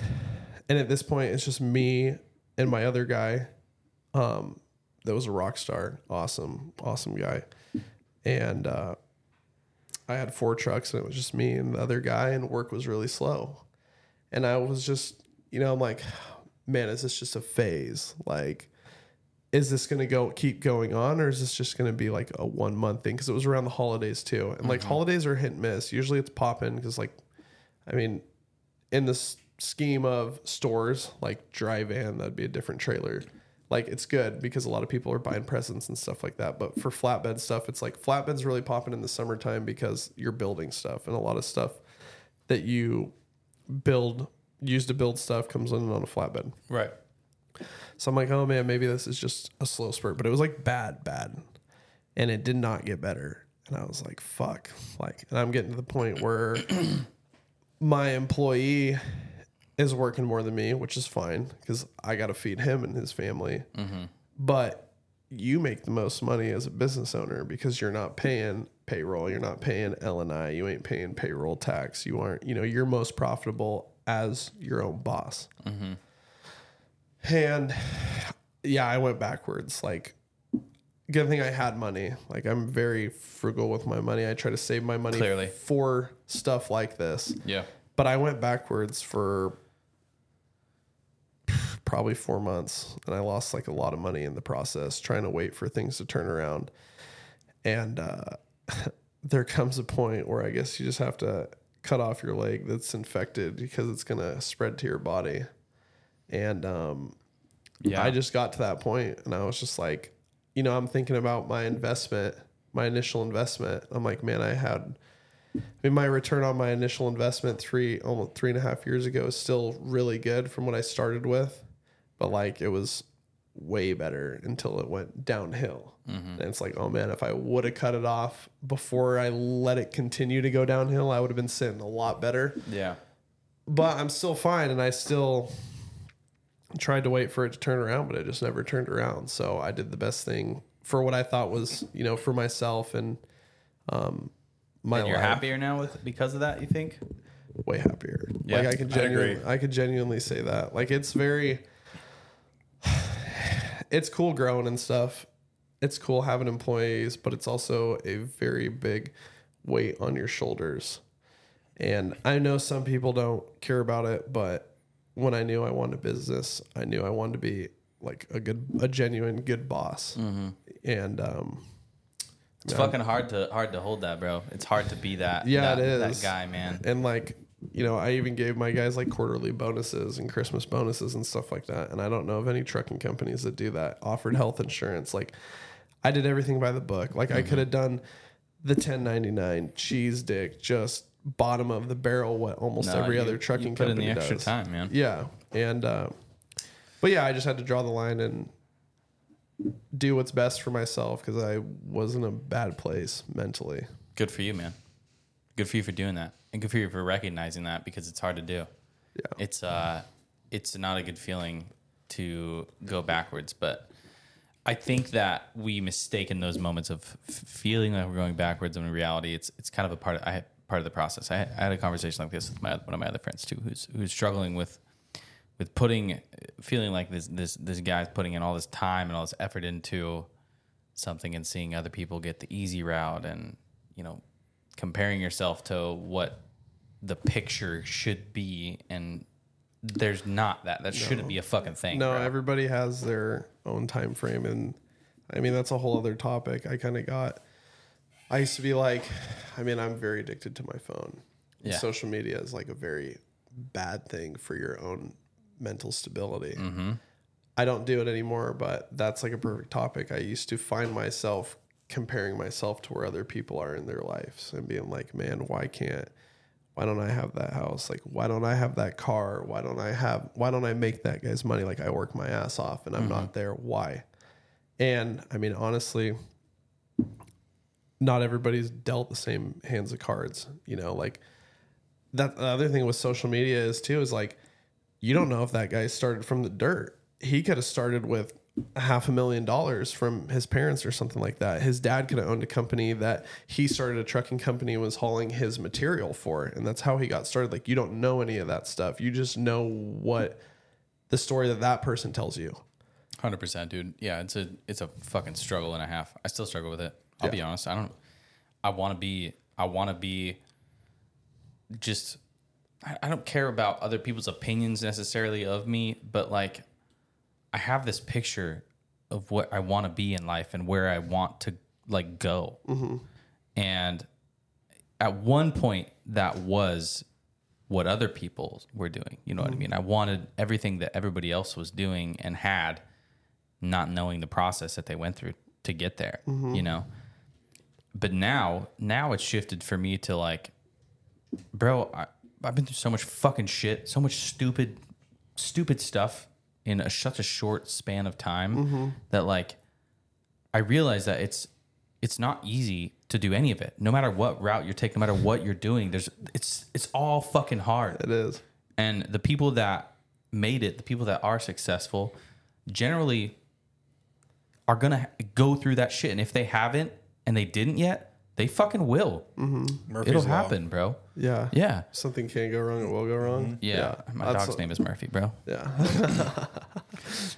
[SPEAKER 3] And at this point, it's just me and my other guy um, that was a rock star. Awesome, awesome guy. And uh, I had four trucks, and it was just me and the other guy, and work was really slow. And I was just, you know, I'm like, man, is this just a phase? Like, is this going to go keep going on, or is this just going to be like a one month thing? Because it was around the holidays too, and like holidays are hit and miss. Usually it's popping because, like, I mean, in this scheme of stores like dry van, that'd be a different trailer. Like it's good because a lot of people are buying presents and stuff like that. But for flatbed stuff, it's like flatbed's really popping in the summertime because you're building stuff and a lot of stuff that you build use to build stuff comes in on a flatbed.
[SPEAKER 1] right
[SPEAKER 3] So I'm like, oh man, maybe this is just a slow spurt. But it was like bad, bad. And it did not get better. And I was like, fuck. Like, and I'm getting to the point where my employee is working more than me, which is fine because I got to feed him and his family. Mm-hmm. But you make the most money as a business owner because you're not paying payroll, you're not paying L and I, you ain't paying payroll tax. You aren't, you know, you're most profitable as your own boss. Mm-hmm. And yeah, I went backwards. Like, good thing I had money. Like, I'm very frugal with my money. I try to save my money
[SPEAKER 1] Clearly.
[SPEAKER 3] for stuff like this.
[SPEAKER 1] yeah
[SPEAKER 3] But I went backwards for probably four months and I lost like a lot of money in the process trying to wait for things to turn around. And uh, there comes a point where I guess you just have to cut off your leg that's infected because it's going to spread to your body. And um,
[SPEAKER 1] yeah
[SPEAKER 3] I just got to that point and I was just like, you know, I'm thinking about my investment, my initial investment. I'm like, man, I had, I mean, my return on my initial investment three, almost three and a half years ago is still really good from what I started with, but like it was way better until it went downhill. And it's like, oh man, if I would have cut it off before I let it continue to go downhill, I would have been sitting a lot better
[SPEAKER 1] yeah
[SPEAKER 3] but I'm still fine, and I still tried to wait for it to turn around, but it just never turned around. So I did the best thing for what I thought was, you know, for myself and um, my
[SPEAKER 1] and you're
[SPEAKER 3] life.
[SPEAKER 1] happier now with because of that you think
[SPEAKER 3] way happier.
[SPEAKER 1] Yeah,
[SPEAKER 3] like I could
[SPEAKER 2] I
[SPEAKER 3] genuinely, I could genuinely say that. Like it's very, it's cool growing and stuff. It's cool having employees, but it's also a very big weight on your shoulders. And I know some people don't care about it, but when I knew I wanted a business, I knew I wanted to be like a good, a genuine good boss.
[SPEAKER 1] Mm-hmm.
[SPEAKER 3] And um,
[SPEAKER 1] It's fucking hard to hard to hold that, bro. It's hard to be that.
[SPEAKER 3] Yeah,
[SPEAKER 1] that,
[SPEAKER 3] it
[SPEAKER 1] That
[SPEAKER 3] is.
[SPEAKER 1] guy, man.
[SPEAKER 3] and like you know i even gave my guys like quarterly bonuses and christmas bonuses and stuff like that and i don't know of any trucking companies that do that offered health insurance like i did everything by the book like i
[SPEAKER 1] Mm-hmm.
[SPEAKER 3] could have done the 1099 cheese dick just bottom of the barrel what almost
[SPEAKER 1] No,
[SPEAKER 3] every
[SPEAKER 1] you-
[SPEAKER 3] other
[SPEAKER 1] you
[SPEAKER 3] trucking
[SPEAKER 1] company in the extra
[SPEAKER 3] does.
[SPEAKER 1] time, man.
[SPEAKER 3] yeah and uh, but yeah i just had to draw the line and do what's best for myself because i was in a bad place mentally
[SPEAKER 1] Good for you, man. Good for you for doing that, and good for you for recognizing that because it's hard to do.
[SPEAKER 3] Yeah.
[SPEAKER 1] It's uh, it's not a good feeling to go backwards, but I think that we mistake in those moments of feeling like we're going backwards. When in reality, it's it's kind of a part of I part of the process. I, I had a conversation like this with my one of my other friends too, who's who's struggling with with putting feeling like this this this guy's putting in all this time and all this effort into something and seeing other people get the easy route and you know comparing yourself to what the picture should be and there's not that that shouldn't be a fucking thing
[SPEAKER 3] No,
[SPEAKER 1] bro.
[SPEAKER 3] everybody has their own time frame, and I mean that's a whole other topic. I kind of got. I used to be like, I mean, I'm very addicted to my phone.
[SPEAKER 1] Yeah.
[SPEAKER 3] Social media is like a very bad thing for your own mental stability.
[SPEAKER 1] Mm-hmm.
[SPEAKER 3] I don't do it anymore, but that's like a perfect topic. I used to find myself comparing myself to where other people are in their lives and being like, man, why can't why don't I have that house? Like, why don't I have that car? Why don't I have, why don't I make that guy's money? Like, I work my ass off and I'm not mm-hmm. there. Why? And I mean, honestly, not everybody's dealt the same hands of cards, you know, like that. The other thing with social media is too, is like, you don't know if that guy started from the dirt. He could have started with a half a million dollars from his parents or something like that. His dad could have owned a company that he started a trucking company and was hauling his material for. And that's how he got started. Like you don't know any of that stuff. You just know what the story that that person tells you.
[SPEAKER 1] Hundred percent, dude. Yeah, it's a it's a fucking struggle and a half. I still struggle with it. I'll be honest. I don't. I want to be. I want to be. Just. I, I don't care about other people's opinions necessarily of me, but like, I have this picture of what I want to be in life and where I want to like go. Mm-hmm. And at one point, that was what other people were doing. You know what I mm-hmm. mean? I wanted everything that everybody else was doing and had, not knowing the process that they went through to get there, mm-hmm. you know? But now, now it's shifted for me to like, bro, I, I've been through so much fucking shit, so much stupid, stupid stuff in a, such a short span of time mm-hmm. that like, I realize that it's it's not easy to do any of it. No matter what route you're taking, no matter what you're doing, there's it's it's all fucking hard.
[SPEAKER 3] It is.
[SPEAKER 1] And the people that made it, the people that are successful, generally are gonna go through that shit. And if they haven't and they didn't yet, they fucking will. Mm-hmm.
[SPEAKER 2] Murphy's
[SPEAKER 1] It'll
[SPEAKER 2] Law.
[SPEAKER 1] happen, bro.
[SPEAKER 3] Yeah.
[SPEAKER 1] Yeah.
[SPEAKER 3] Something can't go wrong. It will go wrong. Mm-hmm.
[SPEAKER 1] Yeah. My
[SPEAKER 3] That's
[SPEAKER 1] dog's
[SPEAKER 3] a-
[SPEAKER 1] name is Murphy, bro.
[SPEAKER 3] Yeah.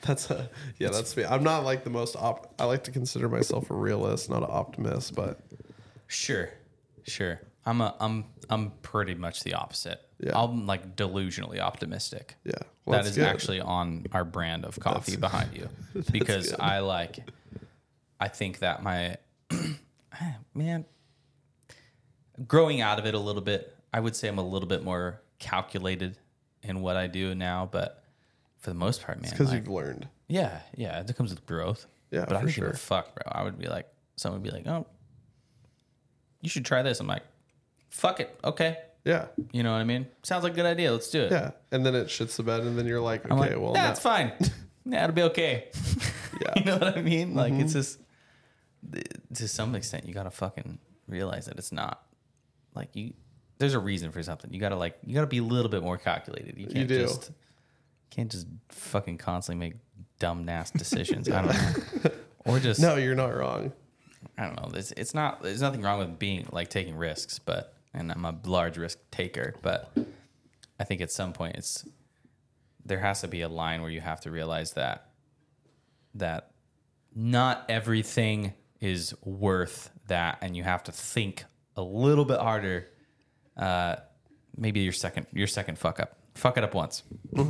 [SPEAKER 3] that's a, yeah, that's me. I'm not like the most op I like to consider myself a realist, not an optimist, but
[SPEAKER 1] Sure. Sure. I'm a I'm I'm pretty much the opposite.
[SPEAKER 3] Yeah.
[SPEAKER 1] I'm like delusionally optimistic.
[SPEAKER 3] yeah.
[SPEAKER 1] that
[SPEAKER 3] that's good.
[SPEAKER 1] actually on our brand of coffee behind you because
[SPEAKER 3] good.
[SPEAKER 1] I like I think that my man growing out of it a little bit I would say I'm a little bit more calculated in what I do now but for the most part man
[SPEAKER 3] because
[SPEAKER 1] like,
[SPEAKER 3] you've learned.
[SPEAKER 1] yeah yeah it comes with growth
[SPEAKER 3] Yeah,
[SPEAKER 1] but I don't give
[SPEAKER 3] sure.
[SPEAKER 1] a fuck bro I would be like someone would be like oh you should try this I'm like fuck it okay
[SPEAKER 3] Yeah.
[SPEAKER 1] you know what I mean sounds like a good idea let's do it
[SPEAKER 3] Yeah. And then it shits the bed, and then you're like, okay,
[SPEAKER 1] like,
[SPEAKER 3] well,
[SPEAKER 1] that's
[SPEAKER 3] now-
[SPEAKER 1] fine. yeah, it'll be okay.
[SPEAKER 3] Yeah.
[SPEAKER 1] you know what I mean? Like it's mm-hmm. just to some extent you gotta fucking realize that it's not like you. There's a reason for something. You gotta like you gotta be a little bit more calculated. You can't
[SPEAKER 3] do.
[SPEAKER 1] just can't just fucking constantly make dumb ass decisions. I don't know. Or just
[SPEAKER 3] no, you're not wrong.
[SPEAKER 1] I don't know. It's, it's not. There's nothing wrong with being like taking risks, but and I'm a large risk taker. But I think at some point it's there has to be a line where you have to realize that that not everything is worth that, and you have to think a little bit harder uh, maybe your second your second fuck up. Fuck it up once.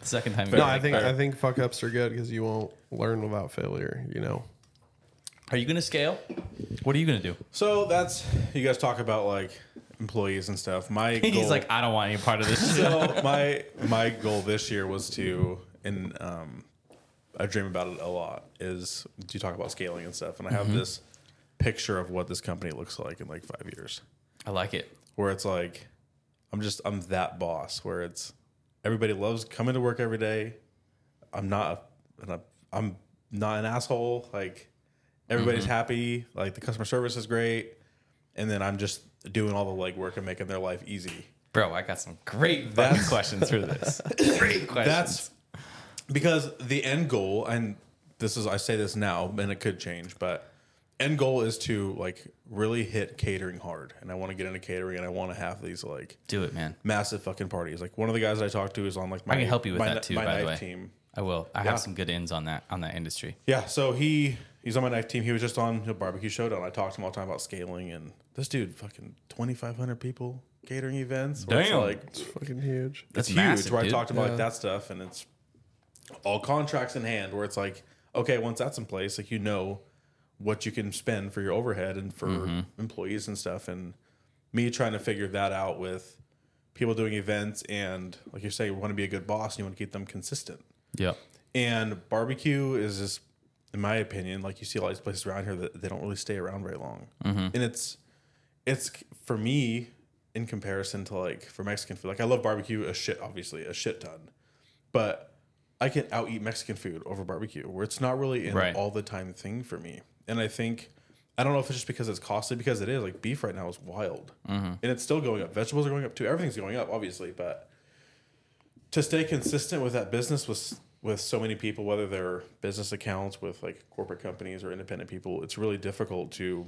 [SPEAKER 1] Second time.
[SPEAKER 3] No,
[SPEAKER 1] you're
[SPEAKER 3] I think
[SPEAKER 1] "All right."
[SPEAKER 3] I think fuck ups are good because you won't learn without failure. You know.
[SPEAKER 1] Are you gonna scale? What are you gonna do?
[SPEAKER 2] So that's you guys talk about like employees and stuff. My goal,
[SPEAKER 1] He's like, I don't want any part of this.
[SPEAKER 2] so my my goal this year was to and um I dream about it a lot is do you talk about scaling and stuff and I have mm-hmm. this picture of what this company looks like in like 5 years
[SPEAKER 1] I like it.
[SPEAKER 2] where it's like I'm just I'm that boss where it's everybody loves coming to work every day. I'm not and I'm, I'm not an asshole like everybody's mm-hmm. happy like the customer service is great and then I'm just doing all the legwork and making their life easy.
[SPEAKER 1] Bro, I got some great questions for this. Great questions.
[SPEAKER 2] That's because the end goal, and this is I say this now, and it could change, but end goal is to like really hit catering hard, and I want to get into catering, and I want to have these like
[SPEAKER 1] do it, man.
[SPEAKER 2] massive fucking parties. Like one of the guys I talked to is on like my
[SPEAKER 1] I can help you with
[SPEAKER 2] my,
[SPEAKER 1] that too,
[SPEAKER 2] my
[SPEAKER 1] by the
[SPEAKER 2] knife
[SPEAKER 1] way.
[SPEAKER 2] team.
[SPEAKER 1] I will. I
[SPEAKER 2] Yeah.
[SPEAKER 1] have some good ins on that on that industry.
[SPEAKER 2] Yeah, so he he's on my knife team. He was just on the barbecue showdown. I talked to him all the time about scaling, and this dude fucking twenty five hundred people catering events. where it's like
[SPEAKER 3] It's fucking huge.
[SPEAKER 1] That's
[SPEAKER 2] it's huge.
[SPEAKER 1] massive,
[SPEAKER 2] where
[SPEAKER 1] dude.
[SPEAKER 2] I talked about
[SPEAKER 3] Yeah.
[SPEAKER 2] like that stuff, and it's all contracts in hand. Where it's like, okay, once that's in place, like you know what you can spend for your overhead and for
[SPEAKER 1] Mm-hmm.
[SPEAKER 2] employees and stuff. And me trying to figure that out with people doing events and like you say, you want to be a good boss and you want to keep them consistent.
[SPEAKER 1] Yeah.
[SPEAKER 2] And barbecue is just, in my opinion, like you see a lot of these places around here that they don't really stay around very long.
[SPEAKER 1] Mm-hmm.
[SPEAKER 2] And it's, it's for me in comparison to like for Mexican food. Like I love barbecue a shit, obviously a shit ton, but I can out eat Mexican food over barbecue, where it's not really an
[SPEAKER 1] Right.
[SPEAKER 2] all the time thing for me. And I think I don't know if it's just because it's costly, because it is. Like beef right now is wild, mm-hmm. and it's still going up. Vegetables are going up too. Everything's going up, obviously, but to stay consistent with that business with with so many people, whether they're business accounts with like corporate companies or independent people, it's really difficult to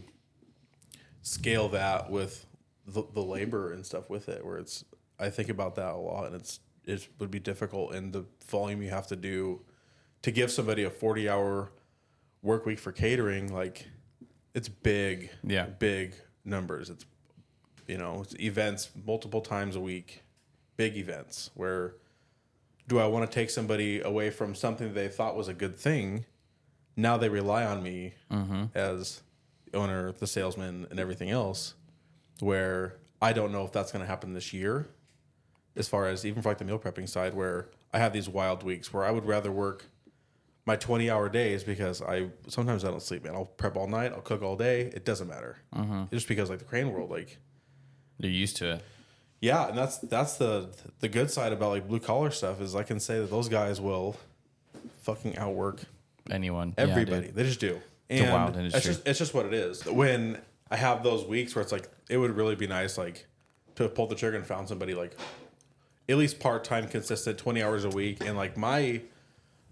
[SPEAKER 2] scale that with the, the labor and stuff with it. Where it's, I think about that a lot, and it's it would be difficult and the volume you have to do to give somebody a forty hour work week for catering. Like it's big,
[SPEAKER 1] Yeah.
[SPEAKER 2] big numbers. It's you know it's events multiple times a week, big events where do I want to take somebody away from something they thought was a good thing? Now they rely on me mm-hmm. as the owner, the salesman, and everything else. Where I don't know if that's going to happen this year, as far as even for like the meal prepping side, where I have these wild weeks where I would rather work my 20 hour days because I sometimes I don't sleep, man. I'll prep all night, I'll cook all day. It doesn't matter. Mm-hmm. Just because like the crane world, like
[SPEAKER 1] You're used to it.
[SPEAKER 2] yeah, and that's that's the the good side about like blue collar stuff is I can say that those guys will fucking outwork
[SPEAKER 1] Anyone. Yeah,
[SPEAKER 2] everybody. they just do.
[SPEAKER 1] a wild industry.
[SPEAKER 2] It's just it's just what it is. When I have those weeks where it's like it would really be nice like to have pulled the trigger and found somebody like at least part time consistent, twenty hours a week, and like my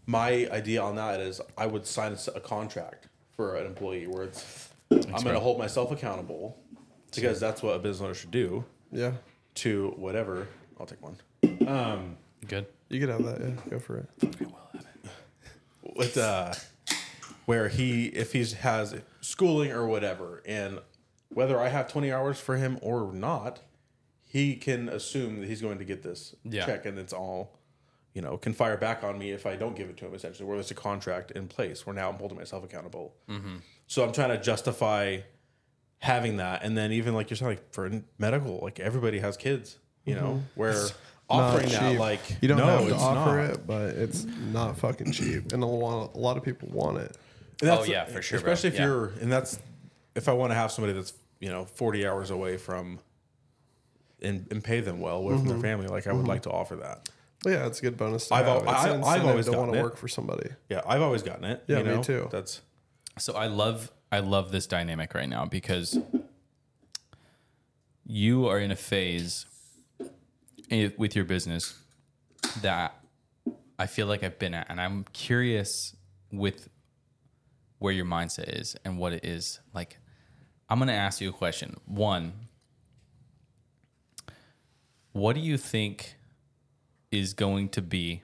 [SPEAKER 2] my idea on that is I would sign a contract for an employee where it's I'm going to hold myself accountable because that's what a business owner should do
[SPEAKER 3] Yeah.
[SPEAKER 2] to whatever. I'll take one.
[SPEAKER 1] Um, Good.
[SPEAKER 3] You could have that. Yeah. Go for it. I will have it.
[SPEAKER 2] With uh, where he if he has schooling or whatever, and whether I have twenty hours for him or not, he can assume that he's going to get this
[SPEAKER 1] Yeah.
[SPEAKER 2] check, and it's all. You know, can fire back on me if I don't give it to him. Essentially, where there's a contract in place, where now I'm holding myself accountable. Mm-hmm. So I'm trying to justify having that, and then even like you're saying, like for medical, like everybody has kids. You know, mm-hmm. where offering
[SPEAKER 3] Not
[SPEAKER 2] that, like
[SPEAKER 3] you don't
[SPEAKER 2] no,
[SPEAKER 3] have to
[SPEAKER 2] it's
[SPEAKER 3] offer
[SPEAKER 2] not.
[SPEAKER 3] it, but it's not fucking cheap, and a lot, a lot of people want it.
[SPEAKER 2] And
[SPEAKER 1] Oh, yeah, for sure, bro.
[SPEAKER 2] Especially if
[SPEAKER 1] Yeah.
[SPEAKER 2] you're, and that's if I want to have somebody that's you know 40 hours away from, and, and pay them well away
[SPEAKER 3] Mm-hmm.
[SPEAKER 2] from their family. Like I would like to offer that.
[SPEAKER 3] But yeah, it's a good bonus. To
[SPEAKER 2] I've
[SPEAKER 3] have.
[SPEAKER 2] al-
[SPEAKER 3] It's
[SPEAKER 2] I- I've
[SPEAKER 3] incentive
[SPEAKER 2] always
[SPEAKER 3] to want to work for somebody.
[SPEAKER 2] Yeah, I've always gotten it.
[SPEAKER 3] Yeah,
[SPEAKER 2] you
[SPEAKER 3] me
[SPEAKER 2] know?
[SPEAKER 3] too.
[SPEAKER 2] That's
[SPEAKER 1] So I love I love this dynamic right now because you are in a phase with your business that I feel like I've been at, and I'm curious with where your mindset is and what it is. Like, I'm going to ask you a question. One, what do you think is going to be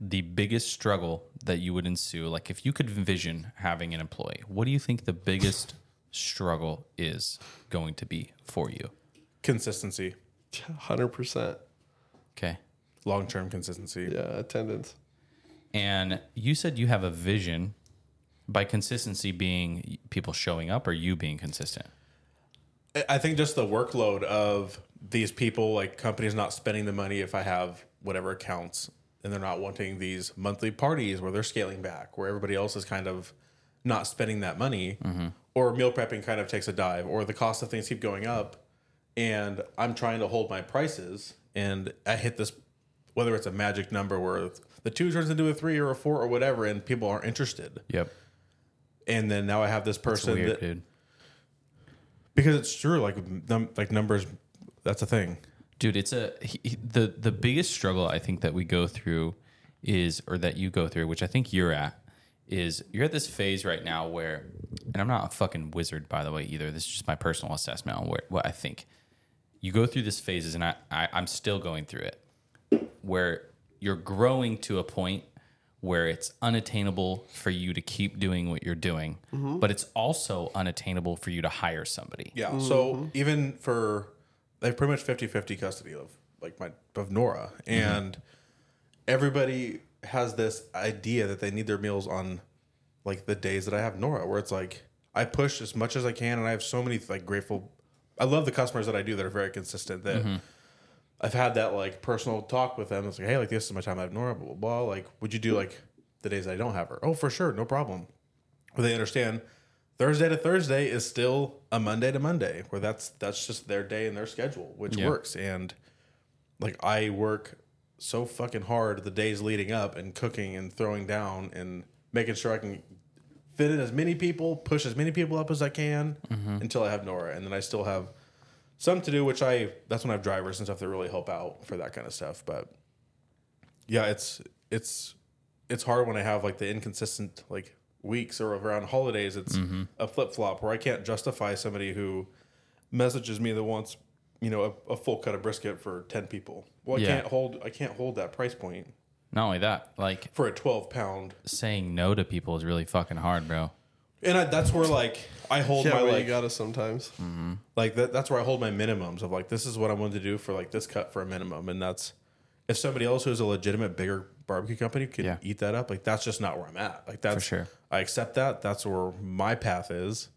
[SPEAKER 1] the biggest struggle that you would ensue? Like, if you could envision having an employee, what do you think the biggest struggle is going to be for you?
[SPEAKER 2] consistency.
[SPEAKER 3] Hundred percent.
[SPEAKER 1] Okay.
[SPEAKER 2] Long term consistency.
[SPEAKER 3] Yeah, attendance.
[SPEAKER 1] And you said you have a vision by consistency being people showing up or you being consistent.
[SPEAKER 2] I- I think just the workload of these people, like companies not spending the money if I have whatever accounts and they're not wanting these monthly parties where they're scaling back, where everybody else is kind of not spending that money, mm-hmm. or meal prepping kind of takes a dive, or the cost of things keep going up. And I'm trying to hold my prices, and I hit this, whether it's a magic number where the two turns into a three or a four or whatever, and people aren't interested.
[SPEAKER 1] Yep.
[SPEAKER 2] And then now I have this person
[SPEAKER 1] weird,
[SPEAKER 2] that,
[SPEAKER 1] dude.
[SPEAKER 2] because it's true, like num- like numbers, that's a thing.
[SPEAKER 1] Dude, it's a he, he- the the biggest struggle I think that we go through is or that you go through, which I think you're at, is you're at this phase right now where and I'm not a fucking wizard by the way either. This is just my personal assessment on where, what I think. You go through this phases and I, I I'm still going through it where you're growing to a point where it's unattainable for you to keep doing what you're doing, mm-hmm. but it's also unattainable for you to hire somebody.
[SPEAKER 2] Yeah. So mm-hmm. even for they have pretty much 50-50 custody of like my of Nora. Mm-hmm. And everybody has this idea that they need their meals on like the days that I have Nora, where it's like I push as much as I can and I have so many like grateful I love the customers that I do that are very consistent that mm-hmm. I've had that like personal talk with them. It's like, hey, like this is my time I have Nora, blah blah blah. Like, would you do like the days that I don't have her? Oh, for sure, no problem. Where they understand Thursday to Thursday is still a Monday to Monday, where that's that's just their day and their schedule, which
[SPEAKER 1] Yeah.
[SPEAKER 2] works. And like I work so fucking hard the days leading up and cooking and throwing down and making sure I can fit in as many people, push as many people up as I can mm-hmm. until I have Nora, and then I still have some to do, which I that's when I have drivers and stuff that really help out for that kind of stuff. But yeah, it's it's it's hard when I have like the inconsistent like weeks or around holidays. It's mm-hmm. a flip flop where I can't justify somebody who messages me that wants you know a, a full cut of brisket for ten people. Well, I
[SPEAKER 1] Yeah.
[SPEAKER 2] can't hold I can't hold that price point
[SPEAKER 1] Not only that, like
[SPEAKER 2] for a twelve pound.
[SPEAKER 1] saying no to people is really fucking hard, bro.
[SPEAKER 2] And I, that's where like I hold
[SPEAKER 3] Yeah,
[SPEAKER 2] my
[SPEAKER 3] well,
[SPEAKER 2] like
[SPEAKER 3] you got to sometimes. Mm-hmm.
[SPEAKER 2] like that, that's where I hold my minimums of like this is what I'm willing to do for like this cut for a minimum, and that's if somebody else who's a legitimate bigger barbecue company could
[SPEAKER 1] Yeah.
[SPEAKER 2] eat that up, like that's just not where I'm at. Like that's
[SPEAKER 1] sure.
[SPEAKER 2] I accept that. That's where my path is,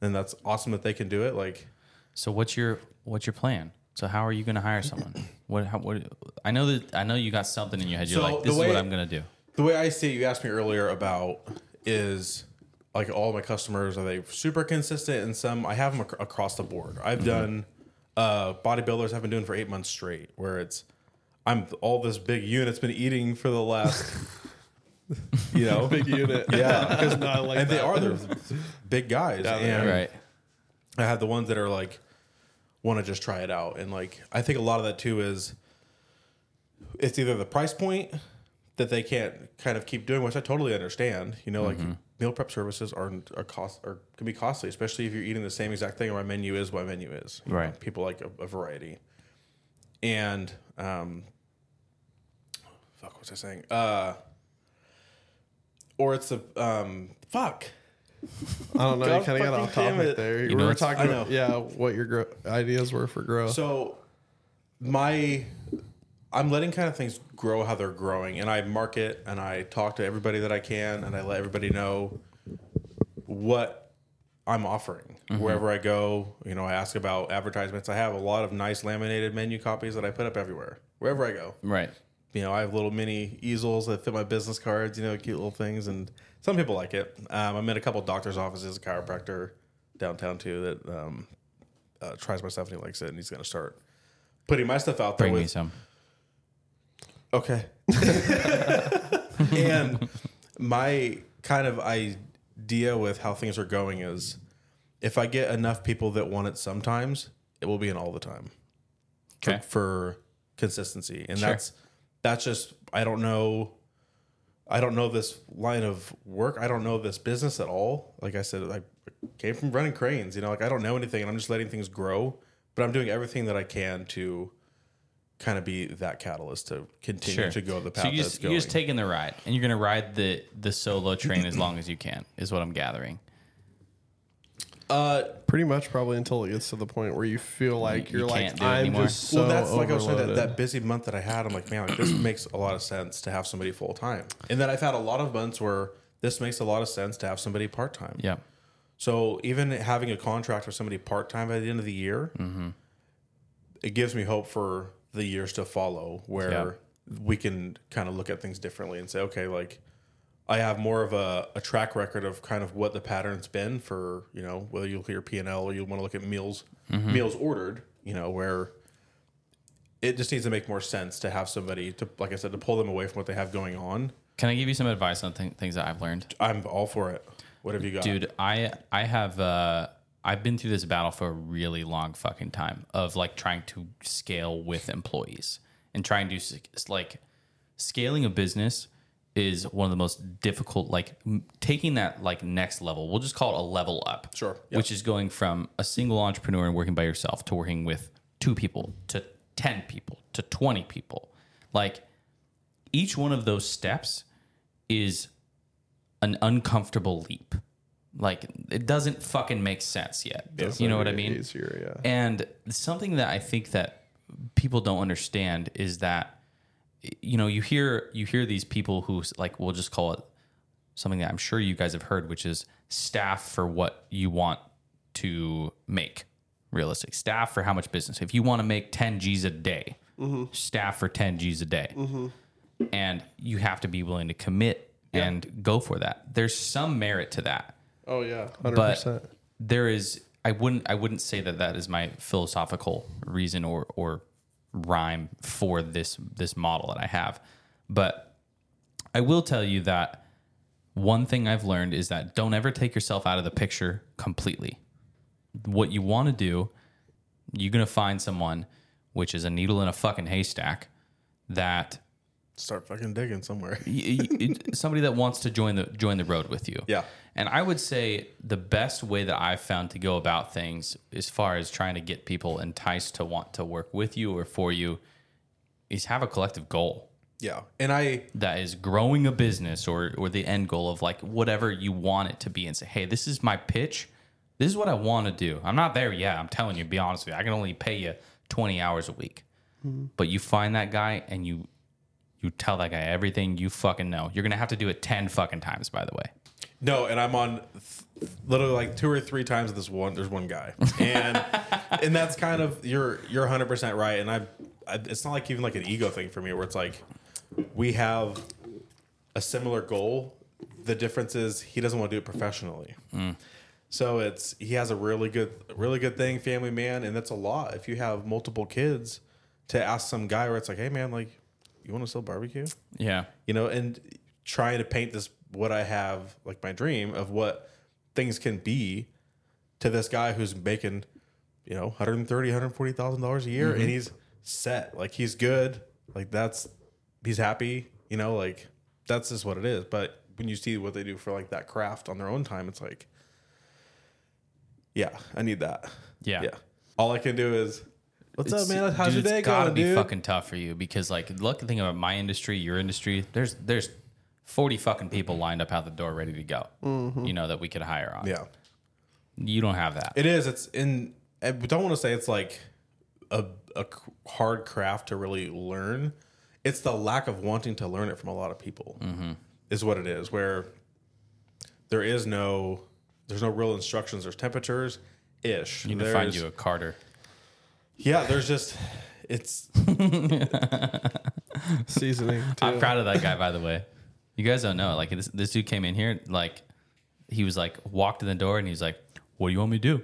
[SPEAKER 2] and that's awesome that they can do it. Like
[SPEAKER 1] So what's your what's your plan? So how are you going to hire someone? what, how, what? I know that I know you got something in your head. You're
[SPEAKER 2] So
[SPEAKER 1] like, this is what I'm going to do.
[SPEAKER 2] the way I see it, you asked me earlier about is like all my customers are they super consistent and some I have them ac- across the board. I've
[SPEAKER 1] Mm-hmm.
[SPEAKER 2] done uh, bodybuilders I've been doing for eight months straight, where it's I'm all this big unit's been eating for the last, you know,
[SPEAKER 3] Big unit.
[SPEAKER 2] yeah, because
[SPEAKER 3] No, I like
[SPEAKER 2] and they are they're big guys,
[SPEAKER 3] Yeah, they
[SPEAKER 2] and
[SPEAKER 1] Right.
[SPEAKER 2] I have the ones that are like want to just try it out, and like I think a lot of that too is it's either the price point that they can't kind of keep doing, which I totally understand. You know, like mm-hmm. meal prep services are are cost or can be costly, especially if you're eating the same exact thing. Or my menu is what my menu is. You know,
[SPEAKER 1] Right.
[SPEAKER 2] people like a, a variety, and um, fuck, what was I saying? Uh, or it's a um, fuck.
[SPEAKER 3] I don't know.
[SPEAKER 2] God
[SPEAKER 3] you kind of got off topic
[SPEAKER 2] it.
[SPEAKER 3] there.
[SPEAKER 1] You know,
[SPEAKER 3] were talking about, yeah, what your gro- ideas were for growth.
[SPEAKER 2] So my I'm letting kind of things grow how they're growing and I market and I talk to everybody that I can and I let everybody know what I'm offering. Wherever I go, you know, I ask about advertisements. I have a lot of nice laminated menu copies that I put up everywhere. Wherever I go.
[SPEAKER 1] Right.
[SPEAKER 2] You know, I have little mini easels that fit my business cards, you know, cute little things and some people like it. Um, I'm in a couple doctors' offices, a chiropractor downtown too that um, uh, tries my stuff and he likes it and he's gonna start putting my stuff out there
[SPEAKER 1] Bring
[SPEAKER 2] with
[SPEAKER 1] me some.
[SPEAKER 2] Okay. and my kind of idea with how things are going is if I get enough people that want it sometimes, it will be an all the time
[SPEAKER 1] Okay.
[SPEAKER 2] for consistency. And
[SPEAKER 1] Sure.
[SPEAKER 2] that's that's just I don't know I don't know this line of work. I don't know this business at all. Like I said, I came from running cranes, you know, like I don't know anything and I'm just letting things grow, but I'm doing everything that I can to kind of be that catalyst to continue
[SPEAKER 1] Sure.
[SPEAKER 2] to go the path
[SPEAKER 1] so you
[SPEAKER 2] that's
[SPEAKER 1] just,
[SPEAKER 2] going.
[SPEAKER 1] you're just taking the ride, and you're going to ride the the solo train as long as you can. Is what I'm gathering.
[SPEAKER 2] Uh,
[SPEAKER 3] Pretty much, probably until it gets to the point where you feel like
[SPEAKER 1] You
[SPEAKER 3] you're like,
[SPEAKER 1] can't do
[SPEAKER 3] I'm
[SPEAKER 1] anymore.
[SPEAKER 3] just so
[SPEAKER 2] well, that's like I was saying that, that busy month that I had. I'm like, man, like, this makes a lot of sense to have somebody full time. And then I've had a lot of months where this makes a lot of sense to have somebody part time.
[SPEAKER 1] Yeah.
[SPEAKER 2] So even having a contract with somebody part time by the end of the year,
[SPEAKER 1] Mm-hmm.
[SPEAKER 2] it gives me hope for the years to follow, where
[SPEAKER 1] Yeah.
[SPEAKER 2] we can kind of look at things differently and say, okay, like I have more of a, a track record of kind of what the pattern's been for you know whether you look at your P and L or you want to look at meals
[SPEAKER 1] Mm-hmm.
[SPEAKER 2] meals ordered, you know where. It just needs to make more sense to have somebody to, like I said, to pull them away from what they have going on.
[SPEAKER 1] Can I give you some advice on th- things that I've learned?
[SPEAKER 2] I'm all for it. What have you got,
[SPEAKER 1] dude i i have uh i've been through this battle for a really long fucking time of like trying to scale with employees and trying to like scaling a business is one of the most difficult like m- taking that like next level we'll just call it a level up
[SPEAKER 2] Sure. Yep.
[SPEAKER 1] which is going from a single entrepreneur and working by yourself to working with two people to 10 people to 20 people like each one of those steps is an uncomfortable leap. Like it doesn't fucking make sense yet. you know what I mean?
[SPEAKER 3] Easier, yeah.
[SPEAKER 1] And something that I think that people don't understand is that you know, you hear you hear these people who like we'll just call it something that I'm sure you guys have heard, which is staff for what you want to make. Realistic staff for how much business. If you want to make 10 G's a day, staff for 10 G's a day. And you have to be willing to commit and go for that. There's some merit to that
[SPEAKER 3] Oh yeah, hundred
[SPEAKER 1] but there is I wouldn't I wouldn't say that that is my philosophical reason or or rhyme for this this model that I have. But I will tell you that one thing I've learned is that don't ever take yourself out of the picture completely. What you want to do you're going to find someone which is a needle in a fucking haystack that
[SPEAKER 2] start fucking digging somewhere.
[SPEAKER 1] somebody that wants to join the join the road with you.
[SPEAKER 2] Yeah.
[SPEAKER 1] And I would say the best way that I've found to go about things as far as trying to get people enticed to want to work with you or for you is have a collective goal
[SPEAKER 2] Yeah, and I
[SPEAKER 1] that is growing a business or or the end goal of like whatever you want it to be and say, "Hey, this is my pitch. This is what I want to do. I'm not there yet. I'm telling you, be honest with you. I can only pay you 20 hours a week." Mm-hmm. But you find that guy and you you tell that guy everything you fucking know. You're to have to do it 10 fucking times by the way.
[SPEAKER 2] No, and I'm on th- literally like two or three times with this one. There's one guy, and and that's kind of you're you're 100 percent right. And I, I, it's not like even like an ego thing for me where it's like we have a similar goal. The difference is he doesn't want to do it professionally. Mm. So it's he has a really good really good thing, family man, and that's a lot. If you have multiple kids, to ask some guy where it's like, hey man, like you want to sell barbecue?
[SPEAKER 1] Yeah.
[SPEAKER 2] you know, and trying to paint this what I have like my dream of what things can be to this guy who's making, you know, 130, 140,000 dollars a year and mm-hmm. he's set. Like he's good. Like that's he's happy, you know, like that's just what it is. But when you see what they do for like that craft on their own time, it's like yeah, I need that.
[SPEAKER 1] Yeah.
[SPEAKER 2] Yeah. All I can do is What's up, man? How's
[SPEAKER 1] dude,
[SPEAKER 2] your day
[SPEAKER 1] it's gotta
[SPEAKER 2] going,
[SPEAKER 1] be
[SPEAKER 2] dude?
[SPEAKER 1] fucking tough for you because like look the thing about my industry, your industry, there's there's 40 fucking people lined up out the door ready to go. Mm-hmm. You know that we could hire on.
[SPEAKER 2] yeah.
[SPEAKER 1] You don't have that.
[SPEAKER 2] It is. It's in. I don't want to say it's like a, a c- hard craft to really learn. It's the lack of wanting to learn it from a lot of people. Mm-hmm. Is what it is. Where there is no, there's no real instructions. There's temperatures, ish.
[SPEAKER 1] you need to find you a Carter.
[SPEAKER 2] Yeah. There's just it's
[SPEAKER 3] Seasoning. Too.
[SPEAKER 1] I'm proud of that guy, by the way. You guys don't know. Like this, this dude came in here, like he was like walked in the door and he's like, "What do you want me to do?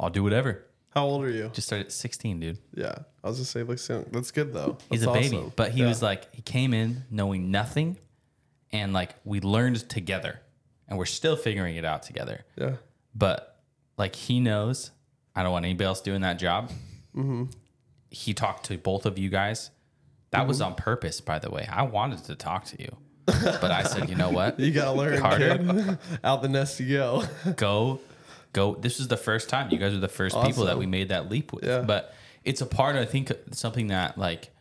[SPEAKER 1] I'll do whatever."
[SPEAKER 3] How old are you?
[SPEAKER 1] Just started at 16, dude.
[SPEAKER 3] Yeah, I was gonna say like soon. That's good though.
[SPEAKER 1] He's
[SPEAKER 3] That's
[SPEAKER 1] a baby,
[SPEAKER 3] awesome.
[SPEAKER 1] but he
[SPEAKER 3] Yeah.
[SPEAKER 1] was like, he came in knowing nothing, and like we learned together, and we're still figuring it out together.
[SPEAKER 3] yeah.
[SPEAKER 1] But like he knows, I don't want anybody else doing that job. Mm-hmm. He talked to both of you guys. That was mm-hmm. on purpose, by the way. I wanted to talk to you, but I said, you know what?
[SPEAKER 3] You gotta learn,
[SPEAKER 1] Carter.
[SPEAKER 3] Out the nest you go.
[SPEAKER 1] go go this is the first time you guys are the first people that we made that leap with
[SPEAKER 3] Yeah.
[SPEAKER 1] but it's a part i think something that like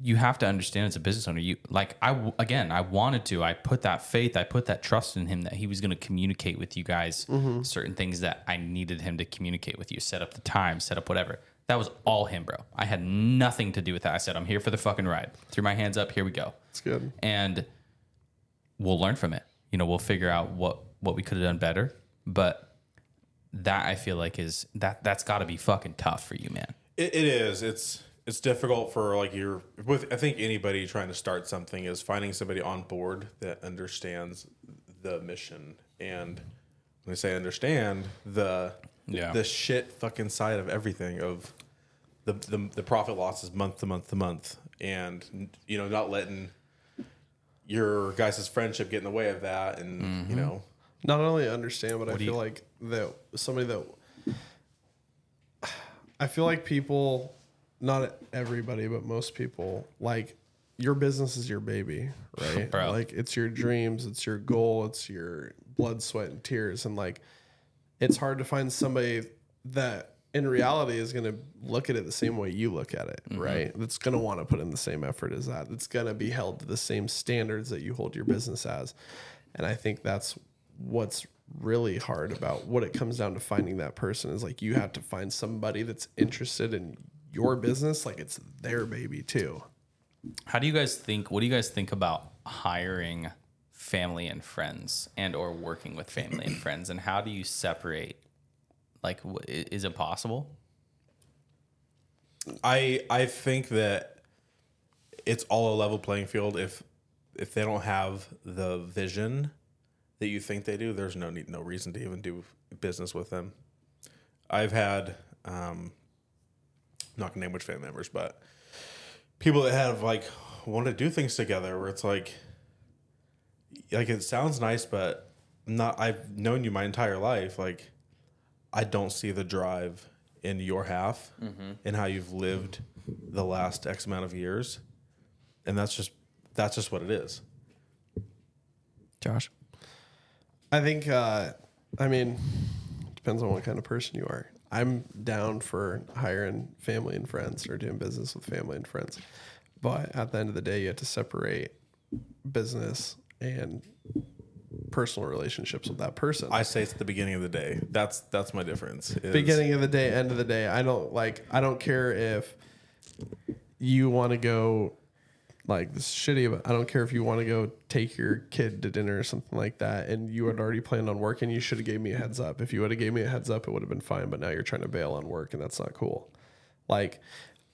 [SPEAKER 1] you have to understand as a business owner you like i again i wanted to i put that faith i put that trust in him that he was going to communicate with you guys mm-hmm. certain things that i needed him to communicate with you set up the time set up whatever that was all him bro i had nothing to do with that i said i'm here for the fucking ride threw my hands up here we go
[SPEAKER 3] It's good.
[SPEAKER 1] and we'll learn from it. You know, we'll figure out what what we could have done better. But that I feel like is that that's got to be fucking tough for you, man.
[SPEAKER 2] It, it is. It's it's difficult for like your with I think anybody trying to start something is finding somebody on board that understands the mission. And when I say understand the
[SPEAKER 1] Yeah.
[SPEAKER 2] the shit fucking side of everything of the the, the profit losses month to month to month. And you know not letting your guys' friendship get in the way of that and you know.
[SPEAKER 3] Not only understand, but I feel
[SPEAKER 1] you-
[SPEAKER 3] like that somebody that I feel like people, not everybody, but most people, like your business is your baby, right?
[SPEAKER 1] Bro.
[SPEAKER 3] Like it's your dreams, it's your goal, it's your blood, sweat, and tears, and like it's hard to find somebody that in reality is going to look at it the same way you look at it, mm-hmm. right? That's going to want to put in the same effort as that. That's going to be held to the same standards that you hold your business as. And I think that's what's really hard about what it comes down to finding that person is like you have to find somebody that's interested in your business like it's their baby too.
[SPEAKER 1] How do you guys think? What do you guys think about hiring family and friends, and or working with family and friends, and how do you separate? Like, is it possible?
[SPEAKER 2] I I think that it's all a level playing field. If if they don't have the vision that you think they do, there's no need, no reason to even do business with them. I've had um, not gonna name which family members, but people that have like want to do things together where it's like like it sounds nice, but not. I've known you my entire life. Like I don't see the drive in your half and how you've lived the last X amount of years, and that's just that's just what it is.
[SPEAKER 1] Josh,
[SPEAKER 3] I think, uh, I mean, depends on what kind of person you are. I'm down for hiring family and friends or doing business with family and friends. But at the end of the day, you have to separate business and personal relationships with that person.
[SPEAKER 2] I say it's the beginning of the day. That's that's my difference. is-
[SPEAKER 3] beginning of the day, end of the day. I don't like. I don't care if you want to go. Like this is shitty, but I don't care if you want to go take your kid to dinner or something like that, and you had already planned on working. You should have gave me a heads up. If you would have gave me a heads up, it would have been fine. But now you're trying to bail on work, and that's not cool. Like,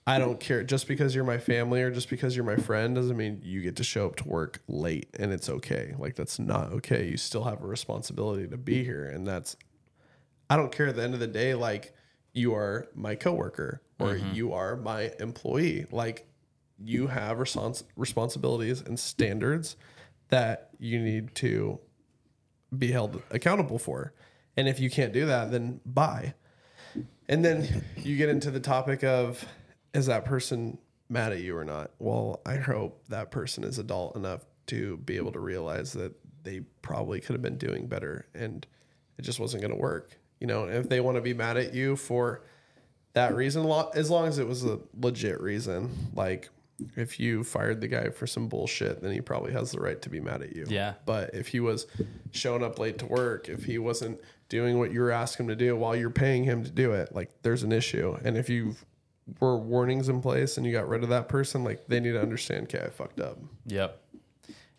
[SPEAKER 3] I don't care. Just because you're my family or just because you're my friend doesn't mean you get to show up to work late and it's okay. Like that's not okay. You still have a responsibility to be here, and that's I don't care at the end of the day, like you are my coworker or mm-hmm. you are my employee. Like you have respons- responsibilities and standards that you need to be held accountable for. And if you can't do that, then bye. And then you get into the topic of is that person mad at you or not? Well, I hope that person is adult enough to be able to realize that they probably could have been doing better and it just wasn't going to work. You know, if they want to be mad at you for that reason, as long as it was a legit reason, like if you fired the guy for some bullshit, then he probably has the right to be mad at you.
[SPEAKER 1] Yeah.
[SPEAKER 3] But if he was showing up late to work, if he wasn't doing what you were asking him to do while you're paying him to do it, like there's an issue. And if you were warnings in place and you got rid of that person, like they need to understand, okay, I fucked up.
[SPEAKER 1] Yep.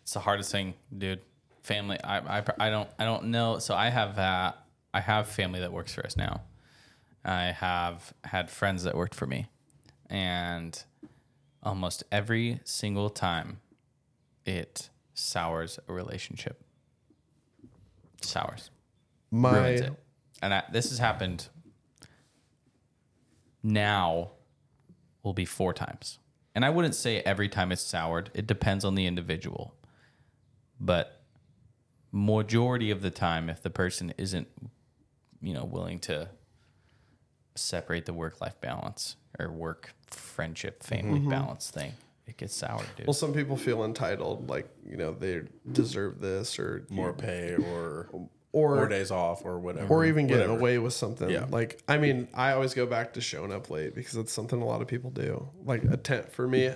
[SPEAKER 1] It's the hardest thing, dude. Family. I, I, I don't I don't know. So I have uh, I have family that works for us now. I have had friends that worked for me, and almost every single time, it sours a relationship. Sours ruins
[SPEAKER 3] My
[SPEAKER 1] it. And I, this has happened now will be four times. And I wouldn't say every time it's soured. It depends on the individual. But majority of the time if the person isn't you know willing to separate the work life balance or work friendship family mm-hmm. balance thing, it gets sour, dude.
[SPEAKER 3] well, some people feel entitled, like you know they deserve this or
[SPEAKER 2] more pay or
[SPEAKER 3] or
[SPEAKER 2] more days off or whatever,
[SPEAKER 3] or even getting
[SPEAKER 2] Whatever.
[SPEAKER 3] away with something.
[SPEAKER 2] Yeah.
[SPEAKER 3] Like, I mean, I always go back to showing up late because it's something a lot of people do. Like, a tent for me,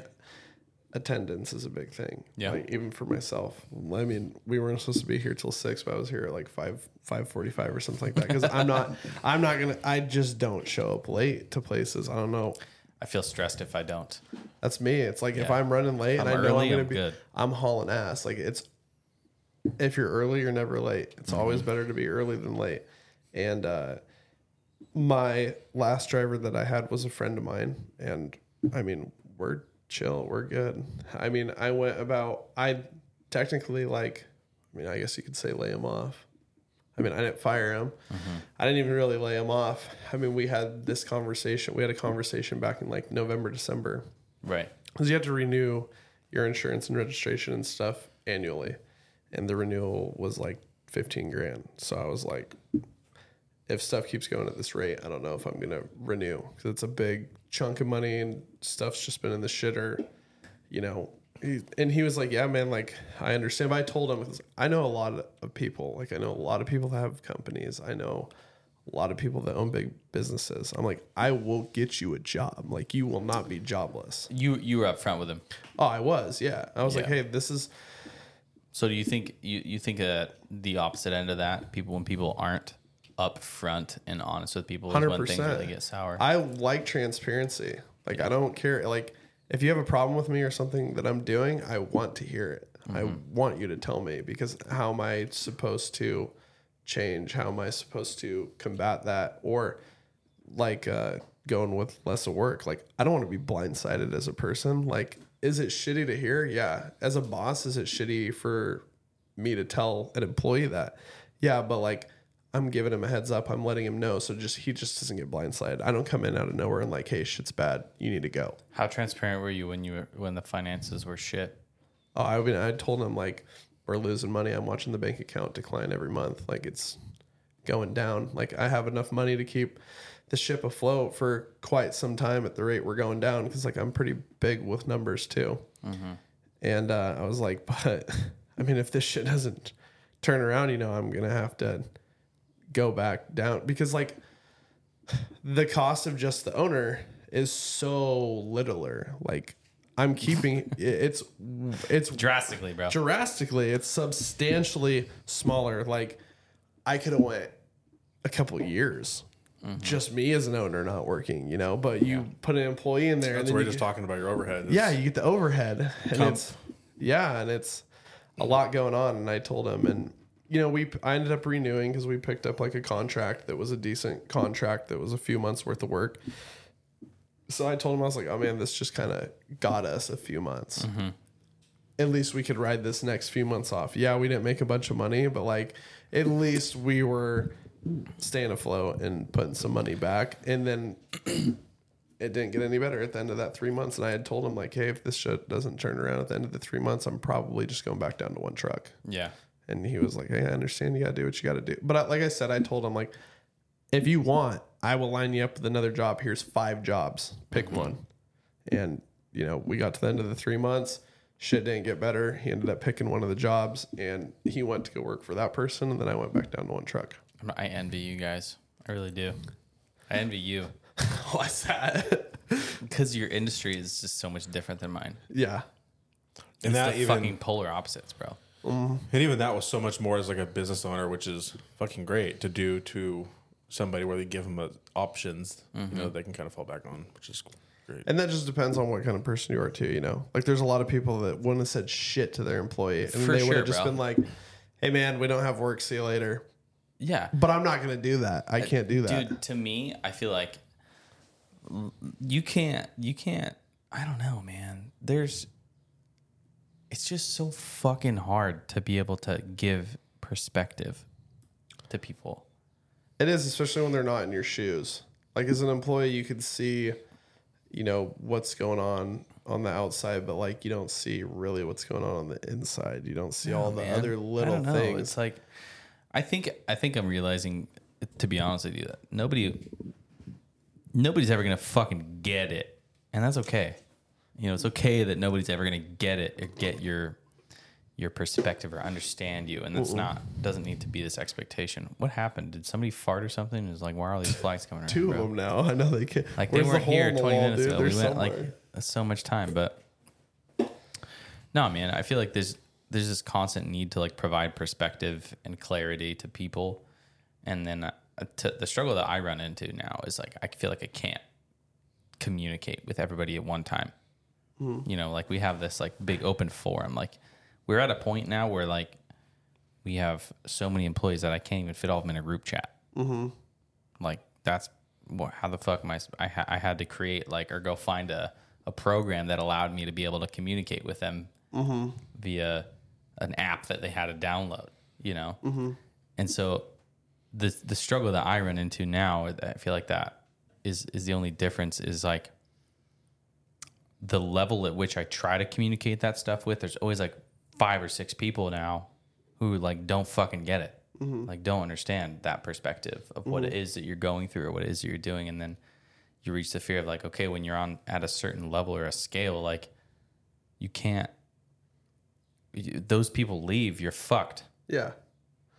[SPEAKER 3] attendance is a big thing.
[SPEAKER 1] Yeah.
[SPEAKER 3] Like, even for myself. I mean, we weren't supposed to be here till six, but I was here at like five five forty five or something like that. Because I'm not I'm not gonna I just don't show up late to places. I don't know.
[SPEAKER 1] I feel stressed if I don't.
[SPEAKER 3] That's me. It's like if I'm running late and
[SPEAKER 1] I'm
[SPEAKER 3] I know
[SPEAKER 1] early,
[SPEAKER 3] I'm gonna
[SPEAKER 1] I'm
[SPEAKER 3] be
[SPEAKER 1] good.
[SPEAKER 3] I'm hauling ass. Like it's if you're early, you're never late. It's
[SPEAKER 1] Mm-hmm.
[SPEAKER 3] always better to be early than late. And uh my last driver that I had was a friend of mine and I mean, we're chill, we're good. I mean, I went about I technically like I mean, I guess you could say lay him off. I mean, I didn't fire him. Mm-hmm. I didn't even really lay him off. I mean, we had this conversation. We had a conversation back in like November, December
[SPEAKER 1] Right.
[SPEAKER 3] because you have to renew your insurance and registration and stuff annually, and the renewal was like fifteen grand. So I was like, if stuff keeps going at this rate, I don't know if I'm gonna renew because it's a big chunk of money and stuff's just been in the shitter, you know. He, and he was like, "Yeah, man, like I understand." But I told him, I know a lot of people. Like I know a lot of people that have companies. I know a lot of people that own big businesses. I'm like, I will get you a job. Like you will not be jobless.
[SPEAKER 1] You you were upfront with him.
[SPEAKER 3] Oh, I was, yeah. I was like, hey, this is
[SPEAKER 1] So do you think you you think that the opposite end of that people when people aren't upfront and honest with people is when things
[SPEAKER 3] percent.
[SPEAKER 1] really get sour.
[SPEAKER 3] I like transparency. Like I don't care. Like if you have a problem with me or something that I'm doing, I want to hear it. I
[SPEAKER 1] Mm-hmm.
[SPEAKER 3] want you to tell me because how am I supposed to change? How am I supposed to combat that? Or like uh, going with less of work. Like I don't want to be blindsided as a person. Like is it shitty to hear? Yeah. As a boss, is it shitty for me to tell an employee that? Yeah, but like I'm giving him a heads up. I'm letting him know. So just he just doesn't get blindsided. I don't come in out of nowhere and like, hey, shit's bad. You need to go.
[SPEAKER 1] How transparent were you when you were when the finances were shit?
[SPEAKER 3] Oh, I mean, I told him like we're losing money. I'm watching the bank account decline every month. Like it's going down. Like I have enough money to keep the ship afloat for quite some time at the rate we're going down because like I'm pretty big with numbers too. And uh, I was like, but I mean, if this shit doesn't turn around, you know, I'm gonna have to go back down because like the cost of just the owner is so littler. Like I'm keeping it's it's
[SPEAKER 1] Drastically, bro.
[SPEAKER 3] drastically it's substantially smaller like i could have went a couple of years mm-hmm. just me as an owner not working you know but you put an employee in there
[SPEAKER 2] That's
[SPEAKER 3] and then
[SPEAKER 2] where
[SPEAKER 3] you
[SPEAKER 2] we're just
[SPEAKER 3] get,
[SPEAKER 2] talking about your overhead.
[SPEAKER 3] yeah you get the overhead and
[SPEAKER 2] Comp.
[SPEAKER 3] it's yeah and it's a lot going on and i told him and you know we i ended up renewing because we picked up like a contract that was a decent contract that was a few months worth of work so i told him i was like oh man this just kind of got us a few months mm-hmm. at least we could ride this next few months off. Yeah, we didn't make a bunch of money, but like at least we were staying afloat and putting some money back. And then it didn't get any better at the end of that three months. And I had told him like, hey, if this shit doesn't turn around at the end of the three months, I'm probably just going back down to one truck.
[SPEAKER 1] Yeah.
[SPEAKER 3] And he was like, hey, I understand. You got to do what you got to do. But I, like I said, I told him like, if you want, I will line you up with another job. Here's five jobs. Pick mm-hmm. one. And you know, we got to the end of the three months. Shit didn't get better. He ended up picking one of the jobs, and he went to go work for that person. And then I went back down to one truck.
[SPEAKER 1] I'm- envy you guys. I really do. I envy you
[SPEAKER 3] What's that?
[SPEAKER 1] because your industry is just so much different than mine.
[SPEAKER 3] yeah,
[SPEAKER 2] and that
[SPEAKER 1] the
[SPEAKER 2] even
[SPEAKER 1] fucking polar opposites, bro. Mm-hmm.
[SPEAKER 2] and even that was so much more as like a business owner, which is fucking great to do to somebody where they give them a, options, you know, mm-hmm. they can kind of fall back on, which is great.
[SPEAKER 3] and that just depends on what kind of person you are too. You know, like there's a lot of people that wouldn't have said shit to their employee, and
[SPEAKER 1] For
[SPEAKER 3] they would
[SPEAKER 1] sure,
[SPEAKER 3] have just
[SPEAKER 1] bro.
[SPEAKER 3] been like, "Hey, man, we don't have work. See you later."
[SPEAKER 1] Yeah.
[SPEAKER 3] But I'm not gonna do that. I can't do that.
[SPEAKER 1] Dude, to me, I feel like you can't, you can't, I don't know, man. There's, it's just so fucking hard to be able to give perspective to people.
[SPEAKER 3] It is, especially when they're not in your shoes. Like as an employee, you could see, you know, what's going on on the outside, but like you don't see really what's going on on the inside. You don't see all the
[SPEAKER 1] man.
[SPEAKER 3] other little things.
[SPEAKER 1] It's like, I think, I think I'm realizing, to be honest with you, that nobody, nobody's ever gonna fucking get it, and that's okay. You know, it's okay that nobody's ever gonna get it or get your your perspective or understand you, and that's not doesn't need to be this expectation. What happened? Did somebody fart or something? It's like, why are all these flags coming around?
[SPEAKER 3] Two
[SPEAKER 1] bro?
[SPEAKER 3] of them now. I know they can't.
[SPEAKER 1] Like
[SPEAKER 3] Where's
[SPEAKER 1] they weren't
[SPEAKER 3] hole
[SPEAKER 1] here 20
[SPEAKER 3] wall,
[SPEAKER 1] minutes
[SPEAKER 3] dude?
[SPEAKER 1] ago.
[SPEAKER 3] They're
[SPEAKER 1] we went
[SPEAKER 3] somewhere.
[SPEAKER 1] like so much time, but No, man, I feel like there's there's this constant need to like provide perspective and clarity to people, and then uh, to, the struggle that I run into now is like I feel like I can't communicate with everybody at one time. Hmm. You know, like we have this like big open forum. Like we're at a point now where like we have so many employees that I can't even fit all of them in a group chat. Mm-hmm. Like that's what, how the fuck my I, ha, I had to create like or go find a a program that allowed me to be able to communicate with them mm-hmm. via an app that they had to download. You know, mm-hmm. and so the the struggle that I run into now, I feel like that is is the only difference is like the level at which I try to communicate that stuff with. There's always like five or six people now who like don't fucking get it, mm-hmm. like don't understand that perspective of what mm-hmm. it is that you're going through or what it is that you're doing, and then you reach the fear of like, okay, when you're on at a certain level or a scale, like you can't. Those people leave, you're fucked.
[SPEAKER 3] Yeah.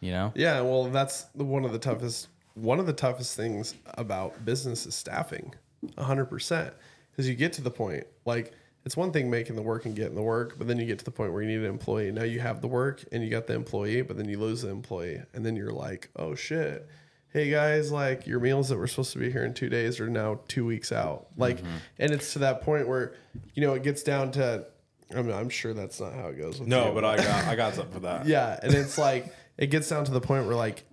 [SPEAKER 1] You know.
[SPEAKER 3] Yeah, well, that's the- one of the toughest one of the toughest things about business is staffing. 100%. Cuz you get to the point like it's one thing making the work and getting the work, but then you get to the point where you need an employee. Now you have the work and you got the employee, but then you lose the employee and then you're like, "Oh shit. Hey guys, like your meals that were supposed to be here in 2 days are now 2 weeks out." Like mm-hmm. and it's to that point where you know, it gets down to I mean, I'm sure that's not how it goes. With
[SPEAKER 2] No,
[SPEAKER 3] you,
[SPEAKER 2] but I got I got something for that.
[SPEAKER 3] yeah, and it's like it gets down to the point where like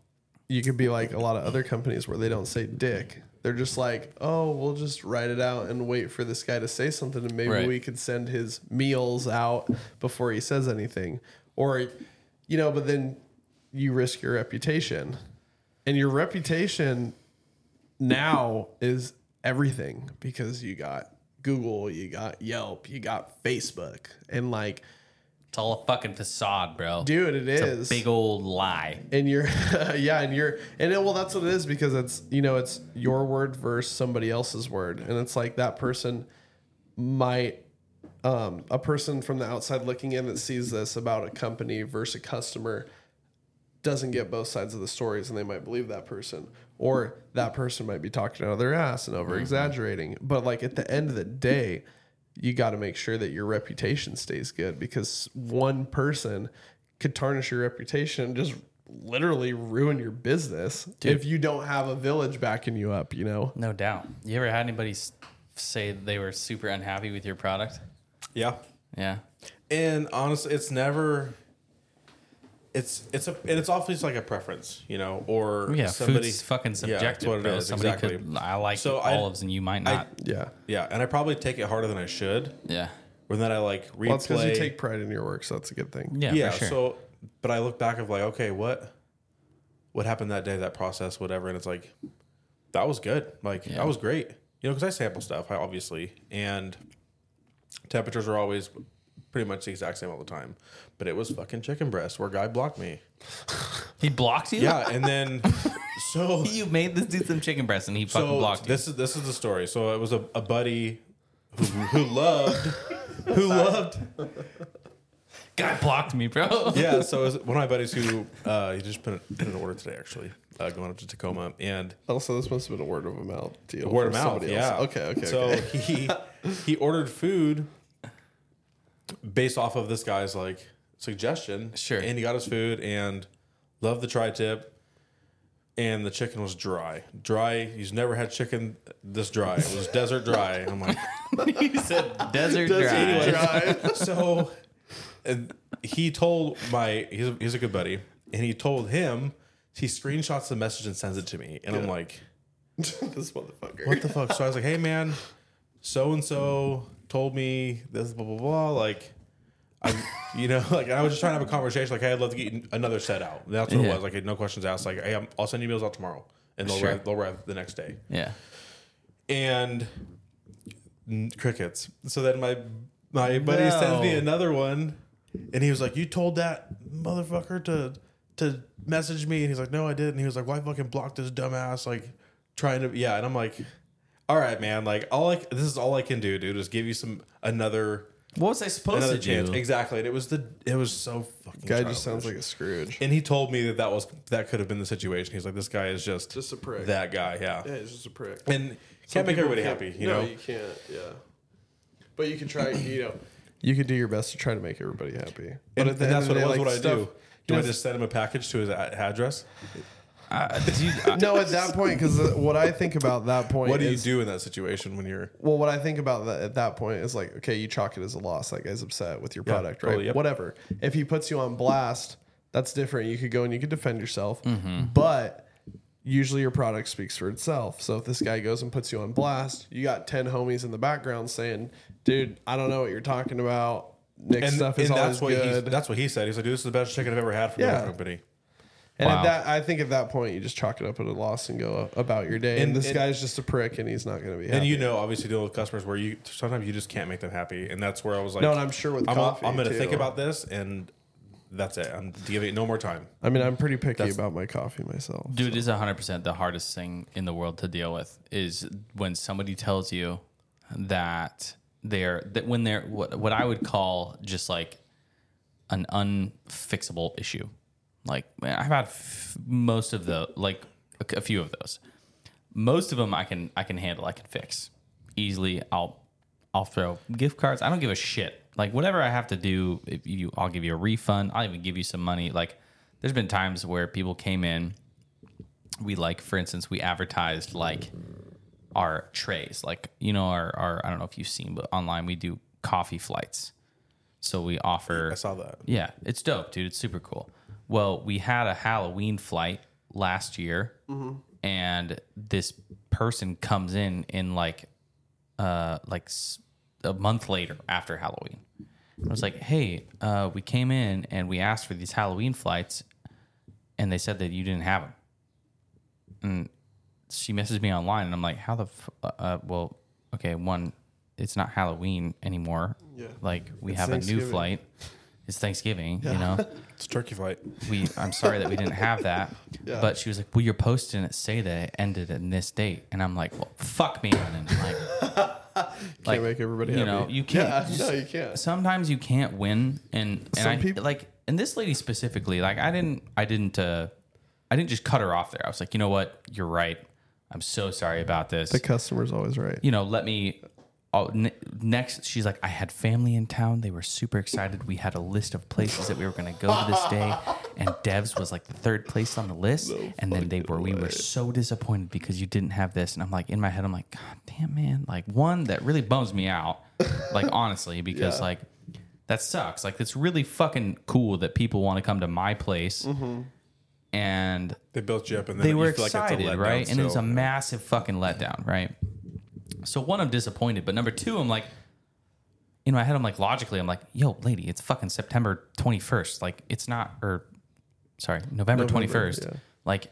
[SPEAKER 3] you could be like a lot of other companies where they don't say dick. They're just like, oh, we'll just write it out and wait for this guy to say something, and maybe
[SPEAKER 1] Right.
[SPEAKER 3] we could send his meals out before he says anything, or you know. But then you risk your reputation, and your reputation now is everything because you got Google, you got Yelp, you got Facebook, and like,
[SPEAKER 1] It's all a fucking facade, bro.
[SPEAKER 3] dude, it
[SPEAKER 1] it's
[SPEAKER 3] is.
[SPEAKER 1] a big old lie.
[SPEAKER 3] and you're yeah and you're and it, well that's what it is because it's you know it's your word versus somebody else's word. And it's like that person might um, a person from the outside looking in that sees this about a company versus a customer doesn't get both sides of the stories and they might believe that person. Or that person might be talking out of their ass and over exaggerating. But like at the end of the day you got to make sure that your reputation stays good because one person could tarnish your reputation and just literally ruin your business if you don't have a village backing you up you know
[SPEAKER 1] No doubt. You ever had anybody say they were super unhappy with your product?
[SPEAKER 2] Yeah.
[SPEAKER 1] Yeah.
[SPEAKER 2] And honestly, it's never. It's it's a and it's obviously like a preference, you know, or
[SPEAKER 1] Yeah,
[SPEAKER 2] somebody.
[SPEAKER 1] food's fucking
[SPEAKER 2] Yeah,
[SPEAKER 1] subjective.
[SPEAKER 2] that's what it
[SPEAKER 1] bro.
[SPEAKER 2] is,
[SPEAKER 1] Somebody
[SPEAKER 2] exactly.
[SPEAKER 1] could. I like
[SPEAKER 2] So I-
[SPEAKER 1] olives, and you might not.
[SPEAKER 3] yeah
[SPEAKER 2] yeah, and I probably take it harder than I should.
[SPEAKER 1] yeah.
[SPEAKER 2] Or then I like replay.
[SPEAKER 3] well because you take pride in your work so that's a good thing
[SPEAKER 1] Yeah.
[SPEAKER 2] yeah.
[SPEAKER 1] For sure.
[SPEAKER 2] So, but I look back of like, okay, what, what happened that day, that process, whatever, and it's like, that was good. Like
[SPEAKER 1] Yeah.
[SPEAKER 2] that was great. You know, because I sample stuff, I obviously, and temperatures are always pretty much the exact same all the time. But it was fucking chicken breast where guy blocked me.
[SPEAKER 1] he blocked you.
[SPEAKER 2] Yeah, and then so
[SPEAKER 1] You made this dude some chicken breast, and he fucking
[SPEAKER 2] so
[SPEAKER 1] blocked you.
[SPEAKER 2] this is this is the story. So it was a, a buddy who, who loved who loved
[SPEAKER 1] Guy blocked me, bro.
[SPEAKER 2] yeah, so it was one of my buddies who uh, he just put, it, put an order today actually, uh, going up to Tacoma, and
[SPEAKER 3] also this must have been a word of a mouth deal
[SPEAKER 2] word of
[SPEAKER 3] from
[SPEAKER 2] mouth,
[SPEAKER 3] somebody
[SPEAKER 2] yeah.
[SPEAKER 3] else. okay okay
[SPEAKER 2] So
[SPEAKER 3] okay.
[SPEAKER 2] he he ordered food based off of this guy's like suggestion.
[SPEAKER 1] Sure.
[SPEAKER 2] and he got his food and loved the tri-tip. And the chicken was dry, dry. He's never had chicken this dry. It was desert dry. I'm like,
[SPEAKER 1] he said desert dry.
[SPEAKER 2] so and he told my he's a, he's a good buddy, and he told him he screenshots the message and sends it to me, and I'm like,
[SPEAKER 3] this motherfucker
[SPEAKER 2] what the fuck? So I was like, hey man, so and so told me this blah blah blah. Like, I you know like I was just trying to have a conversation. Like, hey, I'd love to get another set out. And that's what
[SPEAKER 1] Yeah.
[SPEAKER 2] it was. Like, no questions asked. Like, hey, I'm, I'll send you meals out tomorrow, and they'll
[SPEAKER 1] Sure.
[SPEAKER 2] arrive, they'll arrive the next day
[SPEAKER 1] Yeah.
[SPEAKER 2] and n- crickets. So then my my buddy
[SPEAKER 1] No.
[SPEAKER 2] sends me another one, and he was like, "You told that motherfucker to to message me," and he's like, "No, I didn't." And he was like, "Why fucking block this dumbass?" Like trying to yeah, and I'm like, "All right, man. Like all I this is all I can do, dude, is give you some another."
[SPEAKER 1] What was I supposed
[SPEAKER 2] Another
[SPEAKER 1] to
[SPEAKER 2] chance,
[SPEAKER 1] do?
[SPEAKER 2] exactly. And it was the it was so fucking.
[SPEAKER 3] guy just sounds like a scrooge
[SPEAKER 2] And he told me that that was that could have been the situation. He's like, this guy is just
[SPEAKER 3] Just a prick.
[SPEAKER 2] That guy, yeah.
[SPEAKER 3] yeah he's just a prick
[SPEAKER 2] And
[SPEAKER 3] Some
[SPEAKER 2] can't make
[SPEAKER 3] people
[SPEAKER 2] everybody
[SPEAKER 3] can't-
[SPEAKER 2] happy, you
[SPEAKER 3] no,
[SPEAKER 2] know.
[SPEAKER 3] you can't. Yeah, but you can try. You know, you could do your best to try to make everybody happy. But
[SPEAKER 2] And,
[SPEAKER 3] at the
[SPEAKER 2] and
[SPEAKER 3] end
[SPEAKER 2] that's
[SPEAKER 3] of
[SPEAKER 2] what
[SPEAKER 3] the
[SPEAKER 2] it
[SPEAKER 3] day,
[SPEAKER 2] was.
[SPEAKER 3] like,
[SPEAKER 2] what I
[SPEAKER 3] stuff-
[SPEAKER 2] do. Do
[SPEAKER 3] you
[SPEAKER 2] I just send him a package to his a- address?
[SPEAKER 1] Uh, dude, I-
[SPEAKER 3] no, at that point, because what I think about that point,
[SPEAKER 2] What do you do in that situation when you're?
[SPEAKER 3] Well, what I think about that at that point is like, okay, you chalk it as a loss. That guy's upset with your product, right?
[SPEAKER 2] totally, yep.
[SPEAKER 3] Whatever. If he puts you on blast, that's different. You could go and you could defend yourself,
[SPEAKER 2] Mm-hmm.
[SPEAKER 3] but usually your product speaks for itself. So if this guy goes and puts you on blast, you got ten homies in the background saying, "Dude, I don't know what you're talking about." Nick's
[SPEAKER 2] And,
[SPEAKER 3] stuff
[SPEAKER 2] and
[SPEAKER 3] is always
[SPEAKER 2] that's what he,
[SPEAKER 3] good.
[SPEAKER 2] that's what he said. He's like, "Dude, this is the best chicken I've ever had from
[SPEAKER 3] Yeah.
[SPEAKER 2] your company."
[SPEAKER 3] And
[SPEAKER 1] Wow.
[SPEAKER 3] at that, I think at that point, you just chalk it up at a loss and go about your day. And,
[SPEAKER 2] And-
[SPEAKER 3] this
[SPEAKER 2] and-
[SPEAKER 3] guy's just a prick, and he's not going to be. Happy.
[SPEAKER 2] And you know, obviously, dealing with customers where you sometimes you just can't make them happy, and that's where I was like,
[SPEAKER 3] No, and I'm sure with
[SPEAKER 2] I'm,
[SPEAKER 3] coffee,
[SPEAKER 2] I'm going to
[SPEAKER 3] too.
[SPEAKER 2] think about this, and that's it. I'm giving it no more time.
[SPEAKER 3] I mean, I'm pretty picky
[SPEAKER 2] That's-
[SPEAKER 3] about my coffee myself.
[SPEAKER 1] Dude, it is 100% the hardest thing in the world to deal with is when somebody tells you that they're, that when they're, what, what I would call just like an unfixable issue. Like, I've had f- most of the, like a, a few of those. Most of them I can, I can handle, I can fix easily. I'll, I'll throw gift cards. I don't give a shit. Like whatever I have to do, if you, I'll give you a refund. I'll even give you some money. Like there's been times where people came in we like for instance we advertised like our trays like you know our, our i don't know if you've seen but online we do coffee flights so we offer
[SPEAKER 2] I saw that.
[SPEAKER 1] yeah it's dope dude it's super cool well we had a halloween flight last year and this person comes in in like uh like a month later after halloween I was like, "Hey, uh, we came in and we asked for these Halloween flights, and they said that you didn't have them." And she messaged me online, and I'm like, "How the? F- uh, uh, well, okay, one, it's not Halloween anymore.
[SPEAKER 3] Yeah.
[SPEAKER 1] Like we
[SPEAKER 3] It's
[SPEAKER 1] have a new flight. It's Thanksgiving, you know.
[SPEAKER 2] It's turkey fight.
[SPEAKER 1] we I'm sorry that we didn't have that.
[SPEAKER 3] Yeah.
[SPEAKER 1] But she was like, "Well, your post didn't say that it ended in this date," and I'm like, "Well, fuck me." And like,
[SPEAKER 3] Can't make everybody
[SPEAKER 1] you
[SPEAKER 3] happy.
[SPEAKER 1] know, you can't.
[SPEAKER 3] Yeah,
[SPEAKER 1] just-
[SPEAKER 3] no, you can't.
[SPEAKER 1] Sometimes you can't win, and, and
[SPEAKER 3] Some
[SPEAKER 1] I
[SPEAKER 3] people-
[SPEAKER 1] like, and this lady specifically, like, I didn't, I didn't, uh, I didn't just cut her off there. I was like, you know what, you're right. I'm so sorry about this.
[SPEAKER 3] The customer's always right.
[SPEAKER 1] you know, let me. Oh, ne- next, she's like, I had family in town. They were super excited. We had a list of places that we were going to go to this day, and Devs was like the third place on the list. and then they were, we were so disappointed because you didn't have this. And I'm like, in my head, I'm like, God damn, man, like one that really bums me out, like honestly, because
[SPEAKER 3] Yeah.
[SPEAKER 1] like that sucks. Like it's really fucking cool that people want to come to my place, mm-hmm. and
[SPEAKER 2] They built you up, and then
[SPEAKER 1] they
[SPEAKER 2] you
[SPEAKER 1] were
[SPEAKER 2] feel like it's a
[SPEAKER 1] excited,
[SPEAKER 2] letdown
[SPEAKER 1] right? And it was a
[SPEAKER 2] still.
[SPEAKER 1] massive fucking letdown, right? So one, I'm disappointed, but number two, I'm like, in my head, I'm like, logically, I'm like, yo, lady, it's fucking September 21st. Like, it's not, or sorry, November,
[SPEAKER 3] November,
[SPEAKER 1] 21st.
[SPEAKER 3] yeah.
[SPEAKER 1] Like,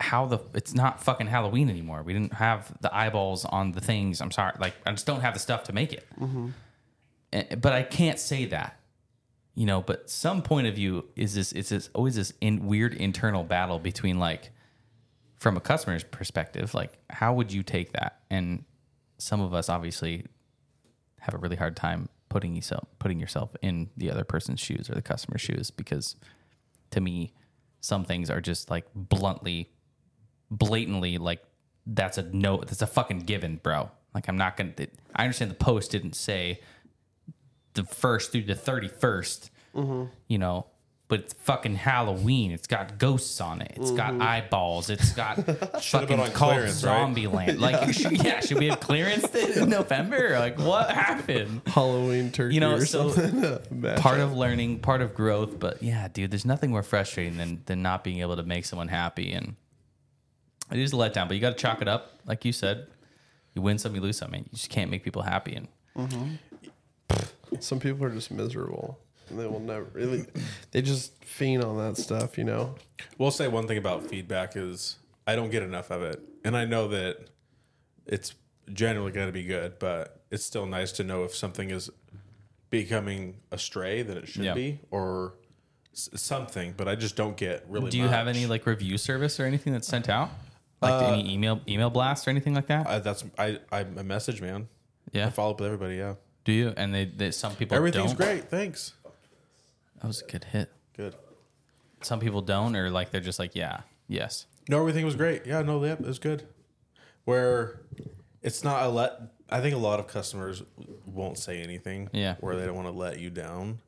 [SPEAKER 1] how the, it's not fucking Halloween anymore. We didn't have the eyeballs on the things. I'm sorry. Like, I just don't have the stuff to make it. Eh, But I can't say that you know but some point of view is this it's this always this in weird internal battle between like from a customer's perspective like how would you take that and some of us obviously have a really hard time putting yourself putting yourself in the other person's shoes or the customer's shoes because to me some things are just like bluntly blatantly like that's a no that's a fucking given bro. Like i'm not gonna i understand the post didn't say the first through the 31st, mm-hmm. you know, but it's fucking Halloween. It's got ghosts on it. It's got mm-hmm. eyeballs. It's got fucking
[SPEAKER 2] on
[SPEAKER 1] called
[SPEAKER 2] clearance, right?
[SPEAKER 1] Zombieland. Like, should, yeah, should we have clearance in November? Like, what happened?
[SPEAKER 3] Halloween turkey
[SPEAKER 1] You know,
[SPEAKER 3] or
[SPEAKER 1] so
[SPEAKER 3] something.
[SPEAKER 1] Part of learning, part of growth. But yeah, dude, there's nothing more frustrating than than not being able to make someone happy, and it is a letdown. But you got to chalk it up, like you said. You win some, you lose some. And you just can't make people happy, and mm-hmm.
[SPEAKER 3] Some people are just miserable. And they will never really. They just fiend on that stuff, you know.
[SPEAKER 2] We'll say one thing about feedback is I don't get enough of it, and I know that it's generally going to be good, but it's still nice to know if something is becoming astray than it should
[SPEAKER 1] Yeah.
[SPEAKER 2] be, or s- something. But I just don't get really.
[SPEAKER 1] Do you have
[SPEAKER 2] much.
[SPEAKER 1] any like review service or anything that's sent out? Like uh, any email email blast or anything like that?
[SPEAKER 2] I, that's I. I'm a message man.
[SPEAKER 1] yeah.
[SPEAKER 2] I follow up with everybody. Yeah,
[SPEAKER 1] Do you? And they, they some people
[SPEAKER 2] everything's
[SPEAKER 1] don't.
[SPEAKER 2] great. Thanks.
[SPEAKER 1] That was a good hit.
[SPEAKER 2] Good.
[SPEAKER 1] Some people don't, or like they're just like, yeah, yes.
[SPEAKER 2] No, everything was great. Yeah, no, yep, it was good. Where it's not a let. I think a lot of customers won't say anything.
[SPEAKER 1] Yeah.
[SPEAKER 2] Where they don't want to let you down.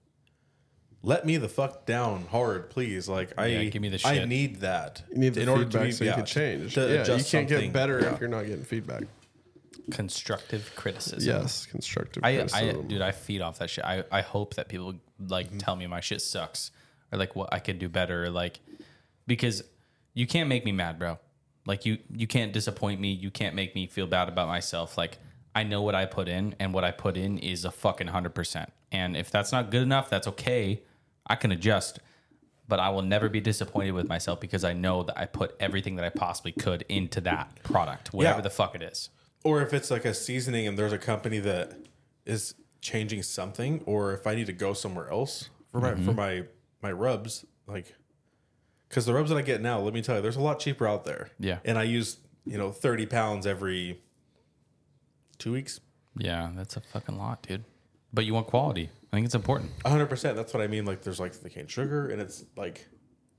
[SPEAKER 2] Let me the fuck down hard, please. Like I,
[SPEAKER 1] Yeah, give me the
[SPEAKER 2] I
[SPEAKER 1] shit.
[SPEAKER 2] need that.
[SPEAKER 3] You need the
[SPEAKER 2] in order
[SPEAKER 3] feedback
[SPEAKER 2] to be,
[SPEAKER 3] so you can change.
[SPEAKER 2] to
[SPEAKER 3] yeah, you can't
[SPEAKER 2] something.
[SPEAKER 3] get better
[SPEAKER 2] Yeah.
[SPEAKER 3] if you're not getting feedback.
[SPEAKER 1] Constructive criticism.
[SPEAKER 3] Yes, constructive
[SPEAKER 1] I, I, dude, I feed off that shit. I, I hope that people like
[SPEAKER 2] Mm-hmm.
[SPEAKER 1] tell me my shit sucks or like what I could do better, or like because you can't make me mad, bro. Like you, you can't disappoint me. You can't make me feel bad about myself. Like I know what I put in, and what I put in is a fucking hundred percent. And if that's not good enough, that's okay. I can adjust, but I will never be disappointed with myself because I know that I put everything that I possibly could into that product, whatever
[SPEAKER 2] Yeah.
[SPEAKER 1] the fuck it is.
[SPEAKER 2] Or if it's like a seasoning and there's a company that is changing something, or if I need to go somewhere else for my
[SPEAKER 1] Mm-hmm.
[SPEAKER 2] for my my rubs, like because the rubs that I get now, let me tell you, there's a lot cheaper out there.
[SPEAKER 1] Yeah.
[SPEAKER 2] and I use you know thirty pounds every two weeks.
[SPEAKER 1] Yeah, that's a fucking lot, dude. But you want quality. I think it's important.
[SPEAKER 2] hundred percent. That's what I mean. Like there's like the cane sugar, and it's like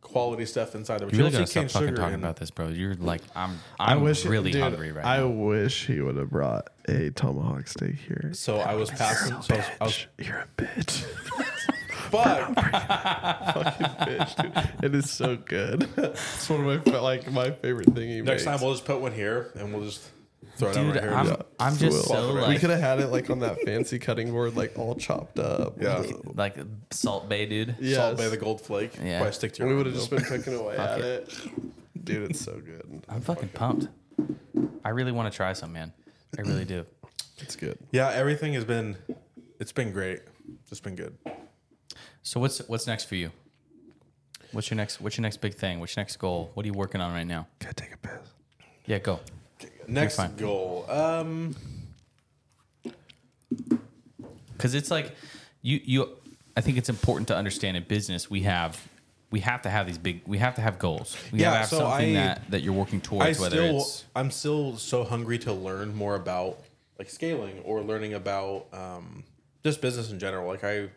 [SPEAKER 2] quality stuff inside there. But
[SPEAKER 1] You really
[SPEAKER 2] don't
[SPEAKER 1] gotta
[SPEAKER 2] cane
[SPEAKER 1] stop fucking talking
[SPEAKER 2] in-
[SPEAKER 1] about this, bro. You're like, I'm,
[SPEAKER 3] I
[SPEAKER 1] I'm
[SPEAKER 3] wish
[SPEAKER 1] really
[SPEAKER 3] dude,
[SPEAKER 1] hungry right
[SPEAKER 3] I
[SPEAKER 1] now.
[SPEAKER 3] wish he would have brought a tomahawk steak here.
[SPEAKER 2] So I was passing. So I was, I was
[SPEAKER 3] You're a bitch.
[SPEAKER 2] fuck.
[SPEAKER 3] Fucking bitch, dude. It is so good. it's one of my like my favorite thing he
[SPEAKER 2] Next
[SPEAKER 3] makes.
[SPEAKER 2] time we'll just put one here, and we'll just throw it out
[SPEAKER 1] Dude,
[SPEAKER 2] right here.
[SPEAKER 1] I'm,
[SPEAKER 2] Yeah.
[SPEAKER 1] I'm just
[SPEAKER 3] Will.
[SPEAKER 1] so
[SPEAKER 3] we could have had it like on that fancy cutting board, like all chopped up.
[SPEAKER 2] Yeah.
[SPEAKER 1] like Salt Bae, dude.
[SPEAKER 3] Yes.
[SPEAKER 2] Salt Bae the Gold Flake.
[SPEAKER 1] Yeah.
[SPEAKER 2] Probably stick to your
[SPEAKER 3] we would have just been picking away at
[SPEAKER 1] it.
[SPEAKER 3] it. Dude, it's so good.
[SPEAKER 1] I'm fucking pumped. I really want to try some, man. I really do.
[SPEAKER 3] It's good.
[SPEAKER 2] Yeah, everything has been. It's been great. It's been good.
[SPEAKER 1] So what's what's next for you? What's your next What's your next big thing? What's your next goal? What are you working on right now?
[SPEAKER 3] Gotta take a piss.
[SPEAKER 1] Yeah, go.
[SPEAKER 2] Next goal. Um,
[SPEAKER 1] because it's like you you i think it's important to understand in business we have we have to have these big we have to have goals we have
[SPEAKER 2] Yeah,
[SPEAKER 1] to have
[SPEAKER 2] so
[SPEAKER 1] something
[SPEAKER 2] I-
[SPEAKER 1] that that you're working
[SPEAKER 2] I
[SPEAKER 1] towards whether
[SPEAKER 2] still,
[SPEAKER 1] it's
[SPEAKER 2] I'm still so hungry to learn more about like scaling or learning about um, just business in general. Like I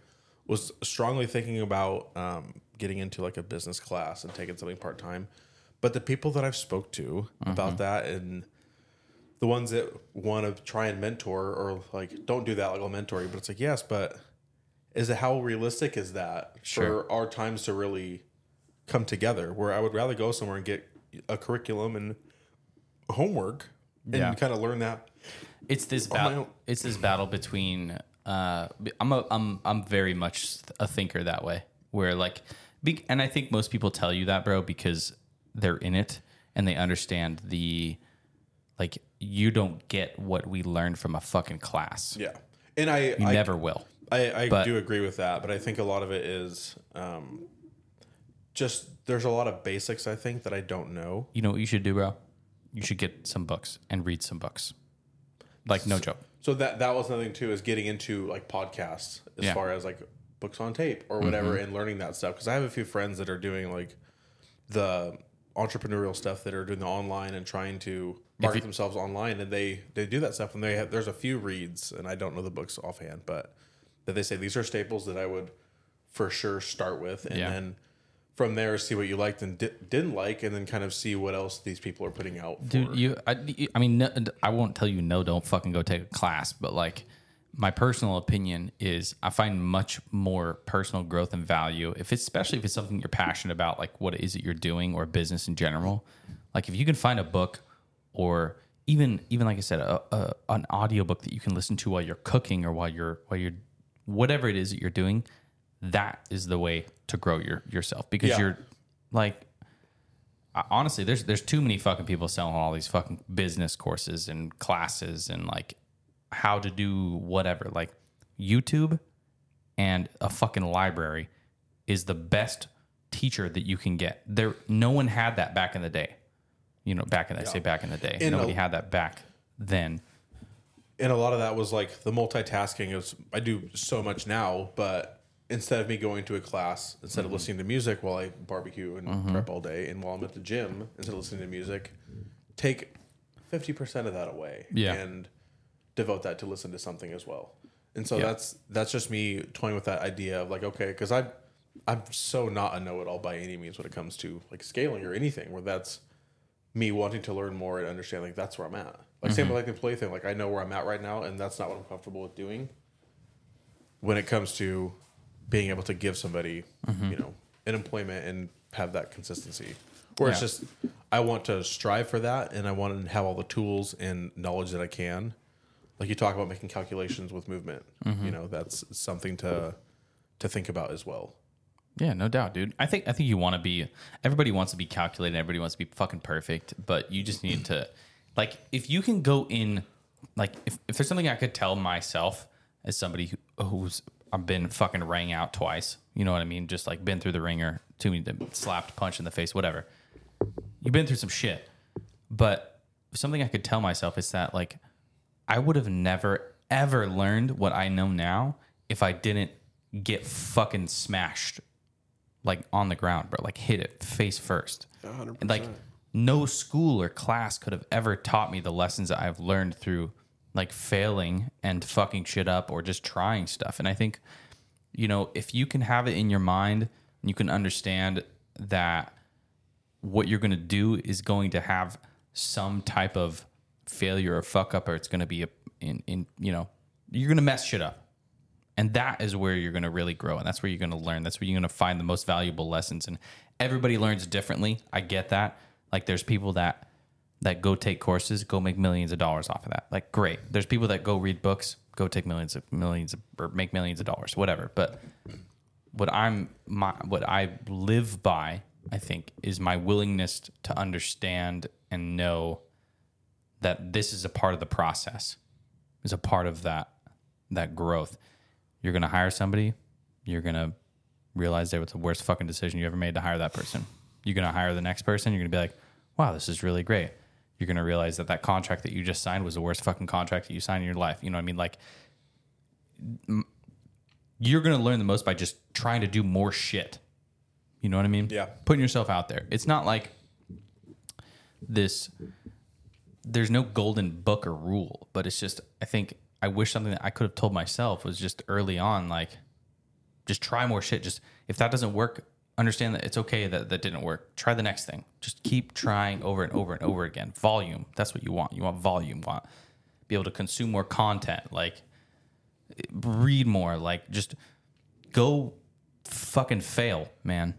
[SPEAKER 2] was strongly thinking about um, getting into like a business class and taking something part time. But the people that I've spoke to
[SPEAKER 1] Mm-hmm.
[SPEAKER 2] about that and the ones that want to try and mentor or like don't do that like I'll mentor you, but it's like yes, but is it how realistic is that
[SPEAKER 1] Sure.
[SPEAKER 2] for our times to really come together? Where I would rather go somewhere and get a curriculum and homework and
[SPEAKER 1] Yeah.
[SPEAKER 2] kind of learn that.
[SPEAKER 1] it's this battle it's this battle between uh i'm a i'm i'm very much a thinker that way where like be, and i think most people tell you that bro because they're in it and they understand the like you don't get what we learned from a fucking class
[SPEAKER 2] Yeah, and I
[SPEAKER 1] you
[SPEAKER 2] I,
[SPEAKER 1] never will
[SPEAKER 2] I, I
[SPEAKER 1] but-
[SPEAKER 2] do agree with that, but I think a lot of it is um, just there's a lot of basics I think that I don't know.
[SPEAKER 1] You know what you should do, bro? You should get some books and read some books. Like no joke.
[SPEAKER 2] So that that was another thing too is getting into like podcasts as
[SPEAKER 1] Yeah.
[SPEAKER 2] far as like books on tape or whatever and learning that stuff because I have a few friends that are doing like the entrepreneurial stuff that are doing the online and trying to market
[SPEAKER 1] you-
[SPEAKER 2] themselves online and they they do that stuff and they have there's a few reads and I don't know the books offhand but that they say these are staples that I would for sure start with and
[SPEAKER 1] Yeah.
[SPEAKER 2] then from there see what you liked and di- didn't like and then kind of see what else these people are putting out for.
[SPEAKER 1] Dude, you I, you- I mean no, I won't tell you no, don't fucking go take a class, but like my personal opinion is I find much more personal growth and value if it's especially if it's something you're passionate about, like what is it you're doing or business in general. Like if you can find a book or even even like I said, a, a, an audiobook that you can listen to while you're cooking or while you're while you're whatever it is that you're doing, that is the way to grow your yourself because
[SPEAKER 2] Yeah.
[SPEAKER 1] you're like honestly there's there's too many fucking people selling all these fucking business courses and classes and like how to do whatever like YouTube and a fucking library is the best teacher that you can get. There no one had that back in the day. You know, back in I say back in the day.
[SPEAKER 2] In
[SPEAKER 1] Nobody
[SPEAKER 2] a-
[SPEAKER 1] had that back then.
[SPEAKER 2] and a lot of that was like the multitasking is I do so much now, but instead of me going to a class, instead of mm-hmm. listening to music while I barbecue and mm-hmm. prep all day, and while I'm at the gym, instead of listening to music, take fifty percent of that away,
[SPEAKER 1] Yeah.
[SPEAKER 2] and devote that to listen to something as well. And so
[SPEAKER 1] Yeah.
[SPEAKER 2] that's that's just me toying with that idea of like, okay, because I I'm so not a know it all by any means when it comes to like scaling or anything, where that's me wanting to learn more and understand like that's where I'm at. Like same mm-hmm. with like the employee thing. Like I know where I'm at right now, and that's not what I'm comfortable with doing. When it comes to being able to give somebody, mm-hmm. you know, an employment and have that consistency, where it's just I want to strive for that, and I want to have all the tools and knowledge that I can. Like you talk about making calculations with movement, mm-hmm. you know, that's something to to think about as well.
[SPEAKER 1] Yeah, no doubt, dude. I think I think you want to be. Everybody wants to be calculated. Everybody wants to be fucking perfect. But you just need to, like, if you can go in, like, if, if there's something I could tell myself as somebody who, who's I've been fucking rang out twice. You know what I mean? Just like been through the ringer, too many slapped, punch in the face, whatever. You've been through some shit. But something I could tell myself is that like I would have never ever learned what I know now if I didn't get fucking smashed like on the ground, bro. Like hit it face first.
[SPEAKER 3] 100%.
[SPEAKER 1] And like no school or class could have ever taught me the lessons that I've learned through like failing and fucking shit up or just trying stuff. And I think, you know, if you can have it in your mind and you can understand that what you're going to do is going to have some type of failure or fuck up or it's going to be a, in in you know you're going to mess shit up and that is where you're going to really grow and that's where you're going to learn. That's where you're going to find the most valuable lessons. And everybody learns differently. I get that. Like there's people that that go take courses go make millions of dollars off of that. Like great. There's people that go read books go take millions of millions of, or make millions of dollars whatever. But what i'm my what i live by i think is my willingness to understand and know that this is a part of the process. Is a part of that that growth you're going to hire somebody you're going to realize that was the worst fucking decision you ever made to hire that person. You're going to hire the next person you're going to be like wow this is really great. You're going to realize that that contract that you just signed was the worst fucking contract that you signed in your life you know what i mean? Like you're going to learn the most by just trying to do more shit. You know what i mean?
[SPEAKER 2] Yeah.
[SPEAKER 1] putting yourself out there. It's not like this there's no golden book or rule, but it's just I think I wish something that I could have told myself was just early on, like just try more shit. Just if that doesn't work, understand that it's okay that that didn't work. Try the next thing. Just keep trying over and over and over again. Volume. That's what you want. You want volume. Want be able to consume more content. Like read more. Like just go fucking fail, man.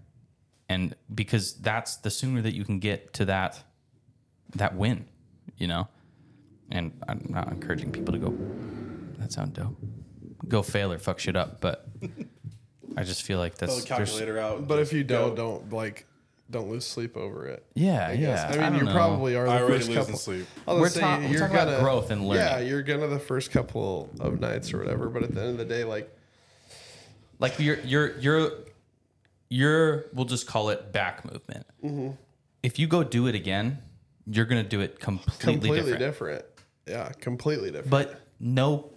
[SPEAKER 1] And because that's the sooner that you can get to that that win, you know? And I'm not encouraging people to go, that sound dope. Go fail or fuck shit up, but I just feel like
[SPEAKER 2] Pull
[SPEAKER 1] that's
[SPEAKER 2] the
[SPEAKER 1] there's-
[SPEAKER 2] calculator out.
[SPEAKER 3] But if you don't,
[SPEAKER 2] go.
[SPEAKER 3] don't like, don't lose sleep over it.
[SPEAKER 1] Yeah,
[SPEAKER 3] guess.
[SPEAKER 1] yeah.
[SPEAKER 3] I mean,
[SPEAKER 1] don't
[SPEAKER 3] you
[SPEAKER 1] know.
[SPEAKER 3] probably are the
[SPEAKER 2] I already
[SPEAKER 3] first
[SPEAKER 2] losing
[SPEAKER 3] couple.
[SPEAKER 2] sleep.
[SPEAKER 3] I was
[SPEAKER 1] We're
[SPEAKER 3] say,
[SPEAKER 1] ta- we're
[SPEAKER 3] you're
[SPEAKER 1] talking about
[SPEAKER 3] gonna
[SPEAKER 1] growth and learning.
[SPEAKER 3] Yeah, you're gonna the first couple of nights or whatever, but at the end of the day, like
[SPEAKER 1] like your your your your we'll just call it back movement.
[SPEAKER 3] Mm-hmm.
[SPEAKER 1] If you go do it again, you're gonna do it completely,
[SPEAKER 3] completely
[SPEAKER 1] different.
[SPEAKER 3] different. Yeah, completely different.
[SPEAKER 1] But no,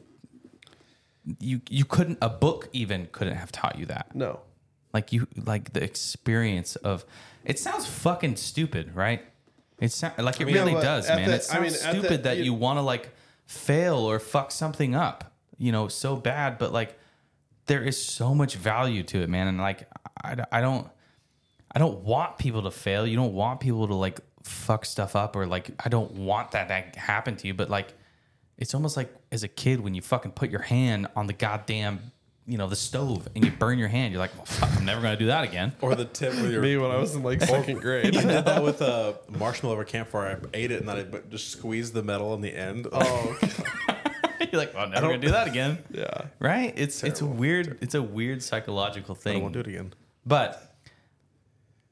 [SPEAKER 1] you you couldn't. A book even couldn't have taught you that.
[SPEAKER 3] no,
[SPEAKER 1] Like you like the experience of. It sounds fucking stupid, right? It sound, like it really does, man.
[SPEAKER 3] the-
[SPEAKER 1] it
[SPEAKER 3] I mean,
[SPEAKER 1] sounds
[SPEAKER 3] the-
[SPEAKER 1] stupid that
[SPEAKER 3] you-
[SPEAKER 1] you want to like fail or fuck something up, you know, so bad. But like, there is so much value to it, man. And like, I, I don't, I don't want people to fail. You don't want people to like fuck stuff up or like, I don't want that to happen to you. But like, it's almost like as a kid when you fucking put your hand on the goddamn, you know, the stove and you burn your hand. You're like, well, fuck, I'm never gonna do that again.
[SPEAKER 2] Or the tip where you're.
[SPEAKER 3] me when I was in like second grade.
[SPEAKER 2] I did that with a marshmallow over campfire. I ate it and then I just squeezed the metal on the end.
[SPEAKER 3] oh,
[SPEAKER 1] You're like, well, I'm never gonna do that again.
[SPEAKER 3] yeah.
[SPEAKER 1] Right? It's it's a weird it's a weird psychological thing.
[SPEAKER 2] I
[SPEAKER 1] thing.
[SPEAKER 2] won't do it again.
[SPEAKER 1] But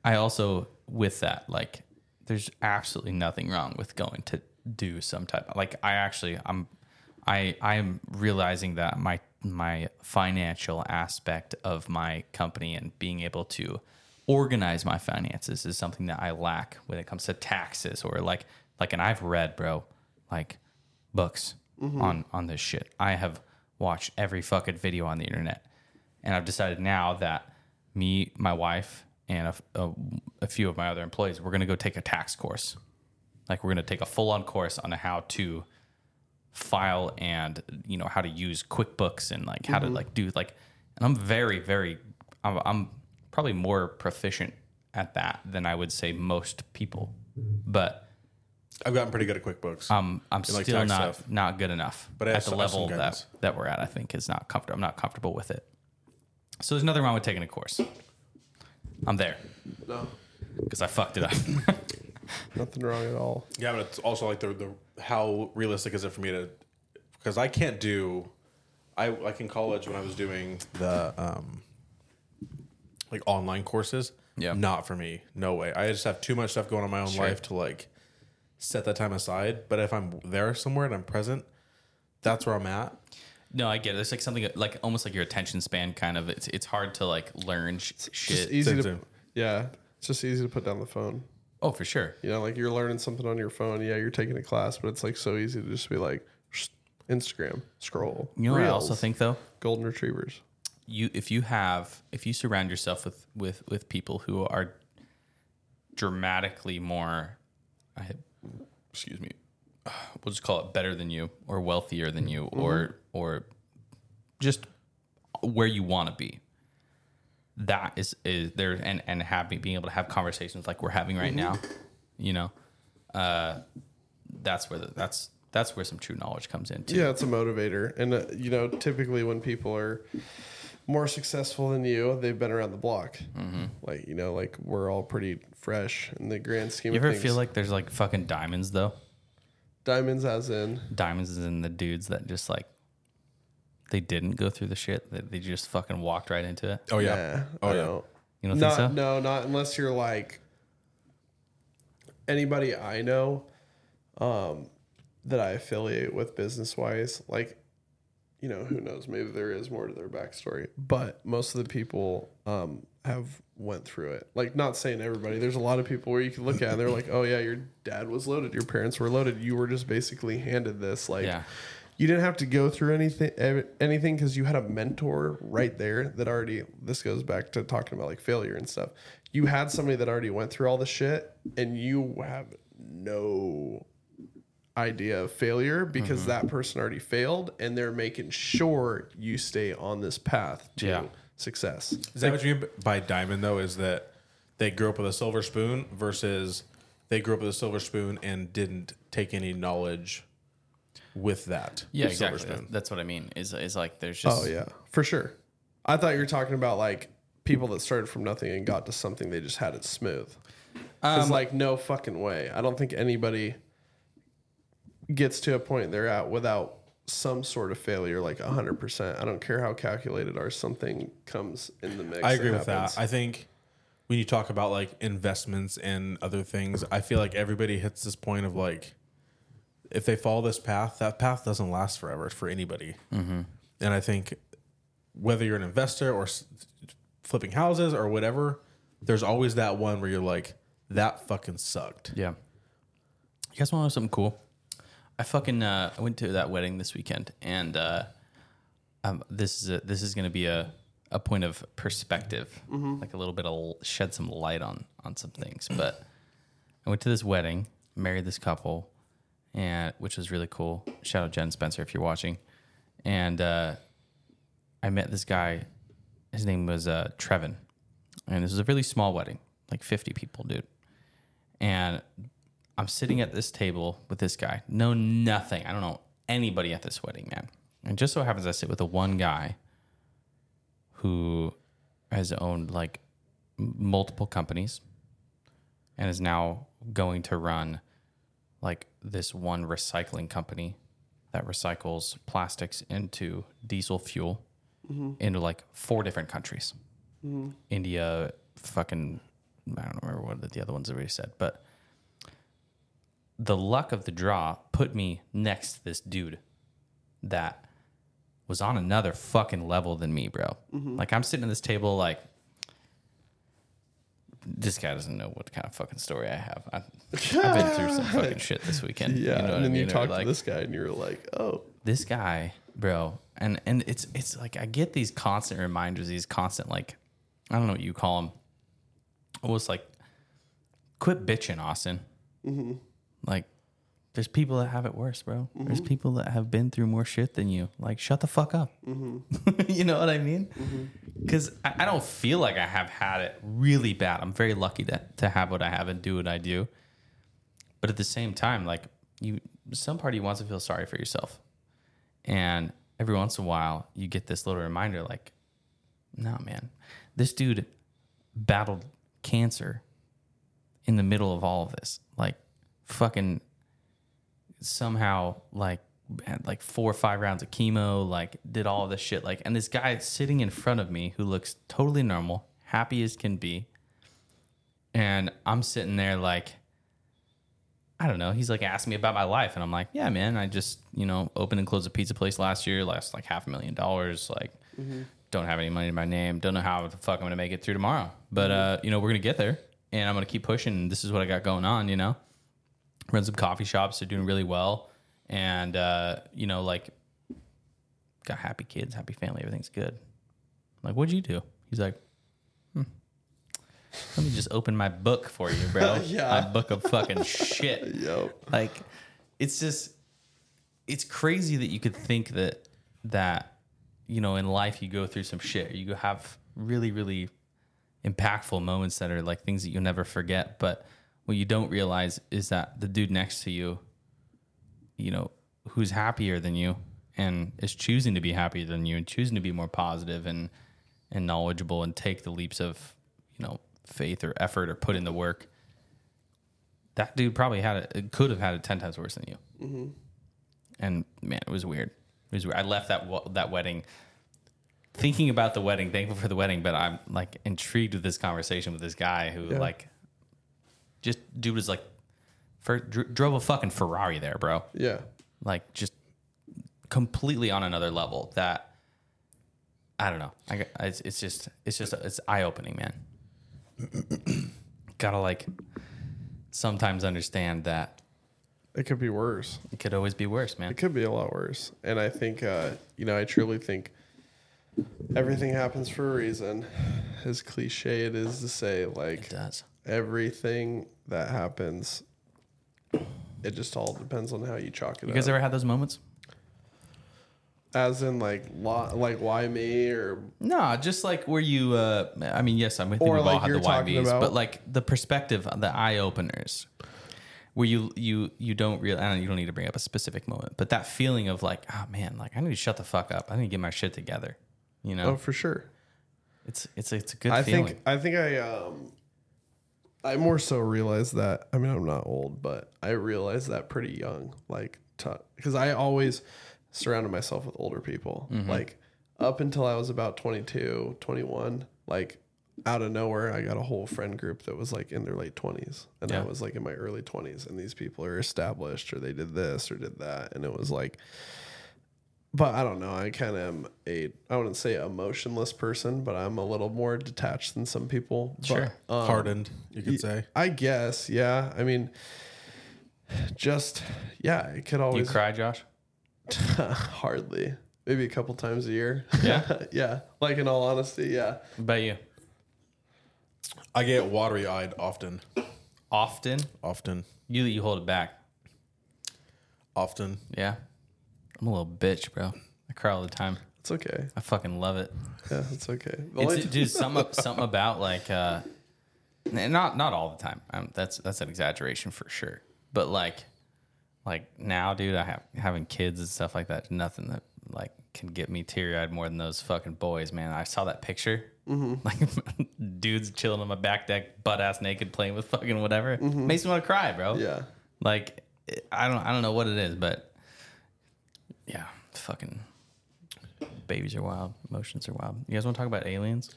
[SPEAKER 1] I also with that like there's absolutely nothing wrong with going to do some type like I actually I'm I I'm realizing that my my financial aspect of my company and being able to organize my finances is something that I lack when it comes to taxes or like like and I've read bro like books mm-hmm. on on this shit. I have watched every fucking video on the internet, and I've decided now that me, my wife, and a, a, a few of my other employees, we're gonna go take a tax course. Like we're gonna take a full on course on how to file and you know how to use QuickBooks and like how to like do like. And I'm very very, I'm, I'm probably more proficient at that than I would say most people, but
[SPEAKER 2] I've gotten pretty good at QuickBooks.
[SPEAKER 1] Um, I'm
[SPEAKER 2] like
[SPEAKER 1] still
[SPEAKER 2] tax
[SPEAKER 1] not
[SPEAKER 2] stuff.
[SPEAKER 1] not good enough.
[SPEAKER 2] But
[SPEAKER 1] at the
[SPEAKER 2] some- I have some
[SPEAKER 1] level that that we're at, I think is not comfortable. I'm not comfortable with it. So there's nothing wrong with taking a course. I'm there
[SPEAKER 3] No,
[SPEAKER 1] because I fucked it up.
[SPEAKER 3] nothing wrong at all.
[SPEAKER 2] yeah, but it's also like the, the how realistic is it for me to because I can't do I like in college when I was doing the um like online courses.
[SPEAKER 1] Yeah.
[SPEAKER 2] Not for me. No way. I just have too much stuff going on in my own
[SPEAKER 1] Sure.
[SPEAKER 2] life to like set that time aside. But if I'm there somewhere and I'm present, that's where I'm at.
[SPEAKER 1] No, I get it. It's like something like almost like your attention span kind of. It's it's hard to like learn sh-
[SPEAKER 3] Just
[SPEAKER 1] shit.
[SPEAKER 3] easy
[SPEAKER 2] Same,
[SPEAKER 3] to
[SPEAKER 2] same.
[SPEAKER 3] yeah. It's just easy to put down the phone.
[SPEAKER 1] Oh, for sure.
[SPEAKER 3] You know, like you're learning something on your phone. Yeah, you're taking a class, but it's like so easy to just be like Instagram scroll.
[SPEAKER 1] You know what I also
[SPEAKER 3] Reels,
[SPEAKER 1] think though.
[SPEAKER 3] golden retrievers.
[SPEAKER 1] you if you have if you surround yourself with with with people who are dramatically more I had excuse me we'll just call it better than you or wealthier than you or or just where you want to be that is is there and and having being able to have conversations like we're having right now you know uh that's where the, that's that's where some true knowledge comes in too.
[SPEAKER 3] Yeah, it's a motivator. And, uh, you know, typically when people are more successful than you, they've been around the block. Like, you know, like we're all pretty fresh in the grand scheme
[SPEAKER 1] you
[SPEAKER 3] of
[SPEAKER 1] ever feel like there's like fucking diamonds though
[SPEAKER 3] diamonds, as in,
[SPEAKER 1] diamonds is in the dudes that just like they didn't go through the shit that they just fucking walked right into it.
[SPEAKER 2] Oh yeah.
[SPEAKER 3] yeah.
[SPEAKER 2] Oh
[SPEAKER 3] I
[SPEAKER 2] yeah.
[SPEAKER 3] don't.
[SPEAKER 1] You don't
[SPEAKER 3] not,
[SPEAKER 1] think so?
[SPEAKER 3] No, not unless you're like anybody I know um, that I affiliate with business wise. Like, you know, who knows? Maybe there is more to their backstory, but most of the people um, have went through it. Like, not saying everybody. There's a lot of people where you can look at and they're like, "Oh yeah, your dad was loaded, your parents were loaded. You were just basically handed this." Like,
[SPEAKER 1] Yeah.
[SPEAKER 3] you didn't have to go through anything anything because you had a mentor right there that already this goes back to talking about like failure and stuff you had somebody that already went through all the shit and you have no idea of failure because
[SPEAKER 1] Mm-hmm.
[SPEAKER 3] that person already failed and they're making sure you stay on this path to
[SPEAKER 1] Yeah.
[SPEAKER 3] success
[SPEAKER 2] Is that what you mean by diamond though? Is that they grew up with a silver spoon versus they grew up with a silver spoon and didn't take any knowledge with that?
[SPEAKER 1] Yeah,
[SPEAKER 2] silver
[SPEAKER 1] exactly.
[SPEAKER 2] spoon?
[SPEAKER 1] That's what I mean. Is is like there's just
[SPEAKER 3] oh yeah for sure i thought you were talking about like people that started from nothing and got to something they just had it smooth
[SPEAKER 1] Um,
[SPEAKER 3] It's like no fucking way. I don't think anybody gets to a point they're at without some sort of failure, like hundred percent. I don't care how calculated or something comes in the mix.
[SPEAKER 2] I agree with
[SPEAKER 3] happens.
[SPEAKER 2] that. I think when you talk about like investments and other things, I feel like everybody hits this point of like, if they follow this path, that path doesn't last forever for anybody.
[SPEAKER 1] Mm-hmm.
[SPEAKER 2] And I think whether you're an investor or flipping houses or whatever, there's always that one where you're like, that fucking sucked.
[SPEAKER 1] yeah. You guys want to know something cool? I fucking uh, I went to that wedding this weekend, and uh, um, this is a, this is going to be a a point of perspective, like a little bit of shed some light on on some things. But I went to this wedding, married this couple, and which was really cool. Shout out Jen Spencer if you're watching. And uh, I met this guy. His name was uh, Trevin, and this was a really small wedding, like 50 people, dude. And I'm sitting at this table with this guy. Know nothing. I don't know anybody at this wedding, man. And just so happens I sit with the one guy who has owned like multiple companies and is now going to run like this one recycling company that recycles plastics into diesel fuel mm-hmm. into like four different countries. Mm-hmm. India, fucking, I don't remember what the other ones already said, but the luck of the draw put me next to this dude that was on another fucking level than me, bro. Mm-hmm. Like I'm sitting at this table, like this guy doesn't know what kind of fucking story I have. I, I've been through some fucking shit this weekend.
[SPEAKER 3] Yeah,
[SPEAKER 1] you know what
[SPEAKER 3] and then
[SPEAKER 1] I mean?
[SPEAKER 3] you talk
[SPEAKER 1] like,
[SPEAKER 3] to this guy and you're like, oh,
[SPEAKER 1] this guy, bro, and and it's it's like I get these constant reminders, these constant like I don't know what you call them, almost like quit bitching, Austin. Mm-hmm. Like there's people that have it worse, bro. There's mm-hmm. people that have been through more shit than you. Like shut the fuck up. Mm-hmm. you know what I mean? Mm-hmm. Because I, I don't feel like I have had it really bad. I'm very lucky that to have what I have and do what I do. But at the same time, like you, some part of you wants to feel sorry for yourself, and every once in a while, you get this little reminder, like, no, man, this dude battled cancer in the middle of all of this, like, fucking somehow like had like four or five rounds of chemo, like did all of this shit. Like, and this guy sitting in front of me who looks totally normal, happy as can be. And I'm sitting there like, I don't know. He's like asking me about my life. And I'm like, yeah, man, I just, you know, opened and closed a pizza place last year, lost like half a million dollars. Like, don't have any money in my name. Don't know how the fuck I'm going to make it through tomorrow. But, uh, you know, we're going to get there and I'm going to keep pushing. This is what I got going on, you know? Run some coffee shops. They're doing really well and uh, you know, like got happy kids, happy family, everything's good. I'm like, what'd you do? He's like, hmm. Let me just open my book for you, bro.
[SPEAKER 3] Yeah.
[SPEAKER 1] My book of fucking shit.
[SPEAKER 3] Yep.
[SPEAKER 1] Like, it's just, it's crazy that you could think that that you know in life you go through some shit. You have really, really impactful moments that are like things that you'll never forget. But what you don't realize is that the dude next to you you know, who's happier than you and is choosing to be happier than you and choosing to be more positive and and knowledgeable and take the leaps of, you know, faith or effort or put in the work. That dude probably had it, could have had it 10 times worse than you. Mm-hmm. And man, it was weird. It was weird. I left that that wedding thinking about the wedding, thankful for the wedding, but I'm like intrigued with this conversation with this guy who
[SPEAKER 3] Yeah.
[SPEAKER 1] like just dude was like for, dr- drove a fucking Ferrari there, bro.
[SPEAKER 3] Yeah.
[SPEAKER 1] Like just completely on another level. That I don't know. I it's, it's just it's just it's eye opening, man. Gotta like sometimes understand that
[SPEAKER 3] It could be worse.
[SPEAKER 1] it could always be worse, man.
[SPEAKER 3] It could be a lot worse. And I think, uh, you know, I truly think everything happens for a reason. As cliche it is to say,
[SPEAKER 1] It
[SPEAKER 3] like
[SPEAKER 1] does.
[SPEAKER 3] everything that happens, it just all depends on how you chalk it
[SPEAKER 1] You guys
[SPEAKER 3] up.
[SPEAKER 1] ever had those moments?
[SPEAKER 3] As in, like, lo- like why me or
[SPEAKER 1] No, just like where you. Uh, I mean, yes, I'm with you. We've all
[SPEAKER 3] like
[SPEAKER 1] had
[SPEAKER 3] you're
[SPEAKER 1] the
[SPEAKER 3] talking
[SPEAKER 1] YBs,
[SPEAKER 3] about-
[SPEAKER 1] but like the perspective, the eye openers, where you you you don't really. I don't. You don't need to bring up a specific moment, but that feeling of like, oh man, like I need to shut the fuck up. I need to get my shit together. You know,
[SPEAKER 3] oh, for sure.
[SPEAKER 1] it's it's it's a good
[SPEAKER 3] I
[SPEAKER 1] feeling.
[SPEAKER 3] think I think I um I more so realized that I mean I'm not old, but I realized that pretty young, like because I always surrounded myself with older people.
[SPEAKER 1] Mm-hmm.
[SPEAKER 3] Like up until I was about 22, 21, like out of nowhere I got a whole friend group that was like in their late 20s and I was like in my early 20s and these people are established or they did this or did that and it was like but I don't know. I kind of am a I wouldn't say emotionless person, but I'm a little more detached than some people. But,
[SPEAKER 1] Sure.
[SPEAKER 3] um,
[SPEAKER 2] Hardened, you could say.
[SPEAKER 3] I guess, yeah. I mean, just yeah, it could always.
[SPEAKER 1] you cry, Josh?
[SPEAKER 3] hardly maybe a couple times a year.
[SPEAKER 1] Yeah?
[SPEAKER 3] yeah. Like in all honesty, yeah.
[SPEAKER 1] What about you?
[SPEAKER 2] I get watery eyed often.
[SPEAKER 1] Often,
[SPEAKER 2] Often.
[SPEAKER 1] you you hold it back.
[SPEAKER 2] Often.
[SPEAKER 1] Yeah, I'm a little bitch, bro. I cry all the time.
[SPEAKER 3] It's okay.
[SPEAKER 1] I fucking love it.
[SPEAKER 3] Yeah, it's okay.
[SPEAKER 1] It's, dude, something something about like uh, not not all the time. Um, that's that's an exaggeration for sure. But like, like now, dude, I have having kids and stuff like that. Nothing that like can get me teary eyed more than those fucking boys, man. I saw that picture, like dudes chilling on my back deck, butt ass naked, playing with fucking whatever. Makes me want to cry, bro.
[SPEAKER 3] yeah.
[SPEAKER 1] Like I don't I don't know what it is, but yeah, fucking babies are wild, emotions are wild. You guys want to talk about aliens?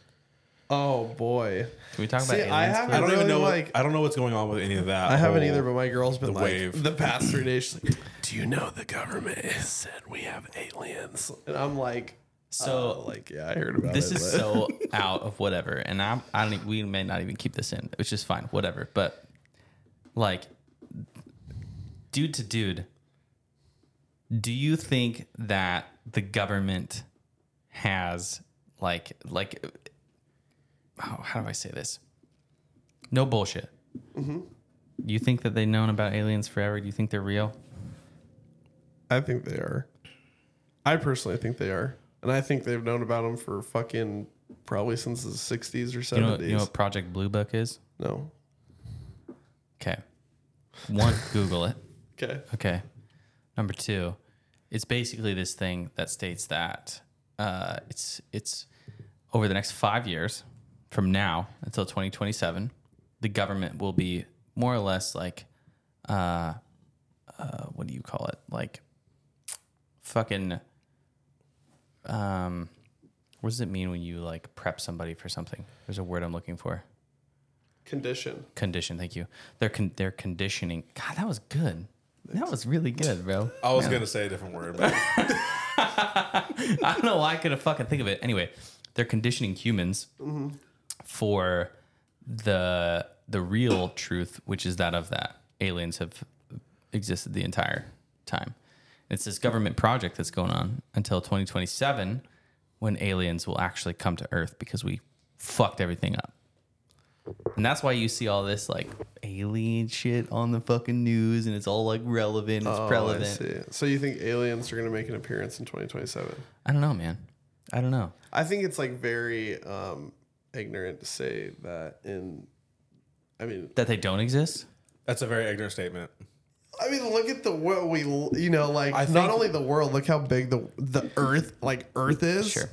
[SPEAKER 3] Oh boy.
[SPEAKER 1] Can we talk
[SPEAKER 3] See,
[SPEAKER 1] about
[SPEAKER 3] I
[SPEAKER 1] aliens?
[SPEAKER 3] haven't?
[SPEAKER 2] I don't
[SPEAKER 3] really,
[SPEAKER 2] even know.
[SPEAKER 3] like-
[SPEAKER 2] what, I don't know what's going on with any of that.
[SPEAKER 3] I haven't
[SPEAKER 2] whole-
[SPEAKER 3] either, but my girl's been
[SPEAKER 2] the
[SPEAKER 3] like
[SPEAKER 2] wave.
[SPEAKER 3] the past three days. She's like, "Do you know the government has said we have aliens?" And I'm like,
[SPEAKER 1] So
[SPEAKER 3] uh, like, yeah, I heard about
[SPEAKER 1] this
[SPEAKER 3] it.
[SPEAKER 1] is
[SPEAKER 3] but-
[SPEAKER 1] so out of whatever, and I'm I don't. We may not even keep this in, which is fine, whatever. But like, dude to dude, do you think that the government has like like oh, how do I say this? No bullshit.
[SPEAKER 3] Mm-hmm.
[SPEAKER 1] You think that they've known about aliens forever? Do you think they're real?
[SPEAKER 3] I think they are. I personally think they are, and I think they've known about them for fucking probably since the '60s or '70s.
[SPEAKER 1] You know, you know what Project Blue Book is?
[SPEAKER 3] no,
[SPEAKER 1] Okay. one, Google it.
[SPEAKER 3] Okay.
[SPEAKER 1] Okay. Number two, it's basically this thing that states that uh, it's it's over the next five years from now until 2027, the government will be more or less like, uh, uh, what do you call it? Like, fucking. Um, what does it mean when you like prep somebody for something? There's a word I'm looking for.
[SPEAKER 3] Condition.
[SPEAKER 1] Condition. Thank you. They're con- they're conditioning. God, that was good. That was really good, bro.
[SPEAKER 2] I was gonna say a different word, but
[SPEAKER 1] I don't know why I couldn't fucking think of it. Anyway, they're conditioning humans mm-hmm. for the the real truth, which is that of that aliens have existed the entire time. It's this government project that's going on until 2027 when aliens will actually come to Earth because we fucked everything up. And that's why you see all this like alien shit on the fucking news and it's all like relevant, it's
[SPEAKER 3] Oh, I
[SPEAKER 1] relevant.
[SPEAKER 3] see. So you think aliens are going to make an appearance in 2027?
[SPEAKER 1] I don't know, man. I don't know.
[SPEAKER 3] I think it's like very um, ignorant to say that in. I mean,
[SPEAKER 1] That they don't exist?
[SPEAKER 2] that's a very ignorant statement.
[SPEAKER 3] I mean, look at the world we you know like
[SPEAKER 2] I
[SPEAKER 3] not
[SPEAKER 2] think-
[SPEAKER 3] only the world. Look how big the the Earth like Earth is.
[SPEAKER 1] Sure.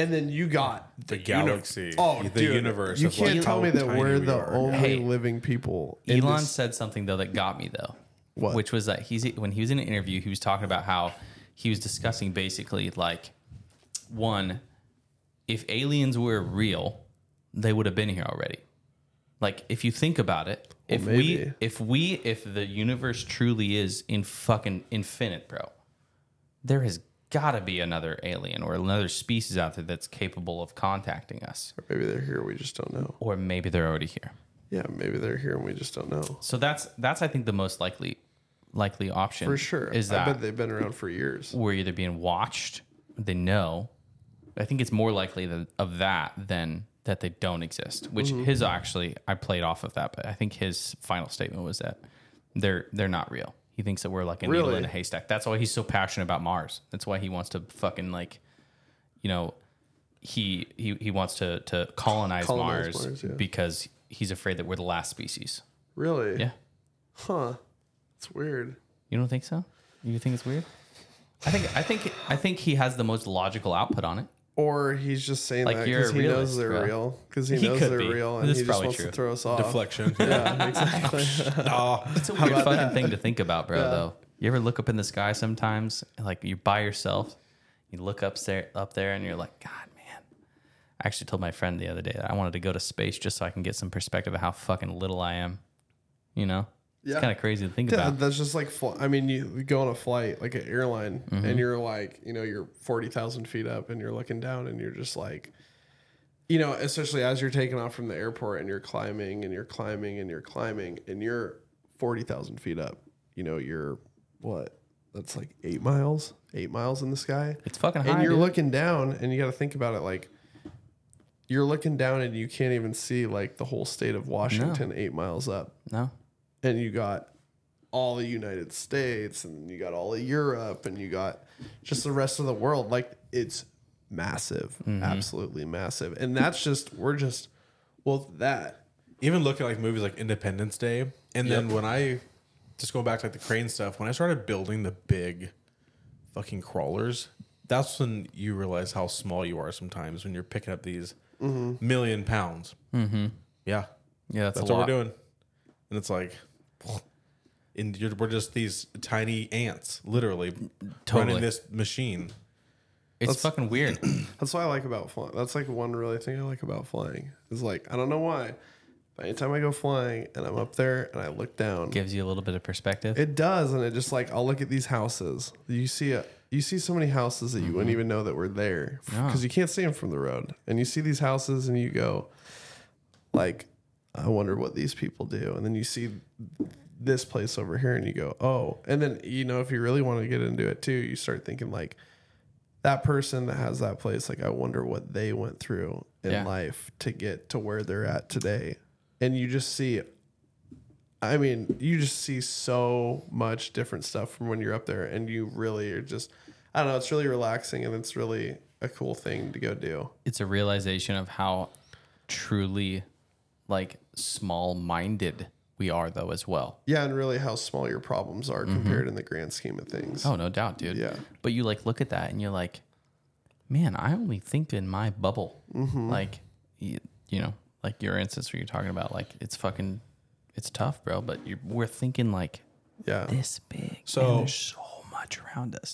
[SPEAKER 3] And then you got
[SPEAKER 2] The
[SPEAKER 3] uni-
[SPEAKER 2] galaxy,
[SPEAKER 3] oh,
[SPEAKER 2] the
[SPEAKER 3] dude,
[SPEAKER 2] universe
[SPEAKER 3] You
[SPEAKER 2] of,
[SPEAKER 3] can't
[SPEAKER 2] like,
[SPEAKER 3] tell me that we're
[SPEAKER 2] we
[SPEAKER 3] the
[SPEAKER 2] are.
[SPEAKER 3] only
[SPEAKER 1] Hey,
[SPEAKER 3] living people.
[SPEAKER 1] Elon
[SPEAKER 3] this-
[SPEAKER 1] said something though that got me though.
[SPEAKER 3] What?
[SPEAKER 1] Which was that he's when he was in an interview, he was talking about how he was discussing basically like one, if aliens were real, they would have been here already. Like if you think about it, if we if we if the universe truly is in fucking infinite, bro, there has got to be another alien or another species out there that's capable of contacting us, Or
[SPEAKER 3] maybe they're here. We just don't know.
[SPEAKER 1] or maybe they're already here.
[SPEAKER 3] Yeah, maybe they're here and we just don't know.
[SPEAKER 1] So that's that's I think the most likely likely option
[SPEAKER 3] For sure.
[SPEAKER 1] is
[SPEAKER 3] I
[SPEAKER 1] that
[SPEAKER 3] bet they've been around for years.
[SPEAKER 1] we're either being watched, they know. I think it's more likely that, of that than that they don't exist. Which
[SPEAKER 3] Mm-hmm.
[SPEAKER 1] his actually I played off of that, but I think his final statement was that they're they're not real. He thinks that we're like a needle
[SPEAKER 3] Really?
[SPEAKER 1] in a haystack. That's why he's so passionate about Mars. That's why he wants to fucking like, you know, he he he wants to to colonize,
[SPEAKER 3] Colonize
[SPEAKER 1] Mars,
[SPEAKER 3] Mars, yeah.
[SPEAKER 1] because he's afraid that we're the last species.
[SPEAKER 3] Really?
[SPEAKER 1] Yeah.
[SPEAKER 3] Huh. It's weird.
[SPEAKER 1] You don't think so? You think it's weird? I think I think I think he has the most logical output on it.
[SPEAKER 3] Or he's just saying
[SPEAKER 1] Like,
[SPEAKER 3] that
[SPEAKER 1] you're
[SPEAKER 3] because
[SPEAKER 1] a
[SPEAKER 3] he knows
[SPEAKER 1] realist,
[SPEAKER 3] they're
[SPEAKER 1] bro.
[SPEAKER 3] real. Because he,
[SPEAKER 1] He
[SPEAKER 3] knows
[SPEAKER 1] could
[SPEAKER 3] they're
[SPEAKER 1] be.
[SPEAKER 3] real and
[SPEAKER 1] This
[SPEAKER 3] he just
[SPEAKER 1] probably
[SPEAKER 3] wants
[SPEAKER 1] true.
[SPEAKER 3] to throw us off.
[SPEAKER 2] Deflection.
[SPEAKER 3] Yeah, exactly.
[SPEAKER 1] It's a weird fucking thing to think about, bro. Though you ever look up in the sky sometimes, like you're by yourself, you look up there, up there, and you're like, God, man. I actually told my friend the other day that I wanted to go to space just so I can get some perspective of how fucking little I am. You know,
[SPEAKER 3] Yeah.
[SPEAKER 1] it's kind of crazy to think
[SPEAKER 3] Yeah,
[SPEAKER 1] about.
[SPEAKER 3] that's just like fl- I mean, you, go on a flight like an airline,
[SPEAKER 1] Mm-hmm.
[SPEAKER 3] and you're like, you know, you're forty thousand feet up, and you're looking down, and you're just like, you know, especially as you're taking off from the airport, and you're climbing, and you're climbing, and you're climbing, and you're forty thousand feet up. You know, you're what? That's like eight miles, eight miles in the sky,
[SPEAKER 1] It's fucking high.
[SPEAKER 3] and you're
[SPEAKER 1] dude.
[SPEAKER 3] looking down, and you got to think about it like. You're looking down and you can't even see like the whole state of Washington eight miles up
[SPEAKER 1] no,
[SPEAKER 3] and you got all the United States and you got all of Europe and you got just the rest of the world. Like it's massive, absolutely massive. And that's just we're just well that
[SPEAKER 2] even looking at like movies like Independence Day, and then when I just going back to like the crane stuff, when I started building the big fucking crawlers, that's when you realize how small you are sometimes when you're picking up these million pounds. Mm-hmm. Yeah,
[SPEAKER 1] yeah, that's,
[SPEAKER 2] that's
[SPEAKER 1] a
[SPEAKER 2] what
[SPEAKER 1] lot.
[SPEAKER 2] we're doing, and it's like. And you're, we're just these tiny ants, literally
[SPEAKER 1] Totally.
[SPEAKER 2] running this machine.
[SPEAKER 1] It's fucking weird.
[SPEAKER 3] that's what I like about flying. That's like one really thing I like about flying. Is like I don't know why. But anytime I go flying and I'm up there and I look down,
[SPEAKER 1] Gives you a little bit of perspective.
[SPEAKER 3] It does, and it just like I'll look at these houses. You see a, you see so many houses that you wouldn't mm-hmm. even know that were there
[SPEAKER 1] Yeah.
[SPEAKER 3] because you can't see them from the road. And you see these houses, and you go, like, I wonder what these people do. And then you see this place over here, and you go, oh. And then you know if you really want to get into it too, you start thinking like that person that has that place. Like, I wonder what they went through in
[SPEAKER 1] Yeah.
[SPEAKER 3] life to get to where they're at today. And you just see I mean, you just see so much different stuff from when you're up there, and you really are just, I don't know, it's really relaxing and it's really a cool thing to go do.
[SPEAKER 1] it's a realization of how truly like small minded we are though as well.
[SPEAKER 3] Yeah, and really how small your problems are mm-hmm. compared in the grand scheme of things.
[SPEAKER 1] Oh, no doubt, dude.
[SPEAKER 3] Yeah.
[SPEAKER 1] But you like look at that and you're like, man, I only think in my bubble. Mm-hmm. Like, you, you know, like your instance where you're talking about like it's fucking, it's tough, bro. But you're, we're thinking like
[SPEAKER 3] Yeah.
[SPEAKER 1] this big.
[SPEAKER 2] So-
[SPEAKER 1] and there's so much around us.